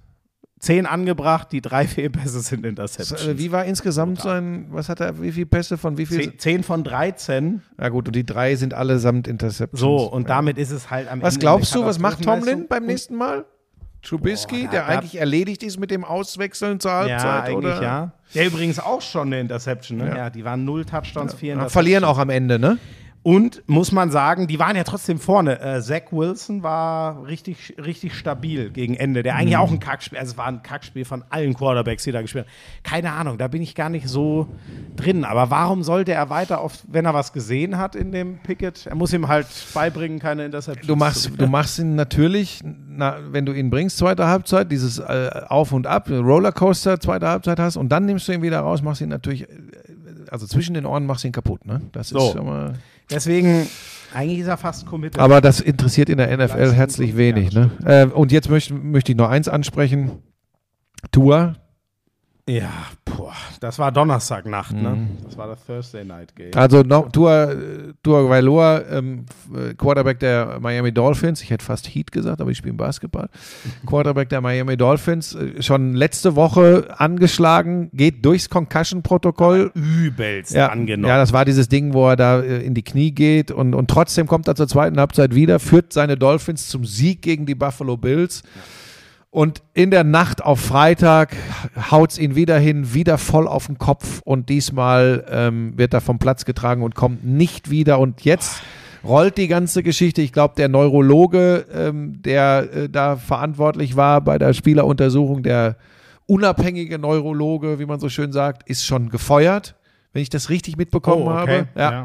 zehn angebracht, die drei Fehlpässe sind Interceptions. Äh, Wie war insgesamt sein, was hat er, wie viele Pässe von wie viel? Zehn, von 13. Ja gut, und die drei sind allesamt Interceptions. So, und ja. damit ist es halt am Was Ende glaubst eine du, was macht Tomlin beim nächsten Mal? Trubisky, Boah, da- der da- eigentlich erledigt ist mit dem Auswechseln zur Halbzeit, Ja, eigentlich oder? ja. Der übrigens auch schon eine Interception, ne? Ja, die waren null Touchdowns, vier Ja, Interceptions. verlieren auch am Ende, ne? Und muss man sagen, die waren ja trotzdem vorne. Äh, Zach Wilson war richtig, richtig stabil gegen Ende. Der Mhm. eigentlich auch ein Kackspiel, also es war ein Kackspiel von allen Quarterbacks, die da gespielt haben. Keine Ahnung, da bin ich gar nicht so drin. Aber warum sollte er weiter auf, wenn er was gesehen hat in dem Picket? Er muss ihm halt beibringen, keine Interceptions. Du machst, du machst ihn natürlich, na, wenn du ihn bringst, zweite Halbzeit, dieses äh, Auf und Ab, Rollercoaster, zweite Halbzeit hast und dann nimmst du ihn wieder raus, machst ihn natürlich, äh, also zwischen den Ohren machst du ihn kaputt, ne? Das So. ist schon mal. Deswegen, eigentlich ist er fast committed. Aber das interessiert in der NFL herzlich wenig, ja, ne? Äh, und jetzt möchte, möchte ich noch eins ansprechen. Tour, Ja, boah, das war Donnerstagnacht, Mhm. ne? Das war das Thursday Night Game. Also no, Tua, Tua Vailoa, ähm, äh, Quarterback der Miami Dolphins, ich hätte fast Heat gesagt, aber ich spiele Basketball. Quarterback der Miami Dolphins, äh, schon letzte Woche angeschlagen, geht durchs Concussion-Protokoll. Übelst Ja, angenommen. ja, das war dieses Ding, wo er da äh, in die Knie geht und, und trotzdem kommt er zur zweiten Halbzeit wieder, führt seine Dolphins zum Sieg gegen die Buffalo Bills. Und in der Nacht auf Freitag haut es ihn wieder hin, wieder voll auf den Kopf und diesmal ähm, wird er vom Platz getragen und kommt nicht wieder. Und jetzt rollt die ganze Geschichte. Ich glaube, der Neurologe, ähm, der äh, da verantwortlich war bei der Spieleruntersuchung, der unabhängige Neurologe, wie man so schön sagt, ist schon gefeuert, wenn ich das richtig mitbekommen Oh, okay. habe. Ja. Ja.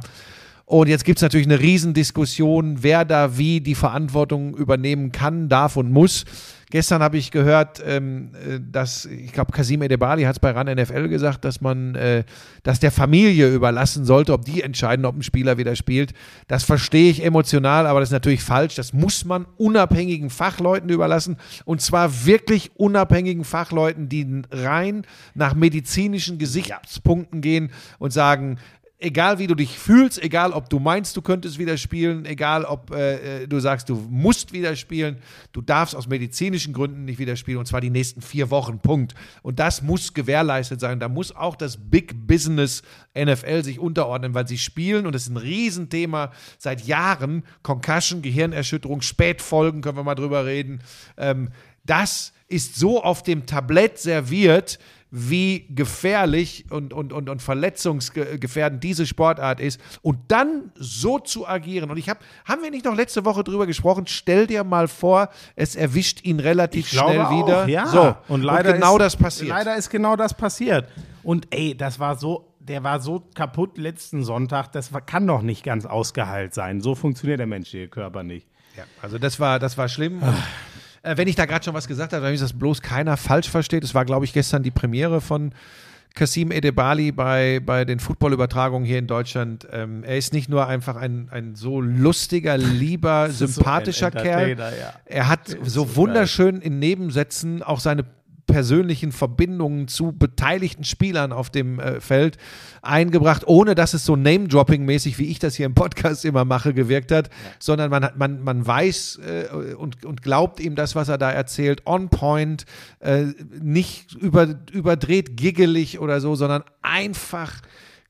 Und jetzt gibt es natürlich eine Riesendiskussion, wer da wie die Verantwortung übernehmen kann, darf und muss. Gestern habe ich gehört, ähm, äh, dass, ich glaube, Kasim Edebali hat es bei RAN NFL gesagt, dass man äh, das der Familie überlassen sollte, ob die entscheiden, ob ein Spieler wieder spielt. Das verstehe ich emotional, aber das ist natürlich falsch. Das muss man unabhängigen Fachleuten überlassen. Und zwar wirklich unabhängigen Fachleuten, die rein nach medizinischen Gesichtspunkten gehen und sagen, egal wie du dich fühlst, egal ob du meinst, du könntest wieder spielen, egal ob äh, äh, du sagst, du musst wieder spielen, du darfst aus medizinischen Gründen nicht wieder spielen und zwar die nächsten vier Wochen, Punkt. Und das muss gewährleistet sein. Da muss auch das Big Business NFL sich unterordnen, weil sie spielen und das ist ein Riesenthema seit Jahren. Concussion, Gehirnerschütterung, Spätfolgen, können wir mal drüber reden. Ähm, das ist so auf dem Tablett serviert, wie gefährlich und, und, und, und verletzungsgefährdend diese Sportart ist und dann so zu agieren. Und ich habe, haben wir nicht noch letzte Woche drüber gesprochen? Stell dir mal vor, es erwischt ihn relativ schnell auch, wieder. Ja. So, und leider genau ist, das passiert. Leider ist genau das passiert. Und ey, das war so, der war so kaputt letzten Sonntag, das kann doch nicht ganz ausgeheilt sein. So funktioniert der menschliche Körper nicht. Ja, also das war, das war schlimm. Äh, wenn ich da gerade schon was gesagt habe, damit das bloß keiner falsch versteht, es war, glaube ich, gestern die Premiere von Kasim Edebali bei, bei den Footballübertragungen hier in Deutschland. Ähm, er ist nicht nur einfach ein, ein so lustiger, lieber, so sympathischer ein Kerl. Ja. Er hat so, so wunderschön in Nebensätzen auch seine persönlichen Verbindungen zu beteiligten Spielern auf dem äh, Feld eingebracht, ohne dass es so Name-Dropping-mäßig, wie ich das hier im Podcast immer mache, gewirkt hat, sondern man, hat, man, man weiß äh, und, und glaubt ihm das, was er da erzählt, on point, äh, nicht über, überdreht, giggelig oder so, sondern einfach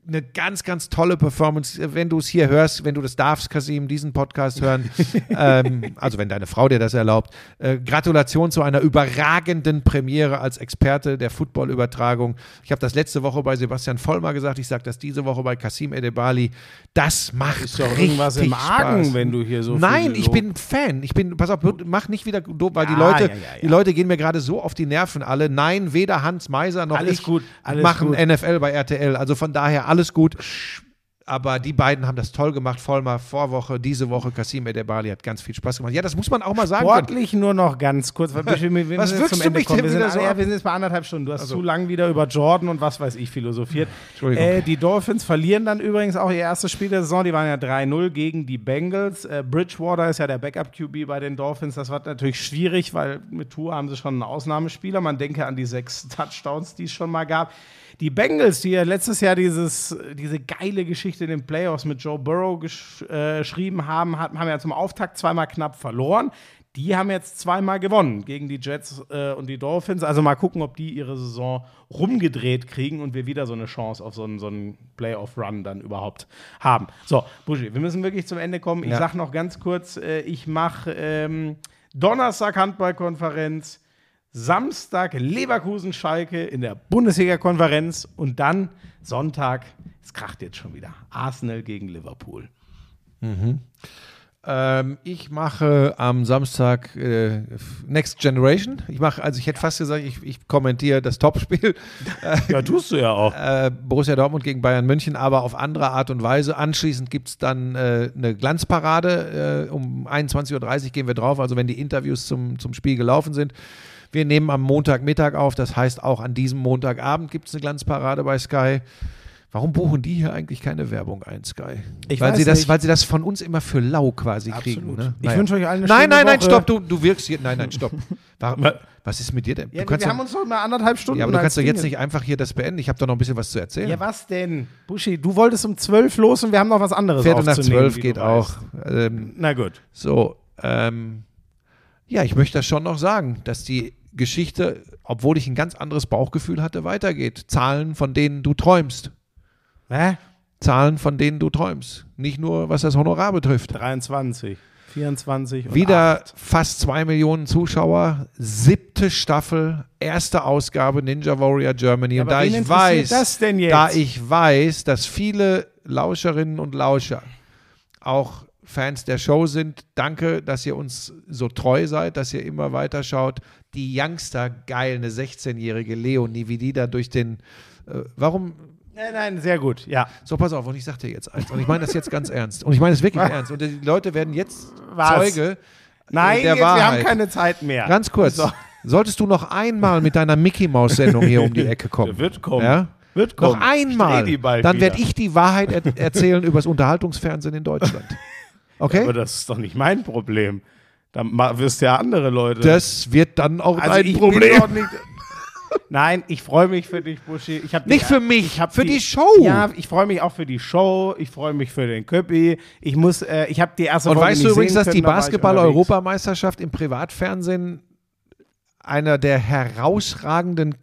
eine ganz, ganz tolle Performance. Wenn du es hier hörst, wenn du das darfst, Kasim, diesen Podcast hören, ähm, also wenn deine Frau dir das erlaubt, äh, Gratulation zu einer überragenden Premiere als Experte der Football-Übertragung. Ich habe das letzte Woche bei Sebastian Vollmer gesagt, ich sage das diese Woche bei Kasim Edebali. Das macht Ist doch richtig irgendwas im Argen, Spaß. wenn du hier so Nein, ich bin Fan. Ich bin, pass auf, mach nicht wieder doof, weil die Ja, Leute, ja, ja, die Leute gehen mir gerade so auf die Nerven alle. Nein, weder Hans Meiser noch Alles ich gut, machen gut. NFL bei RTL. Also von daher alles gut. Aber die beiden haben das toll gemacht. Vollmer Vorwoche, diese Woche. Kasim Edebali hat ganz viel Spaß gemacht. Ja, das muss man auch mal sagen. können. Sportlich nur noch ganz kurz, weil wir, wir, wir Was wirkst zum du Ende mich kommen. denn Wir sind, so ja, ab? wir sind jetzt bei anderthalb Stunden. Du hast Also. zu lang wieder über Jordan und was weiß ich philosophiert. Entschuldigung. Äh, die Dolphins verlieren dann übrigens auch ihr erstes Spiel der Saison. Die waren ja 3-0 gegen die Bengals. Äh, Bridgewater ist ja der Backup-QB bei den Dolphins. Das war natürlich schwierig, weil mit Tour haben sie schon einen Ausnahmespieler. Man denke an die sechs Touchdowns, die es schon mal gab. Die Bengals, die ja letztes Jahr dieses, diese geile Geschichte in den Playoffs mit Joe Burrow gesch äh, geschrieben haben, hat, haben ja zum Auftakt zweimal knapp verloren. Die haben jetzt zweimal gewonnen gegen die Jets äh, und die Dolphins. Also mal gucken, ob die ihre Saison rumgedreht kriegen und wir wieder so eine Chance auf so einen, so einen Playoff-Run dann überhaupt haben. So, Buschi, wir müssen wirklich zum Ende kommen. Ich Ja. sag noch ganz kurz, äh, ich mache ähm, Donnerstag Handballkonferenz, Samstag Leverkusen-Schalke in der Bundesliga-Konferenz und dann Sonntag, es kracht jetzt schon wieder, Arsenal gegen Liverpool. Ähm, ich mache am Samstag äh, Next Generation. Ich mache, also ich hätte fast gesagt, ich, ich kommentiere das Topspiel. Ja, tust du ja auch. äh, Borussia Dortmund gegen Bayern München, aber auf andere Art und Weise. Anschließend gibt es dann äh, eine Glanzparade. Äh, um 21.30 Uhr gehen wir drauf, also wenn die Interviews zum, zum Spiel gelaufen sind. Wir nehmen am Montagmittag auf, das heißt auch an diesem Montagabend gibt es eine Glanzparade bei Sky. Warum buchen die hier eigentlich keine Werbung ein, Sky? Ich weil, weiß sie das, nicht. weil sie das von uns immer für lau quasi kriegen. Ne? Ich wünsche euch allen eine Nein, nein, nein, Woche. stopp, du, du wirkst hier. Nein, nein, stopp. Warum, Was? ist mit dir denn? Ja, du kannst wir doch- haben uns doch mal anderthalb Stunden ja, aber du kannst doch jetzt nicht einfach hier das beenden. Ich habe doch noch ein bisschen was zu erzählen. Ja, was denn? Buschi, du wolltest um zwölf los und wir haben noch was anderes Viertel nach zwölf geht auch. Ähm, Na gut. so, ähm, ja, ich möchte das schon noch sagen, dass die Geschichte, obwohl ich ein ganz anderes Bauchgefühl hatte, weitergeht. Zahlen, von denen du träumst. Hä? Zahlen, von denen du träumst. Nicht nur, was das Honorar betrifft. 23, 24 und Wieder acht. fast zwei Millionen Zuschauer, siebte Staffel, erste Ausgabe Ninja Warrior Germany. Ja, und aber da ich weiß, da ich weiß, dass viele Lauscherinnen und Lauscher auch Fans der Show sind, danke, dass ihr uns so treu seid, dass ihr immer weiter schaut. Die Youngster, geil, eine 16-jährige Leonie, wie die da durch den. Äh, warum Nein, nein, sehr gut. Ja. so, pass auf, und ich sag dir jetzt eins. Und ich meine das jetzt ganz ernst. Und ich meine es wirklich ernst. Und die Leute werden jetzt Was? Zeuge Nein, der jetzt, Wahrheit. wir haben keine Zeit mehr. Ganz kurz. So. Solltest du noch einmal mit deiner Mickey-Maus-Sendung hier um die Ecke kommen? Wird kommen. Ja? Wird Noch kommen. einmal. Die bald Dann werde ich die Wahrheit er erzählen über das Unterhaltungsfernsehen in Deutschland. Okay? Aber das ist doch nicht mein Problem. Da ma- wirst ja andere Leute. das wird dann auch also ich Problem. Nicht, Nein, ich freue mich für dich, Buschi. Ich hab Nicht die- für mich, ich hab für die Show. Ja, ich freue mich auch für die Show. Ich freue mich für den Köppi. Ich muss, äh, ich habe die erste Und Folge weißt du übrigens, dass die können, unterwegs. Basketball-Europameisterschaft im Privatfernsehen einer der herausragenden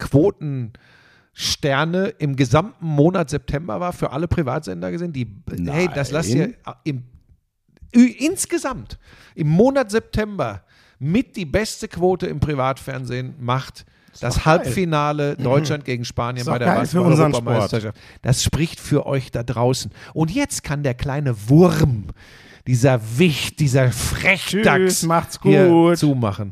Quotensterne im gesamten Monat September war, für alle Privatsender gesehen? Die, hey, das lasst ihr im, insgesamt im Monat September mit die beste Quote im Privatfernsehen macht das doch geil. Halbfinale Deutschland gegen Spanien bei der Basketball-Europameisterschaft. Das spricht für euch da draußen. Und jetzt kann der kleine Wurm, dieser Wicht, dieser Frechdachs Tschüss, macht's hier gut. zumachen.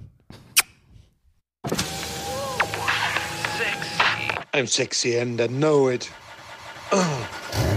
I'm sexy and I know it.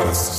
prophets.